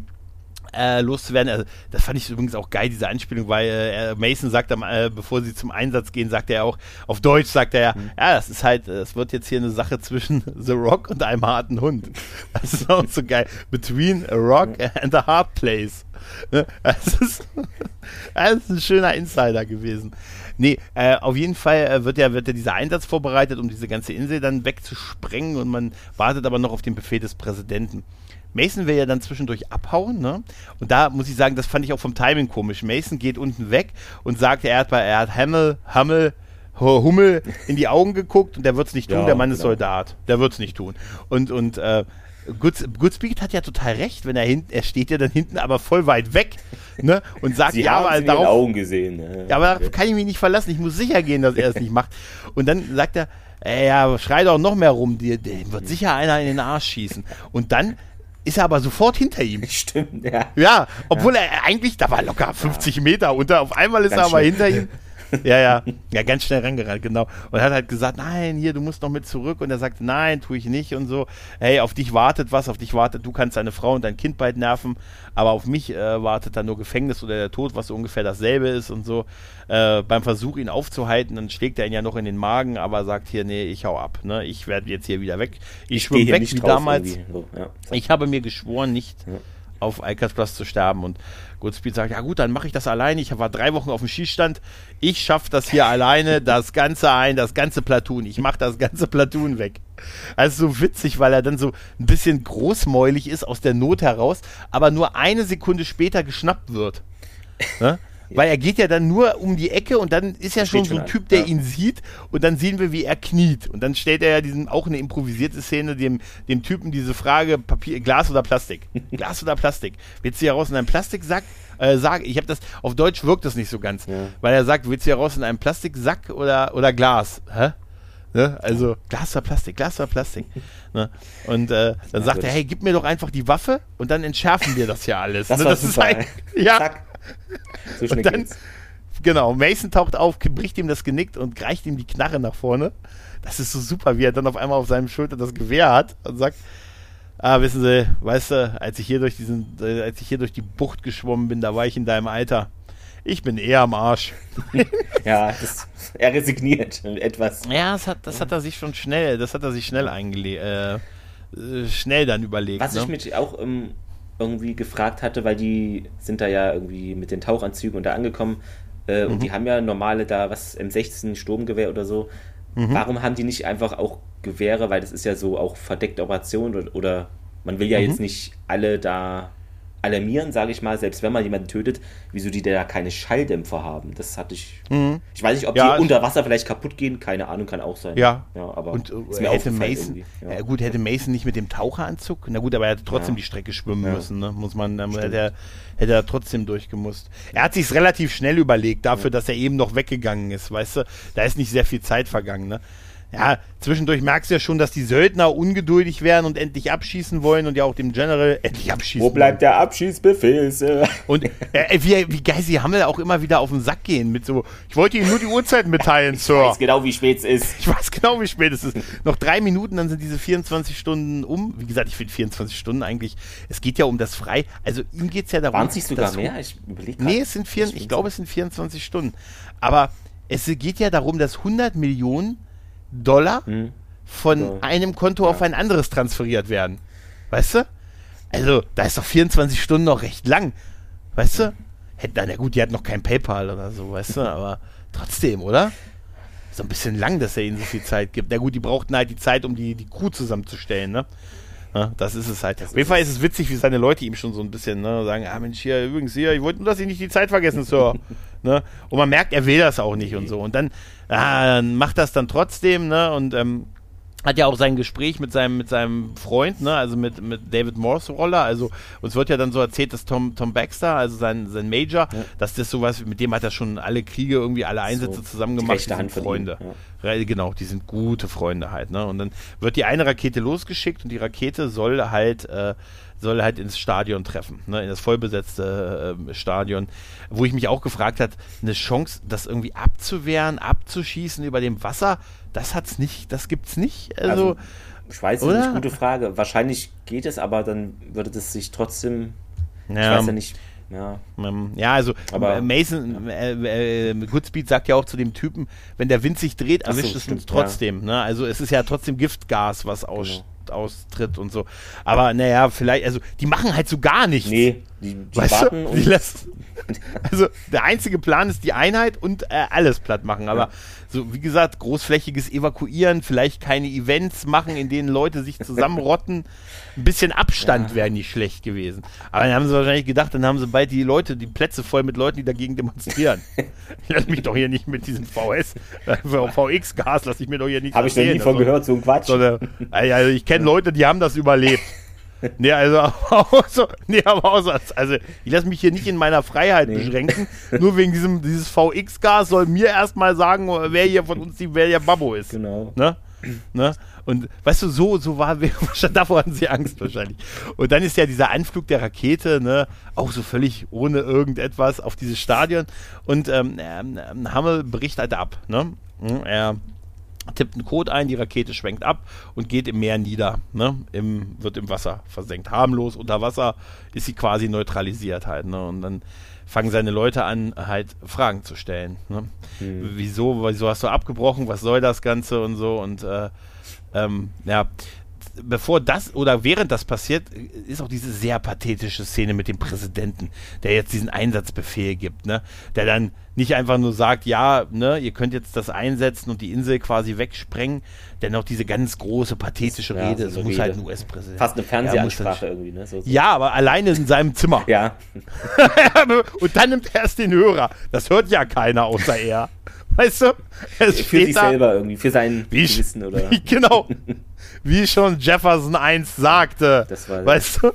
äh, loszuwerden. Also, das fand ich übrigens auch geil, diese Anspielung, weil äh, Mason sagt, äh, bevor sie zum Einsatz gehen, sagt er auch, auf Deutsch sagt er ja, mhm. ja, das ist halt, es wird jetzt hier eine Sache zwischen *laughs* The Rock und einem harten Hund. Das ist auch so geil. Between a Rock and a Hard Place. Ne? Das ist, das ist ein schöner Insider gewesen. Nee, äh, auf jeden Fall äh, wird ja, wird ja dieser Einsatz vorbereitet, um diese ganze Insel dann wegzusprengen und man wartet aber noch auf den Befehl des Präsidenten. Mason will ja dann zwischendurch abhauen, ne? Und da muss ich sagen, das fand ich auch vom Timing komisch. Mason geht unten weg und sagt, er hat bei, er hat Hammel, Hammel, Hummel in die Augen geguckt und der wird es nicht tun, ja, der Mann genau. ist Soldat. Der wird es nicht tun. Und, und äh, Good, Goodspeed hat ja total recht, wenn er hinten, er steht ja dann hinten aber voll weit weg, ne? Und sagt, Sie ja, aber darauf, Augen gesehen. Ja, ja aber darauf kann ich mich nicht verlassen. Ich muss sicher gehen, dass er es nicht macht. Und dann sagt er, ey, ja, schrei doch noch mehr rum, dir, dir wird sicher einer in den Arsch schießen. Und dann ist er aber sofort hinter ihm. *laughs* Stimmt, ja. Ja, obwohl ja. er eigentlich, da war locker 50 Meter unter, auf einmal ist Ganz er aber hinter ihm. *laughs* ja, ja, ja, ganz schnell rangerannt, genau. Und hat halt gesagt, nein, hier, du musst noch mit zurück. Und er sagt, nein, tue ich nicht und so. Hey, auf dich wartet was, auf dich wartet, du kannst deine Frau und dein Kind bald nerven, aber auf mich äh, wartet dann nur Gefängnis oder der Tod, was so ungefähr dasselbe ist und so. Äh, beim Versuch, ihn aufzuhalten, dann schlägt er ihn ja noch in den Magen, aber sagt hier, nee, ich hau ab, ne? Ich werde jetzt hier wieder weg. Ich, ich schwimme weg wie damals. So, ja. Ich habe mir geschworen, nicht ja. auf Alcatraz zu sterben und Goodspeed sagt, ja gut, dann mache ich das alleine. Ich war drei Wochen auf dem Schießstand. Ich schaffe das hier alleine, das Ganze ein, das ganze Platoon. Ich mache das ganze Platoon weg. Also so witzig, weil er dann so ein bisschen großmäulig ist aus der Not heraus, aber nur eine Sekunde später geschnappt wird. Ne? Weil er geht ja dann nur um die Ecke und dann ist ja schon so ein Typ, der ja. ihn sieht und dann sehen wir, wie er kniet. Und dann stellt er ja diesen, auch eine improvisierte Szene, dem, dem Typen diese Frage, Papier, Glas oder Plastik? *laughs* Glas oder Plastik? Willst du hier raus in einen Plastiksack? Äh, sag, ich habe das, auf Deutsch wirkt das nicht so ganz, ja. weil er sagt, willst du hier raus in einen Plastiksack oder, oder Glas? Hä? Ne? Also Glas oder Plastik, Glas oder Plastik. *laughs* ne? Und äh, dann ja, sagt er, hey, gib mir doch einfach die Waffe und dann entschärfen wir das ja alles. Das, ne? das ist ein, *laughs* ja. Zack. *laughs* So schnell und dann, geht's. Genau, Mason taucht auf, bricht ihm das Genick und reicht ihm die Knarre nach vorne. Das ist so super, wie er dann auf einmal auf seinem Schulter das Gewehr hat und sagt, ah, wissen Sie, weißt du, als ich hier durch diesen, äh, als ich hier durch die Bucht geschwommen bin, da war ich in deinem Alter. Ich bin eher am Arsch. *laughs* ja, das, er resigniert etwas. Ja, das hat, das hat er sich schon schnell, das hat er sich schnell eingelegt, äh, äh, schnell dann überlegt. Was ne? ich mit auch ähm, irgendwie gefragt hatte, weil die sind da ja irgendwie mit den Tauchanzügen und da angekommen äh, mhm. und die haben ja normale da, was, M16 Sturmgewehr oder so. Mhm. Warum haben die nicht einfach auch Gewehre, weil das ist ja so auch verdeckte Operation oder, oder man will ja mhm. jetzt nicht alle da alarmieren, sage ich mal, selbst wenn man jemanden tötet, wieso die da keine Schalldämpfer haben. Das hatte ich. Mhm. Ich weiß nicht, ob ja, die unter Wasser vielleicht kaputt gehen, keine Ahnung, kann auch sein. Ja, ja aber und äh, hätte Mason, ja. gut, hätte Mason nicht mit dem Taucheranzug, na gut, aber er hätte trotzdem die Strecke schwimmen müssen, ne? muss man, dann hätte er, hätte er trotzdem durchgemusst. Er hat sich relativ schnell überlegt, dafür, dass er eben noch weggegangen ist, weißt du, da ist nicht sehr viel Zeit vergangen, ne? Ja, zwischendurch merkst du ja schon, dass die Söldner ungeduldig werden und endlich abschießen wollen und ja auch dem General *laughs* endlich abschießen Wo bleibt wollen. der Abschießbefehl, Sir? Und äh, wie, wie geil sie Hammel auch immer wieder auf den Sack gehen mit so, ich wollte Ihnen nur die Uhrzeit mitteilen, *laughs* Sir. Ich weiß genau, wie spät es ist. Ich weiß genau, wie spät es ist. Noch drei Minuten, dann sind diese 24 Stunden um. Wie gesagt, ich finde 24 Stunden eigentlich, es geht ja um das Frei, also ihm geht es ja darum. Waren es nicht sogar mehr? Ich überlege Nee, es sind vier, ich glaube, es sind 24 Stunden. Aber es geht ja darum, dass 100 Millionen Dollar mhm. von so. einem Konto ja. auf ein anderes transferiert werden. Weißt du? Also, da ist doch 24 Stunden noch recht lang. Weißt du? Hätte, na gut, die hat noch kein PayPal oder so, weißt du, aber trotzdem, oder? So ein bisschen lang, dass er ihnen so viel Zeit gibt. Na gut, die brauchten halt die Zeit, um die, die Crew zusammenzustellen, ne? Ja, das ist es halt. Auf jeden Fall ist es witzig, wie seine Leute ihm schon so ein bisschen ne, sagen, ah Mensch, hier übrigens hier, ich wollte nur, dass Sie nicht die Zeit vergessen, Sir. Ne? Und man merkt, er will das auch nicht und so. Und dann ah, macht das dann trotzdem, ne? Und ähm, hat ja auch sein Gespräch mit seinem, mit seinem Freund, ne, also mit, mit David Morse Roller. Also uns wird ja dann so erzählt, dass Tom, Tom Baxter, also sein, sein Major, ja. dass das sowas, mit dem hat er schon alle Kriege, irgendwie alle Einsätze so, zusammen gemacht. Die, die sind Freunde. Ja. Genau, die sind gute Freunde halt, ne? Und dann wird die eine Rakete losgeschickt und die Rakete soll halt äh, soll halt ins Stadion treffen, ne, in das vollbesetzte äh, Stadion, wo ich mich auch gefragt habe, eine Chance, das irgendwie abzuwehren, abzuschießen über dem Wasser, das hat's nicht, das gibt's nicht. Also, also ich weiß nicht, gute Frage. Wahrscheinlich geht es, aber dann würde das sich trotzdem, ja. ich weiß ja nicht, ja. Ähm, ja, also aber, Mason. Äh, äh, Goodspeed sagt ja auch zu dem Typen, wenn der Wind sich dreht, erwischt so, es uns trotzdem. Ja. Ne? Also es ist ja trotzdem Giftgas, was aus, genau austritt und so. Aber naja, vielleicht, also die machen halt so gar nichts. Nee, die, die warten du? Die lassen, also der einzige Plan ist die Einheit und äh, alles platt machen. Aber ja. so, wie gesagt, großflächiges Evakuieren, vielleicht keine Events machen, in denen Leute sich zusammenrotten. Ein bisschen Abstand ja. wäre nicht schlecht gewesen. Aber dann haben sie wahrscheinlich gedacht, dann haben sie bald die Leute, die Plätze voll mit Leuten, die dagegen demonstrieren. *laughs* Lass mich doch hier nicht mit diesem VS, *laughs* VX-Gas, lass ich mir doch hier nicht Habe ich noch nie von also, gehört, so ein Quatsch. Sondern, also ich kenne Leute, die haben das überlebt. Nee, also *laughs* auch so, nee, aber auch so, also ich lasse mich hier nicht in meiner Freiheit nee. beschränken. Nur wegen diesem dieses VX-Gas soll mir erstmal sagen, wer hier von uns die, wer der Babbo ist. Genau. Ne? Ne? Und weißt du, so, so war, *laughs* davor hatten sie Angst wahrscheinlich. Und dann ist ja dieser Anflug der Rakete, ne, auch so völlig ohne irgendetwas auf dieses Stadion. Und ähm, ähm, Hammel berichtet ab, ne? Er tippt einen Code ein, die Rakete schwenkt ab und geht im Meer nieder, ne? Im, wird im Wasser versenkt. Harmlos unter Wasser ist sie quasi neutralisiert halt, ne? Und dann fangen seine Leute an, halt Fragen zu stellen. Ne? Mhm. Wieso, wieso hast du abgebrochen? Was soll das Ganze und so? Und äh, ähm, ja, bevor das oder während das passiert, ist auch diese sehr pathetische Szene mit dem Präsidenten, der jetzt diesen Einsatzbefehl gibt, ne? Der dann nicht einfach nur sagt, ja, ne, ihr könnt jetzt das einsetzen und die Insel quasi wegsprengen, dennoch diese ganz große pathetische ja, Rede, so muss Rede. halt ein US-Präsident. Fast eine Fernsehansprache irgendwie, ne? So, so. Ja, aber alleine in seinem Zimmer. ja. *laughs* und dann nimmt er erst den Hörer. Das hört ja keiner außer er. Weißt du? Es für sich da, selber irgendwie, für sein wie Gewissen oder. Wie, *laughs* genau. *laughs* Wie schon Jefferson einst sagte. Das war weißt du?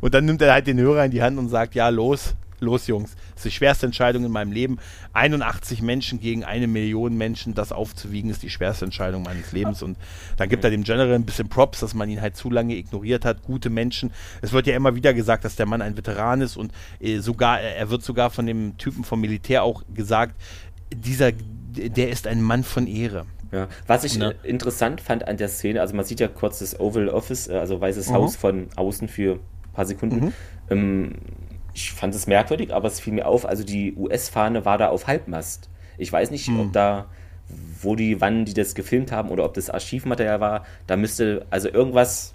Und dann nimmt er halt den Hörer in die Hand und sagt: Ja, los, los, Jungs. Das ist die schwerste Entscheidung in meinem Leben. 81 Menschen gegen eine Million Menschen, das aufzuwiegen, ist die schwerste Entscheidung meines Lebens. Und dann gibt er dem General ein bisschen Props, dass man ihn halt zu lange ignoriert hat. Gute Menschen. Es wird ja immer wieder gesagt, dass der Mann ein Veteran ist und äh, sogar, er wird sogar von dem Typen vom Militär auch gesagt, dieser, der ist ein Mann von Ehre. Ja. Was ich ne? interessant fand an der Szene, also man sieht ja kurz das Oval Office, äh, also Weißes mhm. Haus von außen für ein paar Sekunden. Mhm. Ähm, ich fand es merkwürdig, aber es fiel mir auf, also die US-Fahne war da auf Halbmast. Ich weiß nicht, mhm. ob da, wo die, wann die das gefilmt haben oder ob das Archivmaterial war, da müsste, also irgendwas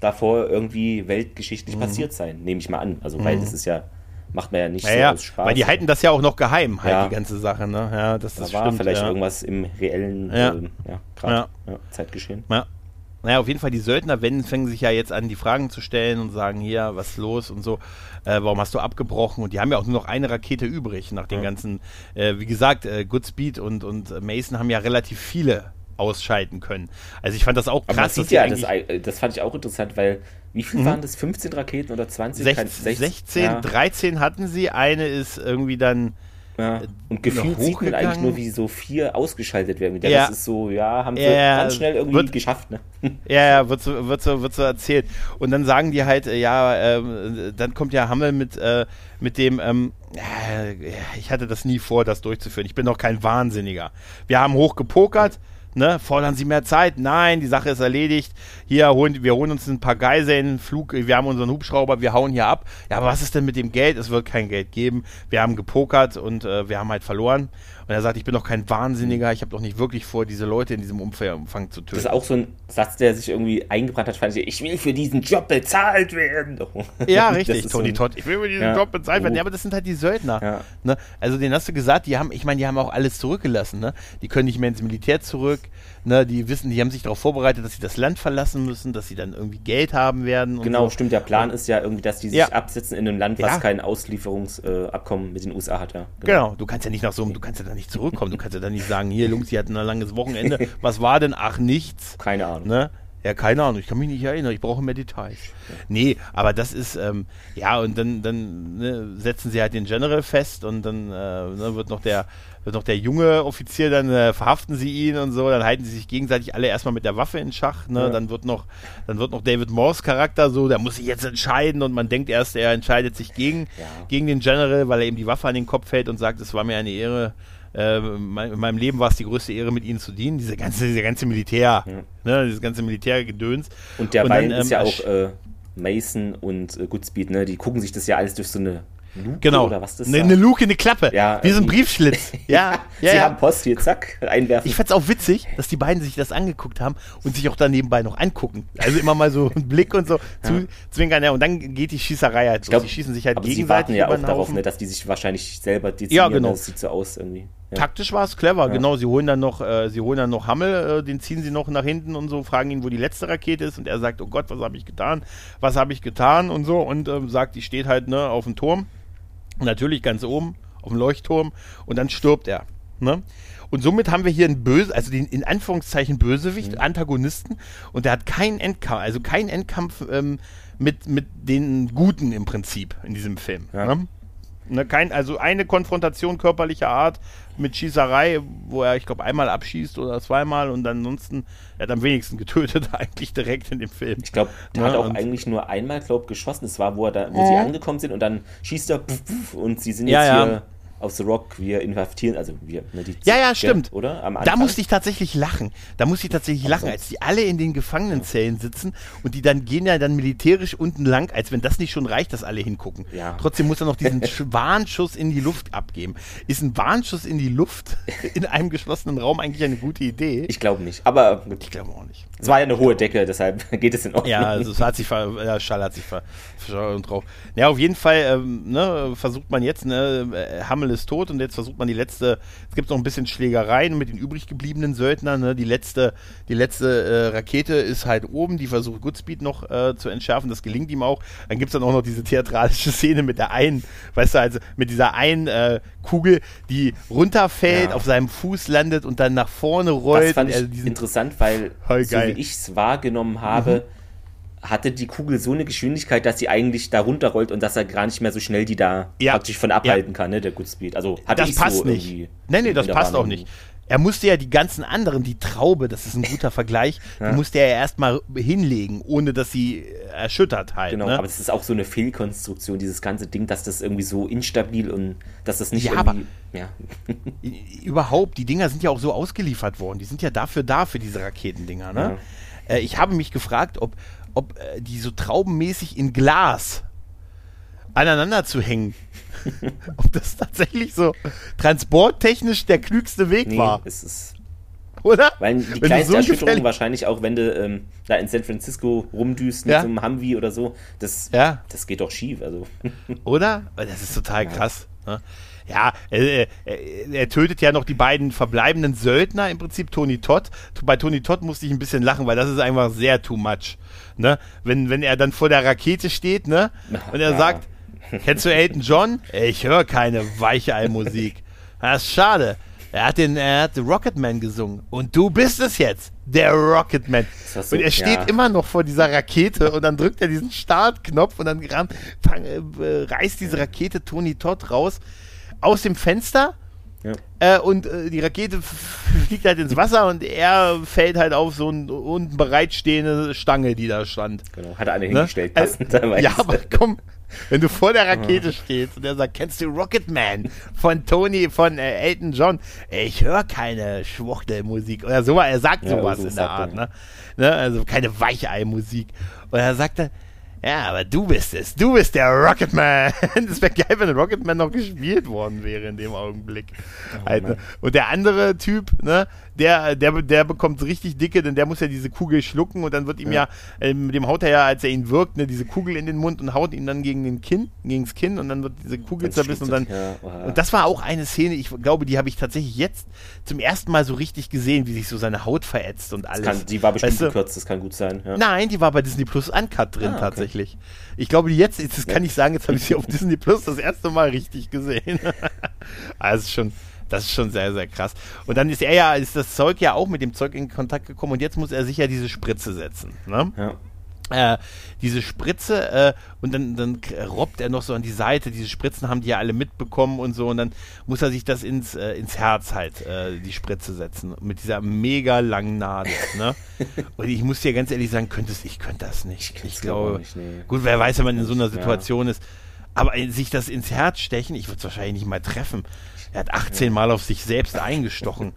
davor irgendwie weltgeschichtlich mhm. passiert sein, nehme ich mal an. Also, weil mhm. das ist ja macht man ja nicht naja, so aus Spaß. Weil die halten das ja auch noch geheim, halt ja. die ganze Sache. Ne? Ja, das, das da war stimmt, vielleicht ja. irgendwas im reellen ja. Äh, ja, Grad, ja. Zeitgeschehen. Ja. Naja, auf jeden Fall, die Söldner wenn, fängen sich ja jetzt an, die Fragen zu stellen und sagen, hier, was ist los und so, äh, warum hast du abgebrochen? Und die haben ja auch nur noch eine Rakete übrig nach den ganzen, äh, wie gesagt, äh, Goodspeed und, und Mason haben ja relativ viele ausschalten können. Also ich fand das auch krass. Aber ja, das, das, fand ich auch interessant, weil wie viel mhm. waren das? 15 Raketen oder 20? 16, 16 ja. 13 hatten sie. Eine ist irgendwie dann. Ja. Und gefühlt sieht man eigentlich nur, wie so vier ausgeschaltet werden. Ja. Rest ist so, ja, haben sie ja, ganz schnell irgendwie wird, geschafft. Ne? *laughs* Ja, ja, wird so, wird, so, wird so erzählt. Und dann sagen die halt, äh, ja, äh, dann kommt ja Hammel mit, äh, mit dem, ähm, äh, ich hatte das nie vor, das durchzuführen. Ich bin doch kein Wahnsinniger. Wir haben hoch gepokert. Ne, fordern Sie mehr Zeit? Nein, die Sache ist erledigt. Hier holen wir holen uns ein paar Geiseln, Flug, wir haben unseren Hubschrauber, wir hauen hier ab. Ja, aber was ist denn mit dem Geld? Es wird kein Geld geben. Wir haben gepokert und äh, wir haben halt verloren. Und er sagt, ich bin doch kein Wahnsinniger, ich habe doch nicht wirklich vor, diese Leute in diesem Umfang zu töten. Das ist auch so ein Satz, der sich irgendwie eingebrannt hat, fand ich, ich will für diesen Job bezahlt werden. *laughs* Ja, richtig, Tony so Todd, ich will für diesen ja. Job bezahlt werden. Ja, aber das sind halt die Söldner. Ja. Ne? Also den hast du gesagt, die haben, ich meine, die haben auch alles zurückgelassen. Ne? Die können nicht mehr ins Militär zurück. Ne? Die wissen, die haben sich darauf vorbereitet, dass sie das Land verlassen müssen, dass sie dann irgendwie Geld haben werden. genau, so. stimmt. Der Plan ist ja irgendwie, dass die sich ja. absetzen in einem Land, was kein Auslieferungsabkommen äh, mit den USA hat. Genau. genau. du kannst ja nicht nach so einem, du kannst ja da nicht zurückkommen. Du kannst ja dann nicht sagen, hier Jungs, die hatten ein langes Wochenende. Was war denn? Ach, nichts. Keine Ahnung. Ne? Ja, keine Ahnung, ich kann mich nicht erinnern, ich brauche mehr Details. Ja. Nee, aber das ist, ähm, ja, und dann, dann ne, setzen sie halt den General fest und dann äh, ne, wird noch der wird noch der junge Offizier, dann äh, verhaften sie ihn und so, dann halten sie sich gegenseitig alle erstmal mit der Waffe in Schach, ne? Ja. Dann wird noch, dann wird noch David Morse Charakter so, der muss sich jetzt entscheiden und man denkt erst, er entscheidet sich gegen, ja. gegen den General, weil er ihm die Waffe an den Kopf hält und sagt, es war mir eine Ehre, äh, in meinem Leben war es die größte Ehre, mit ihnen zu dienen. Diese ganze, diese ganze Militär, ja. ne, dieses ganze Militärgedöns. Und der Wein ähm, ist ja auch äh, Mason und äh, Goodspeed, ne? Die gucken sich das ja alles durch so eine Luke genau. oder was das ist. Ne, eine Luke in die Klappe. Ja, wie so ein Briefschlitz. ja, *laughs* ja, Sie ja. haben Post hier, zack, einwerfen. Ich fand's auch witzig, dass die beiden sich das angeguckt haben und sich auch dann nebenbei noch angucken. Also immer mal so einen Blick und so zu, zwinkern. Ja, und dann geht die Schießerei halt. Ich glaube, die schießen sich halt aber gegenseitig. Sie warten ja auch darauf, ne, dass die sich wahrscheinlich selber dezimieren. Ja, genau. Das sieht so aus irgendwie. Ja. Taktisch war es clever, ja. genau. Sie holen dann noch, äh, sie holen dann noch Hammel, äh, den ziehen sie noch nach hinten und so, fragen ihn, wo die letzte Rakete ist und er sagt, oh Gott, was habe ich getan? Was habe ich getan? Und so und äh, sagt, die steht halt ne auf dem Turm Natürlich ganz oben auf dem Leuchtturm und dann stirbt er. Ne? Und somit haben wir hier einen böse, also den in Anführungszeichen Bösewicht, mhm. Antagonisten, und der hat keinen Endkampf, also keinen Endkampf ähm, mit, mit den Guten im Prinzip in diesem Film. Ja. Ne? Ne, kein, also eine Konfrontation körperlicher Art mit Schießerei, wo er, ich glaube, einmal abschießt oder zweimal und ansonsten, er hat am wenigsten getötet *laughs* eigentlich direkt in dem Film. Ich glaube, der ja, hat auch eigentlich nur einmal, glaube geschossen. Das war, wo, er da, wo äh. sie angekommen sind und dann schießt er pf, pf, und sie sind jetzt ja, ja. Auf The Rock, wir inhaftieren, also wir, ne, die Ja, ja, stimmt. Oder? Am da musste ich tatsächlich lachen. Da musste ich tatsächlich also lachen, als die alle in den Gefangenenzellen sitzen und die dann gehen ja dann militärisch unten lang, als wenn das nicht schon reicht, dass alle hingucken. Ja. Trotzdem muss er noch diesen *laughs* Warnschuss in die Luft abgeben. Ist ein Warnschuss in die Luft *laughs* in einem geschlossenen Raum eigentlich eine gute Idee? Ich glaube nicht, aber ich glaube auch nicht. Es war ja eine hohe Decke, deshalb *laughs* geht es in Ordnung. Ja, also es hat sich ver, ja, Schall hat sich ver, ver drauf. Ja, auf jeden Fall ähm, ne, versucht man jetzt, ne, äh, Hammel ist tot und jetzt versucht man die letzte, es gibt noch ein bisschen Schlägereien mit den übrig gebliebenen Söldnern, ne, die letzte, die letzte äh, Rakete ist halt oben, die versucht Goodspeed noch äh, zu entschärfen, das gelingt ihm auch. Dann gibt es dann auch noch diese theatralische *laughs* Szene mit der einen, weißt du, also mit dieser einen äh, Kugel, die runterfällt, ja. auf seinem Fuß landet und dann nach vorne rollt. Das fand ich interessant, weil so wie ich es wahrgenommen habe, mhm. hatte die Kugel so eine Geschwindigkeit, dass sie eigentlich da runterrollt und dass er gar nicht mehr so schnell die da ja. praktisch von abhalten ja. kann, ne, der Goodspeed. Also hatte das passt so nicht. Nee, nee, das passt auch nicht. Er musste ja die ganzen anderen, die Traube, das ist ein guter Vergleich, *laughs* ja. die musste er ja erstmal hinlegen, ohne dass sie erschüttert halt. Genau, ne? aber es ist auch so eine Fehlkonstruktion, dieses ganze Ding, dass das irgendwie so instabil und dass das nicht ja, irgendwie. Aber ja. *laughs* überhaupt, die Dinger sind ja auch so ausgeliefert worden. Die sind ja dafür da, für diese Raketendinger, ne? Ja. Äh, ich habe mich gefragt, ob, ob äh, die so traubenmäßig in Glas aneinander zu hängen. *laughs* Ob das tatsächlich so transporttechnisch der klügste Weg nee, war. Es ist Oder? Weil die kleinste so Erschütterung wahrscheinlich auch, wenn du ähm, da in San Francisco rumdüst mit ja. so einem Humvee oder so, das, ja. das geht doch schief. Also. *laughs* Oder? Das ist total ja. krass. Ne? Ja, er, er, er, tötet ja noch die beiden verbleibenden Söldner, im Prinzip Tony Todd. Bei Tony Todd musste ich ein bisschen lachen, weil das ist einfach sehr too much. Ne? Wenn, wenn er dann vor der Rakete steht, ne? Und er sagt, kennst du Elton John? Ich höre keine Weichei-Musik. Das ist schade. Er hat den, er hat Rocketman gesungen. Und du bist es jetzt, der Rocketman. So, und er steht ja. immer noch vor dieser Rakete und dann drückt er diesen Startknopf und dann ran, fang, äh, reißt diese Rakete Tony Todd raus aus dem Fenster. Ja. Äh, und äh, die Rakete fliegt halt ins Wasser und er fällt halt auf so eine unten bereitstehende Stange, die da stand. Genau, hat er eine ne? hingestellt, passend. *laughs* Also, ja, aber komm, wenn du vor der Rakete stehst und er sagt, kennst du Rocketman von Tony, von äh, Elton John? Ich höre keine Schwuchtelmusik oder so, er sagt ja, sowas so in der Art, ne? ne? Also keine Weichei-Musik. Und er sagte, ja, aber du bist es. Du bist der Rocketman. *laughs* Das wäre geil, wenn Rocketman noch gespielt worden wäre in dem Augenblick. Oh, halt, ne? Und der andere Typ, ne, der, der, der bekommt richtig dicke, denn der muss ja diese Kugel schlucken und dann wird ihm ja, ja äh, mit dem haut er ja, als er ihn wirkt, ne, diese Kugel in den Mund und haut ihn dann gegen den Kinn, gegen das Kinn und dann wird diese Kugel zerbissen und dann. Ja, und das war auch eine Szene, ich glaube, die habe ich tatsächlich jetzt zum ersten Mal so richtig gesehen, wie sich so seine Haut verätzt und alles. Kann, die war bestimmt weißt du? gekürzt, das kann gut sein. Ja. Nein, die war bei Disney Plus Uncut drin ah, okay. tatsächlich. Ich glaube, jetzt, das kann ich sagen, jetzt habe ich sie auf Disney Plus das erste Mal richtig gesehen. *laughs* also schon das ist schon sehr, sehr krass. Und dann ist er ja, ist das Zeug ja auch mit dem Zeug in Kontakt gekommen und jetzt muss er sich ja diese Spritze setzen. Ne? Ja. Äh, diese Spritze äh, und dann, dann robbt er noch so an die Seite. Diese Spritzen haben die ja alle mitbekommen und so und dann muss er sich das ins, äh, ins Herz halt, äh, die Spritze setzen. Mit dieser mega langen Nadel. Ne? *laughs* und ich muss dir ganz ehrlich sagen, könntest, ich könnte das nicht. Ich, ich glaube, nicht, nee. gut, wer weiß, wenn man in so einer Situation ja. ist. Aber sich das ins Herz stechen, ich würde es wahrscheinlich nicht mal treffen. Er hat 18 Mal auf sich selbst eingestochen.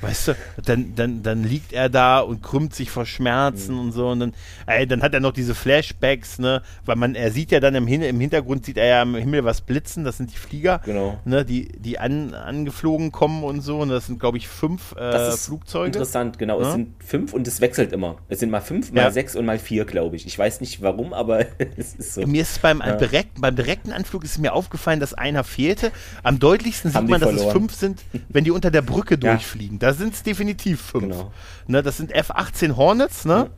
Weißt du, dann, dann, dann liegt er da und krümmt sich vor Schmerzen mhm. und so. Und dann, ey, dann hat er noch diese Flashbacks, ne? Weil man, er sieht ja dann im, Hin im Hintergrund, sieht er ja im Himmel was blitzen, das sind die Flieger, genau. ne? Die, die an, angeflogen kommen und so. Und das sind, glaube ich, fünf äh, Flugzeuge. Interessant, genau. Ja? Es sind fünf und es wechselt immer. Es sind mal fünf, mal ja. sechs und mal vier, glaube ich. Ich weiß nicht warum, aber *laughs* es ist so. Mir ist beim, ja. direkt, beim direkten Anflug ist mir aufgefallen, dass einer fehlte. Am deutlichsten sieht man, dass es fünf sind, wenn die unter der Brücke durchfliegen. Da sind es definitiv fünf. Genau. Ne, das sind F-18 Hornets, ne?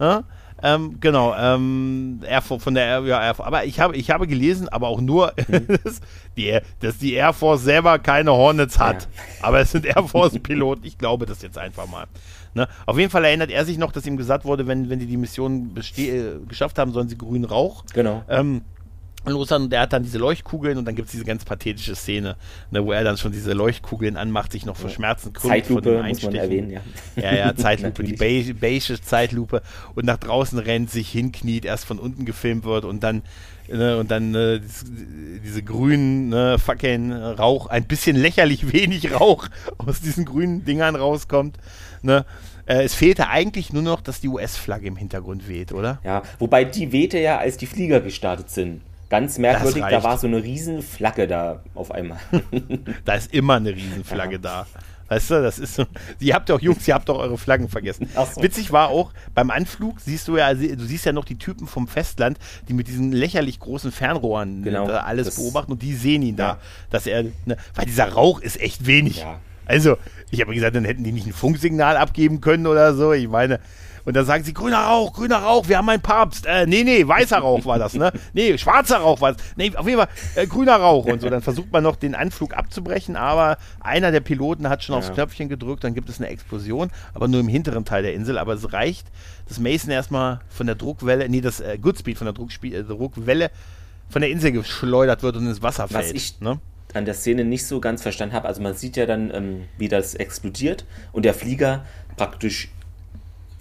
Ja. Ähm, genau, ähm, Air Force, von der Air, ja, Air Force. Aber ich habe, ich habe gelesen, aber auch nur, *laughs* mhm. dass, die, dass die Air Force selber keine Hornets hat. Ja. Aber es sind Air Force-Piloten. Ich glaube das jetzt einfach mal. Ne? Auf jeden Fall erinnert er sich noch, dass ihm gesagt wurde, wenn, wenn die die Mission äh, geschafft haben, sollen sie grünen Rauch. Genau. Ähm, los an und der hat dann diese Leuchtkugeln und dann gibt es diese ganz pathetische Szene, ne, wo er dann schon diese Leuchtkugeln anmacht, sich noch vor Schmerzen krümmt Zeitlupe, von muss man erwähnen, ja. Ja, ja, *laughs* Zeitlupe, die beige, beige Zeitlupe und nach draußen rennt, sich hinkniet, erst von unten gefilmt wird und dann ne, und dann ne, diese grünen ne, fucking Rauch, ein bisschen lächerlich *laughs* wenig Rauch aus diesen grünen Dingern rauskommt, ne? Äh, es fehlte eigentlich nur noch, dass die US-Flagge im Hintergrund weht, oder? Ja, wobei die wehte ja, als die Flieger gestartet sind. Ganz merkwürdig, da war so eine Riesenflagge da auf einmal. *laughs* da ist immer eine Riesenflagge ja. da. Weißt du, das ist so. Ihr habt doch, Jungs, ihr habt doch eure Flaggen vergessen. So. Witzig war auch, beim Anflug siehst du ja, du siehst ja noch die Typen vom Festland, die mit diesen lächerlich großen Fernrohren genau, alles das, beobachten und die sehen ihn ja. da, dass er, ne, weil dieser Rauch ist echt wenig. Ja. Also, ich habe gesagt, dann hätten die nicht ein Funksignal abgeben können oder so. Ich meine, und dann sagen sie, grüner Rauch, grüner Rauch, wir haben einen Papst. Äh, nee, nee, weißer Rauch war das, ne? *laughs* Nee, schwarzer Rauch war das. Nee, auf jeden Fall äh, grüner Rauch und so. Dann versucht man noch den Anflug abzubrechen, aber einer der Piloten hat schon ja. aufs Knöpfchen gedrückt, dann gibt es eine Explosion, aber nur im hinteren Teil der Insel. Aber es reicht, dass Mason erstmal von der Druckwelle, nee, das äh, Goodspeed von der Druckspie äh, Druckwelle von der Insel geschleudert wird und ins Wasser fällt. Was ich ne? an der Szene nicht so ganz verstanden habe, also man sieht ja dann, ähm, wie das explodiert und der Flieger praktisch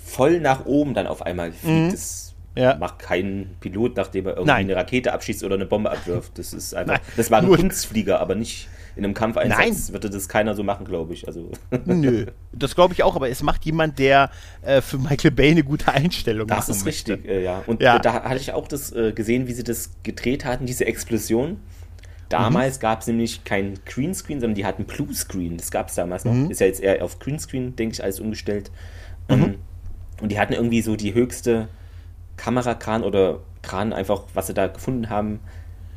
voll nach oben dann auf einmal fliegt. Mhm. Das ja. macht kein Pilot, nachdem er irgendwie Nein. eine Rakete abschießt oder eine Bombe abwirft. Das ist einfach. Nein. Das war ein Kunstflieger, aber nicht in einem Kampfeinsatz Nein. würde das keiner so machen, glaube ich. Also. *laughs* Nö, das glaube ich auch, aber es macht jemand, der äh, für Michael Bay eine gute Einstellung das machen Das ist richtig, äh, ja. Und ja. da hatte ich auch das äh, gesehen, wie sie das gedreht hatten, diese Explosion. Damals mhm. gab es nämlich kein Greenscreen, sondern die hatten Bluescreen. Das gab es damals noch. Mhm. Ist ja jetzt eher auf Greenscreen, denke ich, alles umgestellt. Mhm. Um, und die hatten irgendwie so die höchste Kamerakran oder Kran einfach, was sie da gefunden haben,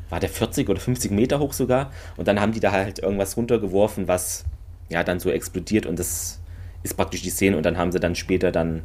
war der 40 oder 50 Meter hoch sogar. Und dann haben die da halt irgendwas runtergeworfen, was ja dann so explodiert und das ist praktisch die Szene und dann haben sie dann später dann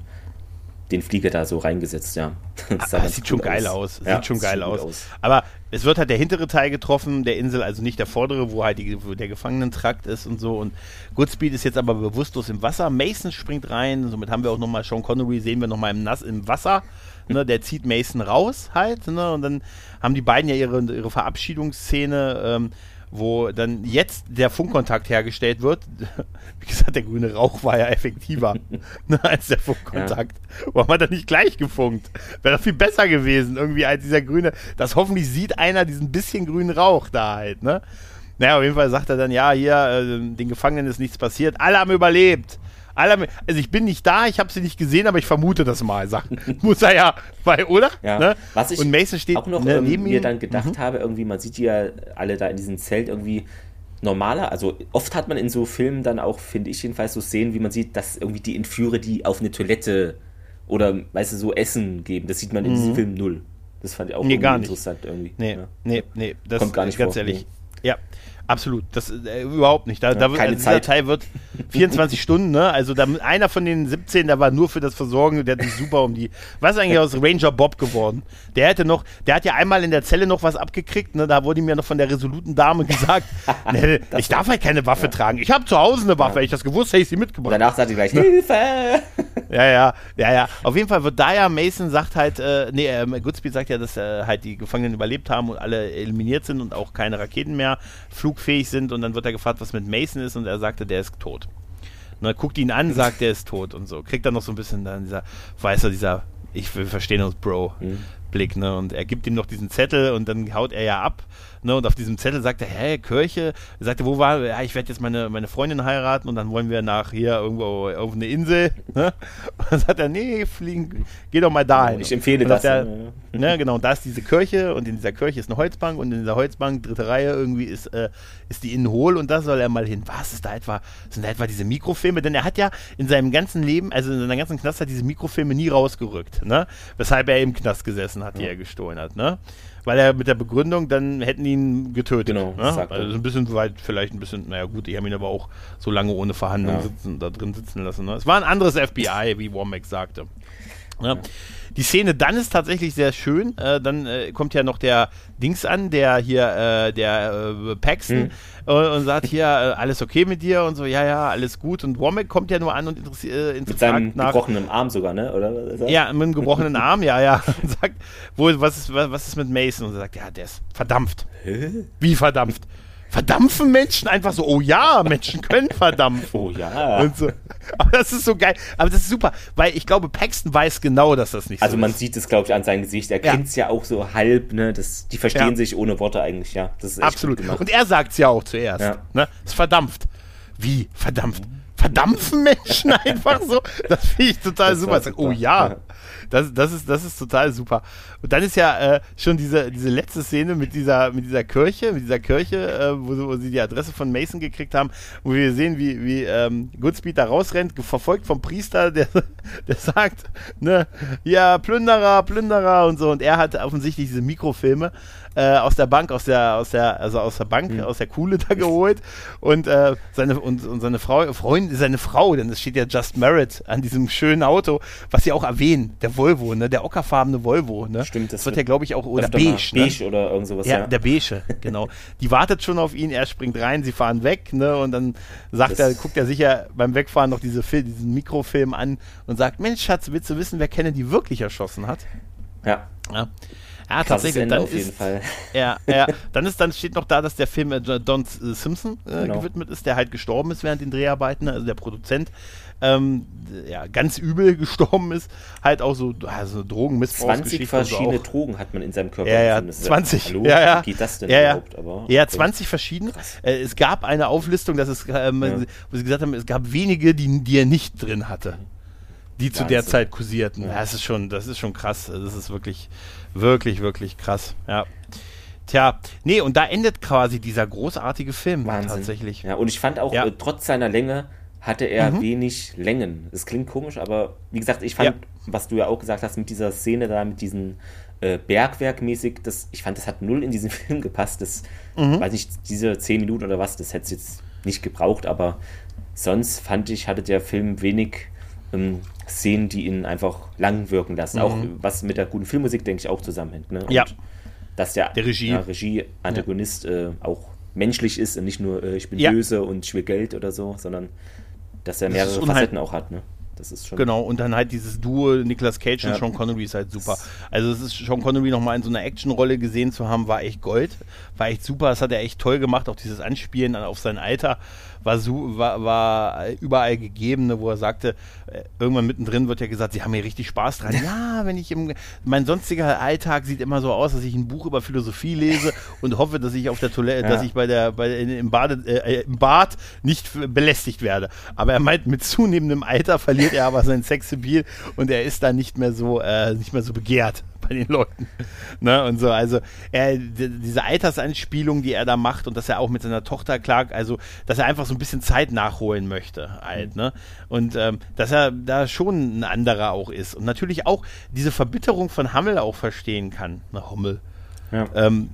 den Flieger da so reingesetzt, ja. *laughs* Das, das sieht schon geil aus. aus. Ja, sieht schon geil aus. aus. Aber es wird halt der hintere Teil getroffen der Insel, also nicht der vordere, wo halt die, wo der Gefangenentrakt ist und so. Und Goodspeed ist jetzt aber bewusstlos im Wasser. Mason springt rein. Somit haben wir auch nochmal Sean Connery, sehen wir nochmal im Nass im Wasser. Ne, der zieht Mason raus halt. Ne, und dann haben die beiden ja ihre, ihre Verabschiedungsszene. Ähm, wo dann jetzt der Funkkontakt hergestellt wird. *laughs* Wie gesagt, der grüne Rauch war ja effektiver *laughs* ne, als der Funkkontakt. Ja. Warum hat er nicht gleich gefunkt? Wäre viel besser gewesen, irgendwie als dieser grüne. Das hoffentlich sieht einer diesen bisschen grünen Rauch da halt, ne? Naja, auf jeden Fall sagt er dann, ja, hier, äh, den Gefangenen ist nichts passiert. Alle haben überlebt. Also ich bin nicht da, ich habe sie nicht gesehen, aber ich vermute das mal. Sag, *laughs* muss er ja, bei, oder? Ja. Ne? Was ich und Mason steht auch noch ne, neben mir dann gedacht mhm. habe, irgendwie, man sieht die ja alle da in diesem Zelt irgendwie normaler, also oft hat man in so Filmen dann auch, finde ich jedenfalls, so Szenen, wie man sieht, dass irgendwie die Entführer, die auf eine Toilette oder, weißt du, so Essen geben, das sieht man in mhm. diesem Film null. Das fand ich auch nee, gar nicht. interessant irgendwie. Nee, ja. nee, nee, das kommt gar nicht ganz vor. ehrlich. Nee. Ja, Absolut, das äh, überhaupt nicht. Da, ja, da wird, also dieser Teil wird *laughs* 24 Stunden, ne? Also da, einer von den 17, der war nur für das Versorgen, der hat sich super um die. Was ist eigentlich aus Ranger Bob geworden? Der hätte noch, der hat ja einmal in der Zelle noch was abgekriegt, ne? Da wurde mir noch von der resoluten Dame gesagt, *laughs* ne, ich darf halt keine Waffe ja. tragen. Ich habe zu Hause eine Waffe, ja. ich das gewusst, hätte ich sie mitgebracht. danach sagt sie gleich, Hilfe! ja, ja, ja, ja. Auf jeden Fall wird da ja Mason sagt halt, äh, nee, äh, Goodspeed sagt ja, dass äh, halt die Gefangenen überlebt haben und alle eliminiert sind und auch keine Raketen mehr flugfähig sind und dann wird er gefragt, was mit Mason ist und er sagte, der ist tot. Und er guckt ihn an, sagt, der ist tot und so. Kriegt dann noch so ein bisschen dann dieser, weiß er, dieser, ich will verstehen uns, Bro. Mhm. Blick, ne? Und er gibt ihm noch diesen Zettel und dann haut er ja ab Ne, und auf diesem Zettel sagt er, hä, Kirche? Er sagte, wo war, ja, ich werde jetzt meine, meine Freundin heiraten und dann wollen wir nach hier irgendwo auf eine Insel. Ne? *laughs* Und dann sagt er, nee, fliegen, geh doch mal dahin. Ich empfehle das. Er, ne, genau, und da ist diese Kirche und in dieser Kirche ist eine Holzbank und in dieser Holzbank, dritte Reihe, irgendwie ist, äh, ist die innen hohl und da soll er mal hin. Was ist da etwa, sind da etwa diese Mikrofilme? Denn er hat ja in seinem ganzen Leben, also in seiner ganzen Knast, hat diese Mikrofilme nie rausgerückt, ne? Weshalb er im Knast gesessen hat, die ja. er gestohlen hat, ne? Weil er mit der Begründung, dann hätten ihn getötet. Genau. Ne? Also ein bisschen weit, vielleicht ein bisschen, naja gut, die haben ihn aber auch so lange ohne Verhandlung ja. sitzen, da drin sitzen lassen. Ne? Es war ein anderes FBI, wie Womack sagte. Ja. Die Szene dann ist tatsächlich sehr schön. Äh, dann äh, kommt ja noch der Dings an, der hier, äh, der äh, Paxton, hm. und, sagt hier, äh, alles okay mit dir und so, ja, ja, alles gut. Und Womack kommt ja nur an und interessiert Mit seinem nach, gebrochenen Arm sogar, ne? Oder? Ja, mit einem gebrochenen *laughs* Arm, ja, ja. Und sagt, wo, was, ist, was, was ist mit Mason? Und er sagt, ja, der ist verdampft. Wie verdampft? Verdampfen Menschen einfach so, oh ja, Menschen können verdampfen. Oh ja. Und so. Aber das ist so geil. Aber das ist super, weil ich glaube, Paxton weiß genau, dass das nicht also so ist. Also man sieht es, glaube ich, an seinem Gesicht. Er ja. kennt es ja auch so halb, ne? Das, die verstehen ja. sich ohne Worte eigentlich, ja. Das ist Absolut. Und er sagt es ja auch zuerst. Ja. Ne? Es verdampft. Wie? Verdampft? Verdampfen Menschen *laughs* einfach so? Das finde ich total super. super. Oh ja. Das, das, ist, das ist total super. Und dann ist ja äh, schon diese, diese letzte Szene mit dieser, mit dieser Kirche, mit dieser Kirche, äh, wo, wo, sie die Adresse von Mason gekriegt haben, wo wir sehen, wie, wie ähm, Goodspeed da rausrennt, verfolgt vom Priester, *laughs* der, der sagt, ne, ja, Plünderer, Plünderer und so. Und er hat offensichtlich diese Mikrofilme äh, aus der Bank, aus der, aus der, also aus der Bank, mhm. aus der Kuhle da geholt und äh, seine und, und seine Frau, Freundin, seine Frau, denn es steht ja Just Merit an diesem schönen Auto, was sie auch erwähnen, der Volvo, ne, der ockerfarbene Volvo, ne. Stimmt, das, das wird ja glaube ich auch oder beige, ne? beige oder irgend sowas. Ja, ja, der beige, genau. Die wartet schon auf ihn, er springt rein, sie fahren weg, ne, und dann sagt das er, guckt er sicher beim Wegfahren noch diese diesen Mikrofilm an und sagt, Mensch, Schatz, willst du wissen, wer Kennedy wirklich erschossen hat? Ja. ja. Ja, tatsächlich. Ende dann auf jeden Fall. *laughs* Ja, ja, *laughs* dann ist dann steht noch da, dass der Film äh, Don äh, Simpson äh, genau. gewidmet ist, der halt gestorben ist während den Dreharbeiten, also der Produzent. Ähm, ja, ganz übel *laughs* gestorben ist, halt auch so also Drogenmissbrauch. 20 verschiedene Drogen hat man in seinem Körper. Ja, ja, 20. Hallo, ja, ja. Wie geht das denn ja, überhaupt? Aber, ja, okay. 20 verschiedene. Äh, es gab eine Auflistung, dass es, ähm, ja. wo sie gesagt haben, es gab wenige, die, die er nicht drin hatte die zu der Zeit kursierten. Ja. Das ist schon, das ist schon krass. Das ist wirklich, wirklich, wirklich krass. Ja. Tja, nee, und da endet quasi dieser großartige Film Wahnsinn. tatsächlich. Ja, und ich fand auch, ja. äh, trotz seiner Länge hatte er mhm. wenig Längen. Das klingt komisch, aber wie gesagt, ich fand, ja. was du ja auch gesagt hast mit dieser Szene da, mit diesen äh, Bergwerk-mäßig, das, ich fand, das hat null in diesen *laughs* Film gepasst. Das, mhm. weiß nicht, diese zehn Minuten oder was, das hätte es jetzt nicht gebraucht, aber sonst fand ich, hatte der Film wenig ähm, Szenen, die ihn einfach lang wirken lassen. Mhm. Auch was mit der guten Filmmusik, denke ich, auch zusammenhängt. Ne? ja. Dass der, der Regie. Ja, Regie-Antagonist ja. äh, auch menschlich ist und nicht nur, äh, ich bin ja. böse und ich will Geld oder so, sondern dass er mehrere Facetten auch hat. Ne? Das ist schon. Genau, und dann halt dieses Duo Nicolas Cage und Sean Connery ist halt super. Also es ist Sean Connery nochmal in so einer Actionrolle gesehen zu haben, war echt Gold. War echt super. Das hat er echt toll gemacht. Auch dieses Anspielen auf sein Alter war, so, war, war überall gegeben, ne, wo er sagte, äh, irgendwann mittendrin wird ja gesagt, sie haben hier richtig Spaß dran. *laughs* ja, wenn ich im, mein sonstiger Alltag sieht immer so aus, dass ich ein Buch über Philosophie lese *laughs* und hoffe, dass ich auf der Toilette, ja. dass ich bei der, bei, im, Bade, äh, im Bad nicht belästigt werde. Aber er meint, mit zunehmendem Alter verliert er aber sein Sexappeal und er ist dann nicht mehr so, äh, nicht mehr so begehrt bei den Leuten. *laughs* ne? Und so, also er, diese Altersanspielung, die er da macht und dass er auch mit seiner Tochter klagt, also dass er einfach so ein bisschen Zeit nachholen möchte halt, ne? Und ähm, dass er da schon ein anderer auch ist. Und natürlich auch diese Verbitterung von Hammel auch verstehen kann. Na, Hommel. Ja. Ähm,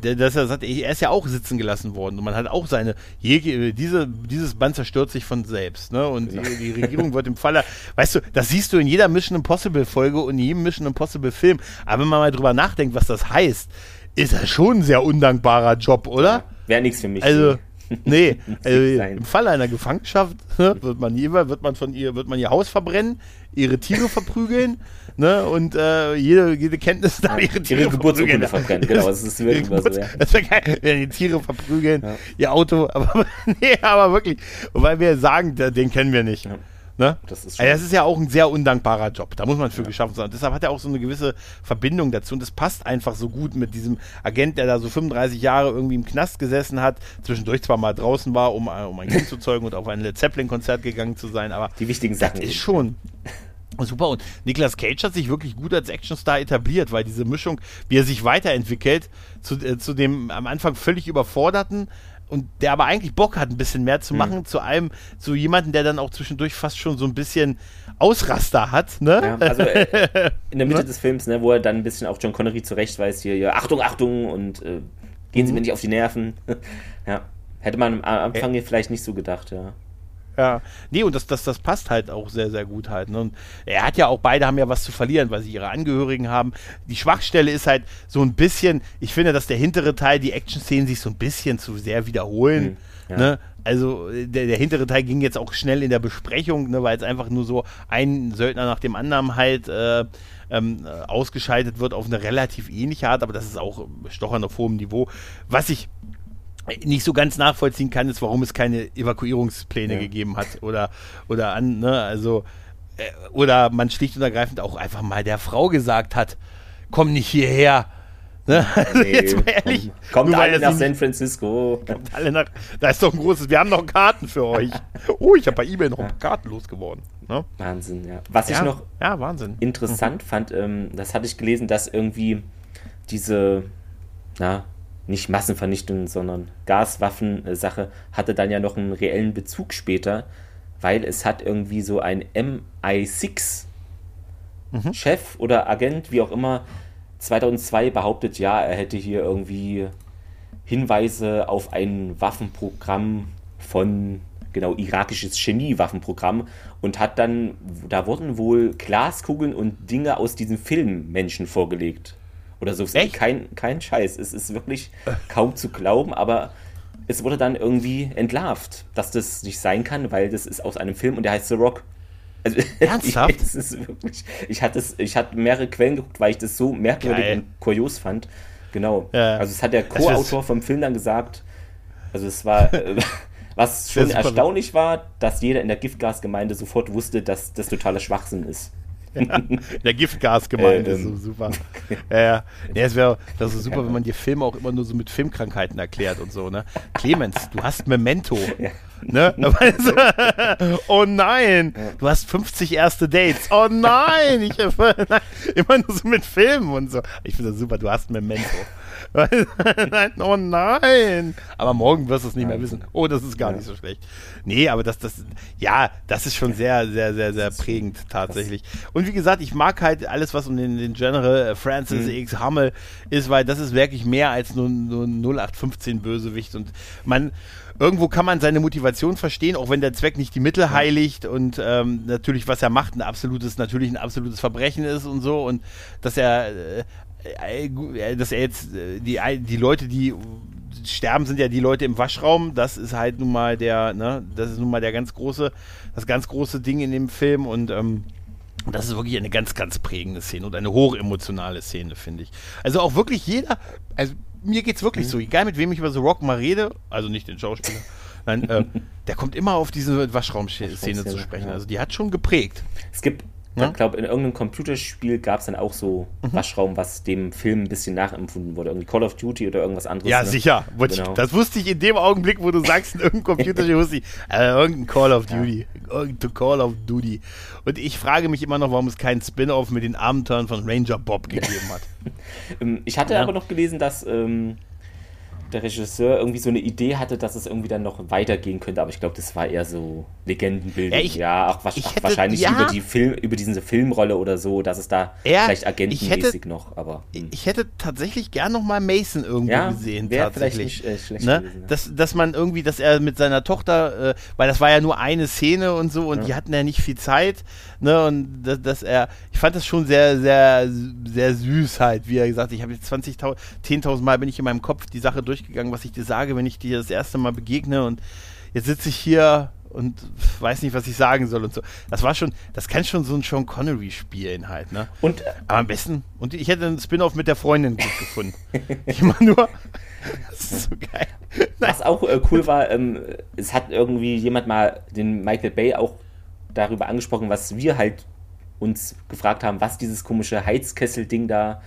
dass er sagt, er ist ja auch sitzen gelassen worden und man hat auch seine, diese, dieses Band zerstört sich von selbst, ne? Und die, die Regierung wird im Falle, weißt du, das siehst du in jeder Mission Impossible Folge und in jedem Mission Impossible Film. Aber wenn man mal drüber nachdenkt, was das heißt, ist das schon ein sehr undankbarer Job, oder? Ja, Wäre nichts für mich. Also, *laughs* nee, also im Falle einer Gefangenschaft ne, wird man jeweils, wird man von ihr, wird man ihr Haus verbrennen, ihre Tiere verprügeln, *laughs* ne, und äh, jede, jede Kenntnis da ihre Tiere ihre Geburtsurkunde verbrennen. Genau, *laughs* das ist wirklich immer so, ja. Das wäre geil, wenn die Tiere verprügeln, ja. ihr Auto, aber nee, aber wirklich, weil wir sagen, den kennen wir nicht. Ja. Ne? Das, ist also das ist ja auch ein sehr undankbarer Job. Da muss man für ja. geschaffen sein. deshalb hat er auch so eine gewisse Verbindung dazu. Und das passt einfach so gut mit diesem Agent, der da so 35 Jahre irgendwie im Knast gesessen hat, zwischendurch zwar mal draußen war, um, äh, um ein Kind zu zeugen und auf ein Led Zeppelin-Konzert gegangen zu sein, aber die wichtigen Sachen. ist schon. Super, und Nicolas Cage hat sich wirklich gut als Actionstar etabliert, weil diese Mischung, wie er sich weiterentwickelt, zu, äh, zu dem am Anfang völlig überforderten, und der aber eigentlich Bock hat, ein bisschen mehr zu mhm. machen, mhm. zu einem, zu jemandem, der dann auch zwischendurch fast schon so ein bisschen Ausraster hat, ne? Ja, also äh, *laughs* in der Mitte ne? des Films, ne, wo er dann ein bisschen auch John Connery zurechtweist, hier, ja, Achtung, Achtung und äh, gehen Sie mhm. mir nicht auf die Nerven. *laughs* ja. Hätte man am Anfang äh. vielleicht nicht so gedacht, ja. Ja, nee, und das, das, das passt halt auch sehr, sehr gut halt. Ne? Und er hat ja auch, beide haben ja was zu verlieren, weil sie ihre Angehörigen haben. Die Schwachstelle ist halt so ein bisschen, ich finde, dass der hintere Teil, die Action-Szenen sich so ein bisschen zu sehr wiederholen. Mhm, ja. ne? Also der, der, hintere Teil ging jetzt auch schnell in der Besprechung, ne, weil es einfach nur so ein Söldner nach dem anderen halt äh, ähm, ausgeschaltet wird auf eine relativ ähnliche Art, aber das ist auch Stochern auf hohem Niveau. Was ich nicht so ganz nachvollziehen kann, ist, warum es keine Evakuierungspläne ja. gegeben hat oder oder an, ne, also äh, oder man schlicht und ergreifend auch einfach mal der Frau gesagt hat, komm nicht hierher. Ne? *laughs* Also nee, jetzt mal ehrlich. Kommt alle nach San Francisco. Kommt alle nach, da ist doch ein großes, wir haben noch Karten für euch. *laughs* Oh, ich habe bei eBay noch ja. Karten losgeworden. Ne? Wahnsinn, ja. Was ja, ich noch ja, Wahnsinn. interessant mhm. fand, ähm, das hatte ich gelesen, dass irgendwie diese, na, nicht Massenvernichtung, sondern Gaswaffen-Sache hatte dann ja noch einen reellen Bezug später, weil es hat irgendwie so ein MI6 mhm. Oder Agent, wie auch immer, 2002 behauptet, ja, er hätte hier irgendwie Hinweise auf ein Waffenprogramm von genau irakisches Chemiewaffenprogramm und hat dann da wurden wohl Glaskugeln und Dinge aus diesem Film Menschen vorgelegt oder so. Echt? Kein, kein Scheiß. Es ist wirklich kaum zu glauben, aber es wurde dann irgendwie entlarvt, dass das nicht sein kann, weil das ist aus einem Film und der heißt The Rock. Also, *laughs* Ernsthaft? es ist wirklich, ich hatte, ich hatte mehrere Quellen geguckt, weil ich das so merkwürdig Geil. und kurios fand. Genau. Ja. Also es hat der Co-Autor vom Film dann gesagt. Also es war, *laughs* äh, was schon erstaunlich war, dass jeder in der Giftgasgemeinde sofort wusste, dass das totaler Schwachsinn ist. Ja, *laughs* der Giftgasgemeinde ähm, ist so super. *laughs* Ja, ja. ja es wäre wär so super, wenn man dir Filme auch immer nur so mit Filmkrankheiten erklärt und so, ne? Clemens, du hast Memento. Ja. Ne? *laughs* oh nein, du hast 50 erste Dates. Oh nein, ich immer nur so mit Filmen und so. Ich finde das super, du hast Memento. *laughs* nein, oh nein. Aber morgen wirst du es nicht mehr wissen. Oh, das ist gar ja. nicht so schlecht. Nee, aber das, das, ja, das ist schon sehr, sehr, sehr, sehr prägend tatsächlich. Und wie gesagt, ich mag halt alles, was um den, den General äh, Francis mhm. X Hummel ist, weil das ist wirklich mehr als nur, nur 0815 Bösewicht und man, irgendwo kann man seine Motivation verstehen, auch wenn der Zweck nicht die Mittel heiligt und ähm, natürlich, was er macht, ein absolutes, natürlich ein absolutes Verbrechen ist und so und dass er, äh dass er jetzt äh, die, die Leute, die sterben, sind ja die Leute im Waschraum. Das ist halt nun mal der, ne, das ist nun mal der ganz große, das ganz große Ding in dem Film und ähm, das ist wirklich eine ganz, ganz prägende Szene und eine hochemotionale Szene, finde ich. Also auch wirklich jeder, also mir geht es wirklich mhm. so, egal mit wem ich über The Rock mal rede, also nicht den Schauspieler, *laughs* nein, äh, der kommt immer auf diese Waschraumszene zu sprechen. Also die hat schon geprägt. Es gibt ja? Ich glaube, in irgendeinem Computerspiel gab es dann auch so mhm. Waschraum, was dem Film ein bisschen nachempfunden wurde. Irgendwie Call of Duty oder irgendwas anderes. Ja, ne? sicher. Genau. Das wusste ich in dem Augenblick, wo du sagst, in irgendeinem Computerspiel wusste ich, äh, irgendein Call of Duty. Ja. Irgendein Call of Duty. Und ich frage mich immer noch, warum es keinen Spin-off mit den Abenteuern von Ranger Bob gegeben hat. *laughs* Ähm, ich hatte ja. aber noch gelesen, dass ähm, der Regisseur irgendwie so eine Idee hatte, dass es irgendwie dann noch weitergehen könnte, aber ich glaube, das war eher so Legendenbildung. Ja, ich, ja auch, ich hätte, wahrscheinlich ja. über die Film, über diese Filmrolle oder so, dass es da ja, vielleicht agentenmäßig hätte, noch, aber. Hm. Ich hätte tatsächlich gern noch mal Mason irgendwo ja, gesehen, tatsächlich. Vielleicht nicht, äh, schlecht ne? gewesen, dass, dass man irgendwie, dass er mit seiner Tochter, äh, weil das war ja nur eine Szene und so und die hatten ja nicht viel Zeit, ne, und dass, dass er, ich fand das schon sehr, sehr, sehr süß halt, wie er gesagt, ich habe jetzt 20.000, 10.000 Mal bin ich in meinem Kopf die Sache durch durchgegangen, was ich dir sage, wenn ich dir das erste Mal begegne und jetzt sitze ich hier und weiß nicht, was ich sagen soll und so. Das war schon, das kann schon so ein Sean Connery spielen halt, ne? Und, Aber am besten, und ich hätte einen Spin-off mit der Freundin gut gefunden. *laughs* ich mach nur, das ist so geil. Was auch äh, cool war, ähm, es hat irgendwie jemand mal den Michael Bay auch darüber angesprochen, was wir halt uns gefragt haben, was dieses komische Heizkessel-Ding da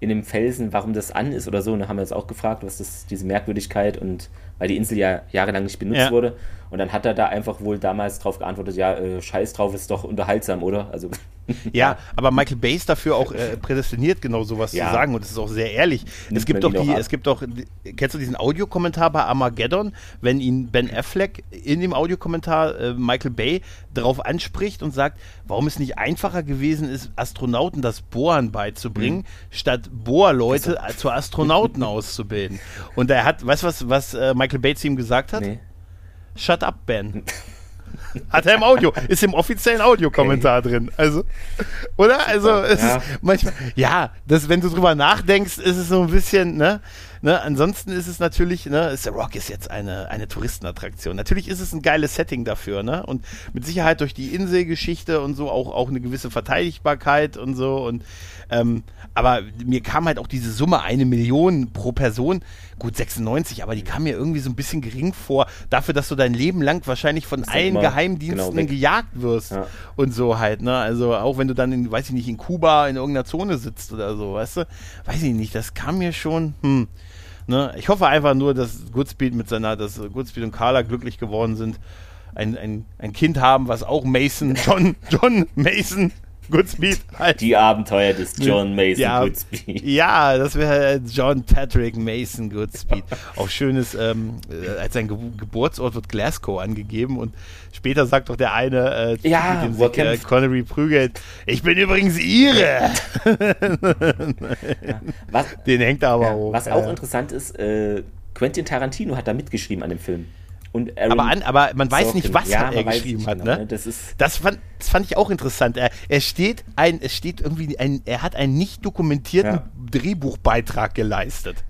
in dem Felsen, warum das an ist oder so. Und da haben wir uns auch gefragt, was das, diese Merkwürdigkeit und weil die Insel ja jahrelang nicht benutzt ja. wurde. Und dann hat er da einfach wohl damals drauf geantwortet, ja, äh, scheiß drauf, ist doch unterhaltsam, oder? Also *laughs* ja, aber Michael Bay ist dafür auch äh, prädestiniert, genau sowas ja. zu sagen und es ist auch sehr ehrlich. es gibt doch die, es gibt doch, kennst du diesen Audiokommentar bei Armageddon, wenn ihn Ben Affleck in dem Audiokommentar äh, Michael Bay darauf anspricht und sagt, warum es nicht einfacher gewesen ist, Astronauten das Bohren beizubringen, mhm. statt Bohrleute zu Astronauten *laughs* auszubilden. Und er hat, weißt du was, was äh, Michael Bay zu ihm gesagt hat? Nee. Shut up, Ben. *laughs* Hat er im Audio, ist im offiziellen Audiokommentar okay. drin. Also, oder? Also, es ja. ist manchmal, ja, das, wenn du drüber nachdenkst, ist es so ein bisschen, ne? Ne, ansonsten ist es natürlich, ne, The Rock ist jetzt eine, eine Touristenattraktion. Natürlich ist es ein geiles Setting dafür, ne? Und mit Sicherheit durch die Inselgeschichte und so auch, auch eine gewisse Verteidigbarkeit und so. Und ähm, aber mir kam halt auch diese Summe, eine Million pro Person, gut 96, aber die kam mir irgendwie so ein bisschen gering vor, dafür, dass du dein Leben lang wahrscheinlich von allen Geheimdiensten genau gejagt wirst ja. und so halt, ne? Also auch wenn du dann in, weiß ich nicht, in Kuba in irgendeiner Zone sitzt oder so, weißt du? Weiß ich nicht, das kam mir schon, hm. Ne? Ich hoffe einfach nur, dass Goodspeed mit seiner, dass Goodspeed und Carla glücklich geworden sind, ein, ein, ein Kind haben, was auch Mason, John, John Mason Goodspeed halt. *laughs* Die Abenteuer des John Mason ja, Goodspeed. Ja, das wäre John Patrick Mason Goodspeed. Auch schönes, ähm, äh, als sein Ge Geburtsort wird Glasgow angegeben und später sagt doch der eine, äh, ja, dem sich, äh, Connery prügelt, ich bin übrigens ihre. ja. *laughs* was, Den hängt er aber ja, hoch. Was auch interessant ist, äh, Quentin Tarantino hat da mitgeschrieben an dem Film. Und Aaron aber, an, aber man weiß Sorkin. nicht, was ja, er geschrieben hat. Genau, ne? Das, das, fand, das fand ich auch interessant. Er, er steht ein, es steht irgendwie ein, er hat einen nicht dokumentierten ja. Drehbuchbeitrag geleistet.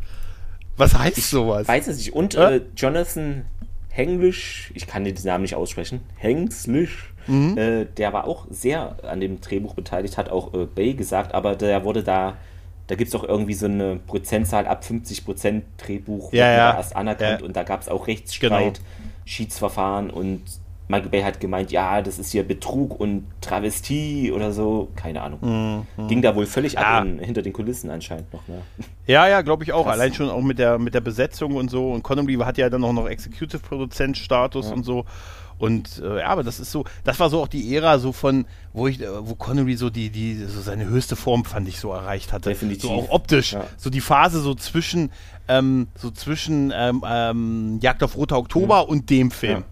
Was heißt ich sowas? Weiß es nicht. Und äh, Jonathan Henglish, ich kann den Namen nicht aussprechen, Hengslish, mhm. äh, der war auch sehr an dem Drehbuch beteiligt, hat auch äh, Bay gesagt, aber der wurde da da gibt es auch irgendwie so eine Prozentzahl ab 50 Prozent Drehbuch ja, ja. erst anerkannt ja. und da gab es auch Rechtsstreit, genau. Schiedsverfahren und Michael Bay hat gemeint, ja, das ist hier Betrug und Travestie oder so, keine Ahnung. Mhm. Ging da wohl völlig ab in, hinter den Kulissen anscheinend noch. Ne? Ja, ja, glaube ich auch. Krass. Allein schon auch mit der, mit der Besetzung und so. Und Connolly hat ja dann auch noch Executive-Produzent-Status und so. Und äh, ja, aber das ist so, das war so auch die Ära so von, wo ich, äh, wo Connery so die, die, so seine höchste Form, fand ich, so erreicht hatte. Definitiv. So auch optisch. Ja. So die Phase so zwischen, ähm, so zwischen ähm, ähm, Jagd auf Roter Oktober mhm. und dem Film. Ja.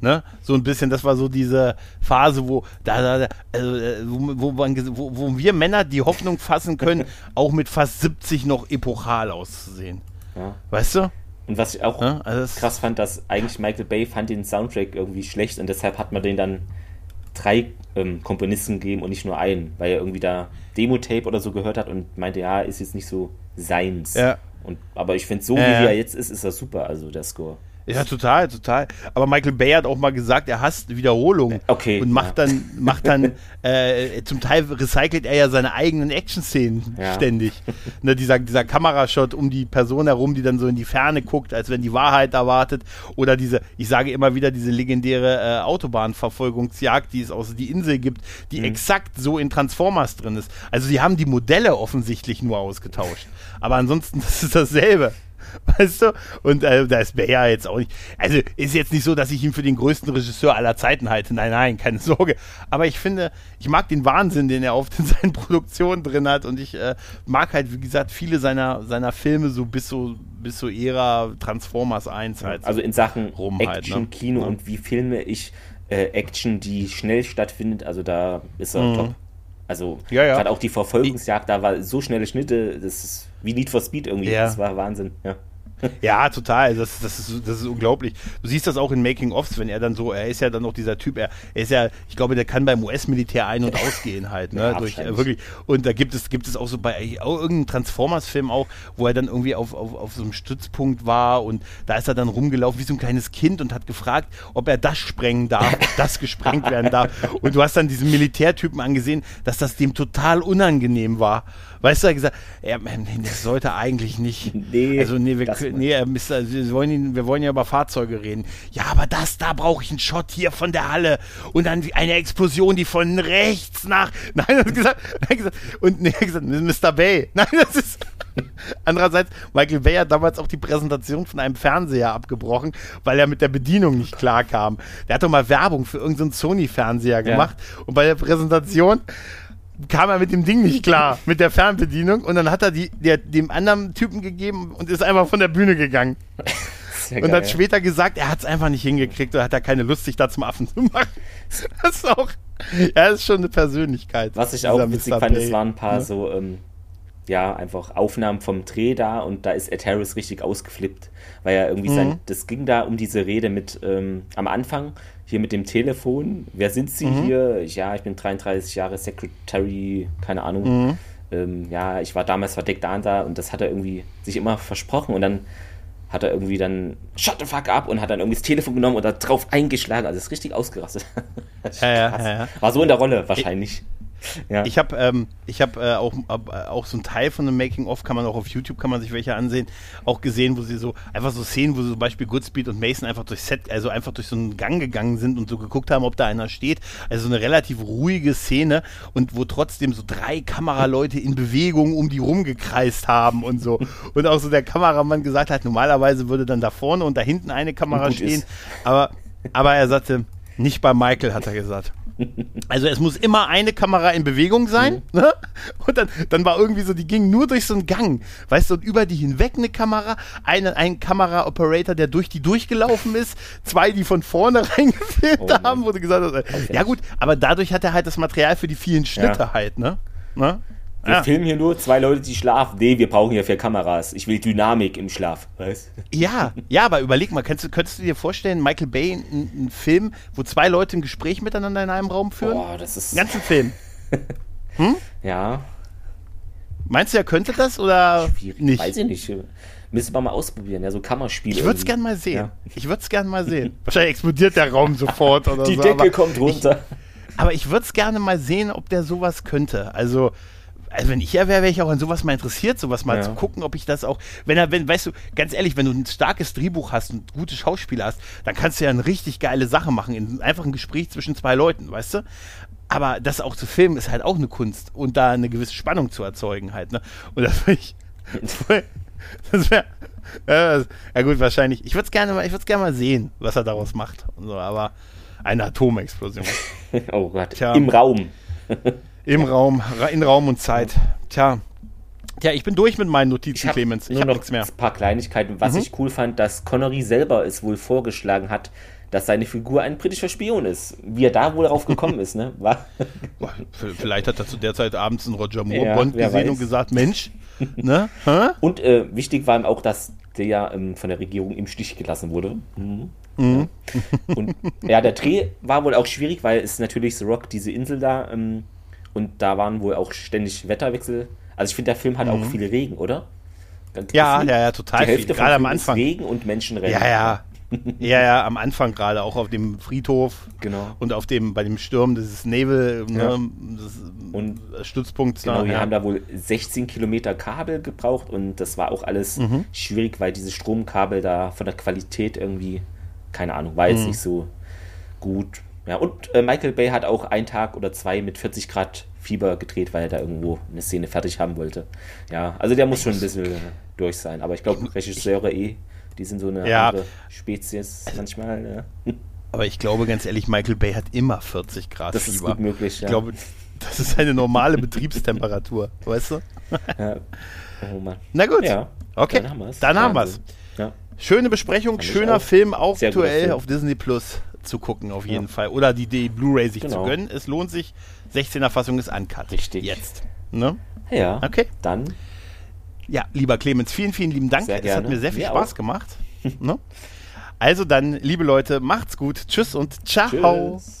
Ne? So ein bisschen, das war so diese Phase, wo, da, da, also, äh, wo, wo, wo, wo, wir Männer die Hoffnung fassen können, *laughs* auch mit fast 70 noch epochal auszusehen. Ja. Weißt du? Und was ich auch ja, also krass fand, dass eigentlich Michael Bay fand den Soundtrack irgendwie schlecht und deshalb hat man den dann drei ähm, Komponisten gegeben und nicht nur einen, weil er irgendwie da Demo-Tape oder so gehört hat und meinte, ja, ist jetzt nicht so seins. Ja. Und, aber ich finde, so wie er jetzt ist, ist er super, also der Score. Ja, total, total. Aber Michael Bay hat auch mal gesagt, er hasst Wiederholungen. Okay. Und macht ja. dann, macht dann, *laughs* äh, zum Teil recycelt er ja seine eigenen Action-Szenen ja. ständig. ne, dieser, dieser Kamerashot um die Person herum, die dann so in die Ferne guckt, als wenn die Wahrheit erwartet. Oder diese, ich sage immer wieder, diese legendäre äh, Autobahnverfolgungsjagd, die es aus die Insel gibt, die mhm. exakt so in Transformers drin ist. Also sie haben die Modelle offensichtlich nur ausgetauscht. Aber ansonsten, *laughs* das ist dasselbe. *laughs* Weißt du? Und äh, da ist Bayer jetzt auch nicht. Also ist jetzt nicht so, dass ich ihn für den größten Regisseur aller Zeiten halte. Nein, nein, keine Sorge. Aber ich finde, ich mag den Wahnsinn, den er oft in *laughs* seinen Produktionen drin hat. Und ich äh, mag halt, wie gesagt, viele seiner, seiner Filme so bis so bis so Ära Transformers 1 halt. Also in Sachen rum Action, halt, ne? Kino ja. und wie filme ich äh, Action, die schnell stattfindet. Also da ist er mhm. top. Also ja, ja. gerade auch die Verfolgungsjagd, da war so schnelle Schnitte, das ist wie Need for Speed irgendwie. Ja. Das war Wahnsinn, ja. *laughs* Ja, total. Das, das, ist, das ist unglaublich. Du siehst das auch in Making-ofs, wenn er dann so, er ist ja dann noch dieser Typ, er, er ist ja, ich glaube, der kann beim US-Militär ein- und ausgehen halt, ne? Ja, Durch, äh, wirklich. Und da gibt es, gibt es auch so bei auch irgendeinem Transformers-Film auch, wo er dann irgendwie auf, auf, auf so einem Stützpunkt war und da ist er dann rumgelaufen wie so ein kleines Kind und hat gefragt, ob er das sprengen darf, ob das *laughs* gesprengt werden darf. Und du hast dann diesen Militärtypen angesehen, dass das dem total unangenehm war. Weißt du, er hat gesagt, ja, das sollte eigentlich nicht. *laughs* Nee, also nee, wir, nee Mister, wir, wollen, wir wollen ja über Fahrzeuge reden. Ja, aber das, da brauche ich einen Shot hier von der Halle und dann eine Explosion, die von rechts nach. *laughs* Nein, er hat gesagt, er hat gesagt und nee, er hat gesagt, Mr. Bay. *laughs* Nein, das ist. Andererseits, Michael Bay hat damals auch die Präsentation von einem Fernseher abgebrochen, weil er mit der Bedienung nicht klar kam. Der hat doch mal Werbung für irgendeinen so Sony-Fernseher gemacht ja. und bei der Präsentation kam er mit dem Ding nicht klar, *laughs* mit der Fernbedienung. Und dann hat er die, der, dem anderen Typen gegeben und ist einfach von der Bühne gegangen. Ja und hat später gesagt, er hat es einfach nicht hingekriegt oder hat er keine Lust, sich da zum Affen zu machen. *laughs* Das ist auch, er ist schon eine Persönlichkeit. Was ich auch witzig Mr. fand, es waren ein paar ja. so, ähm, ja, einfach Aufnahmen vom Dreh da und da ist Ed Harris richtig ausgeflippt, weil er irgendwie mhm. sein, das ging da um diese Rede mit, ähm, am Anfang, hier mit dem Telefon. Wer sind Sie mhm. hier? Ja, ich bin 33 Jahre Secretary, keine Ahnung. Mhm. Ähm, ja, ich war damals verdeckt da und da und das hat er irgendwie sich immer versprochen und dann hat er irgendwie dann shut the fuck up und hat dann irgendwie das Telefon genommen und da drauf eingeschlagen. Also ist richtig ausgerastet. ja, *laughs* ja, ja, War so in der Rolle wahrscheinlich. Ich ja. Ich habe ähm, ich hab, äh, auch, äh, auch so ein Teil von einem Making-of, kann man auch auf YouTube, kann man sich welche ansehen, auch gesehen, wo sie so, einfach so Szenen, wo sie zum Beispiel Goodspeed und Mason einfach durch Set, also einfach durch so einen Gang gegangen sind und so geguckt haben, ob da einer steht. Also so eine relativ ruhige Szene und wo trotzdem so drei Kameraleute in Bewegung um die rumgekreist haben und so. *laughs* Und auch so der Kameramann gesagt hat, normalerweise würde dann da vorne und da hinten eine Kamera stehen, aber, aber er sagte, nicht bei Michael, hat er gesagt. Also es muss immer eine Kamera in Bewegung sein. Mhm. Ne? Und dann, dann war irgendwie so, die ging nur durch so einen Gang. Weißt du, und über die hinweg eine Kamera, eine, ein Kamera-Operator, der durch die durchgelaufen ist, zwei, die von vorne *laughs* reingefilmt oh, haben, wo du gesagt hast, okay. ja gut, aber dadurch hat er halt das Material für die vielen Schnitte ja. halt, ne? ne? Wir ja. filmen hier nur zwei Leute, die schlafen. Nee, wir brauchen hier vier Kameras. Ich will Dynamik im Schlaf. Weißt? Ja, ja, aber überleg mal, könntest, könntest du dir vorstellen, Michael Bay, einen Film, wo zwei Leute ein Gespräch miteinander in einem Raum führen? Boah, das ist. Einen ganzen Film. *laughs* Hm? Ja. Meinst du, er könnte das oder Schwierig, nicht? Weiß ich nicht. Müssen wir mal ausprobieren, ja, so Kammerspiel. Ich würde es gerne mal sehen. Ja. Ich würde es gerne mal sehen. Wahrscheinlich explodiert der Raum sofort oder *laughs* Die so. Die Decke kommt runter. Ich, aber ich würde es gerne mal sehen, ob der sowas könnte. Also, also wenn ich er wäre, wäre ich auch an sowas mal interessiert, sowas mal ja. zu gucken, ob ich das auch, wenn er, wenn, weißt du, ganz ehrlich, wenn du ein starkes Drehbuch hast und gute Schauspieler hast, dann kannst du ja eine richtig geile Sache machen, in einfach ein Gespräch zwischen zwei Leuten, weißt du? Aber das auch zu filmen ist halt auch eine Kunst und da eine gewisse Spannung zu erzeugen halt, ne? Und das ich, das wäre, ja, ja gut, wahrscheinlich. Ich würde es gerne mal, ich würde gerne mal sehen, was er daraus macht und so, aber Eine Atomexplosion. *laughs* oh Gott. Tja. Im Raum. Im Raum, in Raum und Zeit. Tja. Tja, ich bin durch mit meinen Notizen, ich Clemens. Ich habe noch nichts mehr. ein paar Kleinigkeiten. Was mhm. ich cool fand, dass Connery selber es wohl vorgeschlagen hat, dass seine Figur ein britischer Spion ist. Wie er da wohl darauf gekommen ist, ne? War *laughs* Vielleicht hat er zu der Zeit abends einen Roger Moore ja, Bond gesehen weiß. und gesagt, Mensch, *laughs* ne? Und äh, wichtig war ihm auch, dass der ähm, von der Regierung im Stich gelassen wurde. Mhm. Mhm. Ja. Und ja, der Dreh war wohl auch schwierig, weil es natürlich The Rock, diese Insel da, ähm, und da waren wohl auch ständig Wetterwechsel. Also ich finde, der Film hat mhm. auch viel Regen, oder? Ja, ja, ja, total. Die Hälfte viel. Gerade am Anfang. Regen und Menschenrennen. Ja, ja. *laughs* ja, ja, am Anfang gerade, auch auf dem Friedhof. Genau. Und auf dem, bei dem Sturm dieses Nebel, ne, ja. ne, das und Stützpunkt. Genau, da, wir ja. haben da wohl 16 Kilometer Kabel gebraucht und das war auch alles mhm. schwierig, weil diese Stromkabel da von der Qualität irgendwie, keine Ahnung, war jetzt mhm. nicht so gut. Ja, und äh, Michael Bay hat auch einen Tag oder zwei mit 40 Grad Fieber gedreht, weil er da irgendwo eine Szene fertig haben wollte. Ja, also der muss schon ein bisschen durch sein. Aber ich glaube, Regisseure eh die sind so eine ja. andere Spezies manchmal. Ne? *laughs* Aber ich glaube ganz ehrlich, Michael Bay hat immer 40 Grad das Fieber. Das ist gut möglich, ja. Ich glaube, das ist eine normale Betriebstemperatur, *laughs* weißt du? Ja. Oh Mann. Na gut. Ja, okay. Dann haben wir es. Ja. Schöne Besprechung, schöner Film, auch aktuell auf Disney Plus zu gucken, auf jeden ja. Fall. Oder die, die Blu-ray sich genau. zu gönnen. Es lohnt sich. 16er Fassung ist uncut. Richtig. Jetzt. Ne? Ja. Okay. Dann ja, lieber Clemens, vielen, vielen lieben Dank. Sehr es hat mir sehr viel wir Spaß auch. gemacht. *laughs* ne? Also dann, liebe Leute, macht's gut. Tschüss und ciao. Tschüss.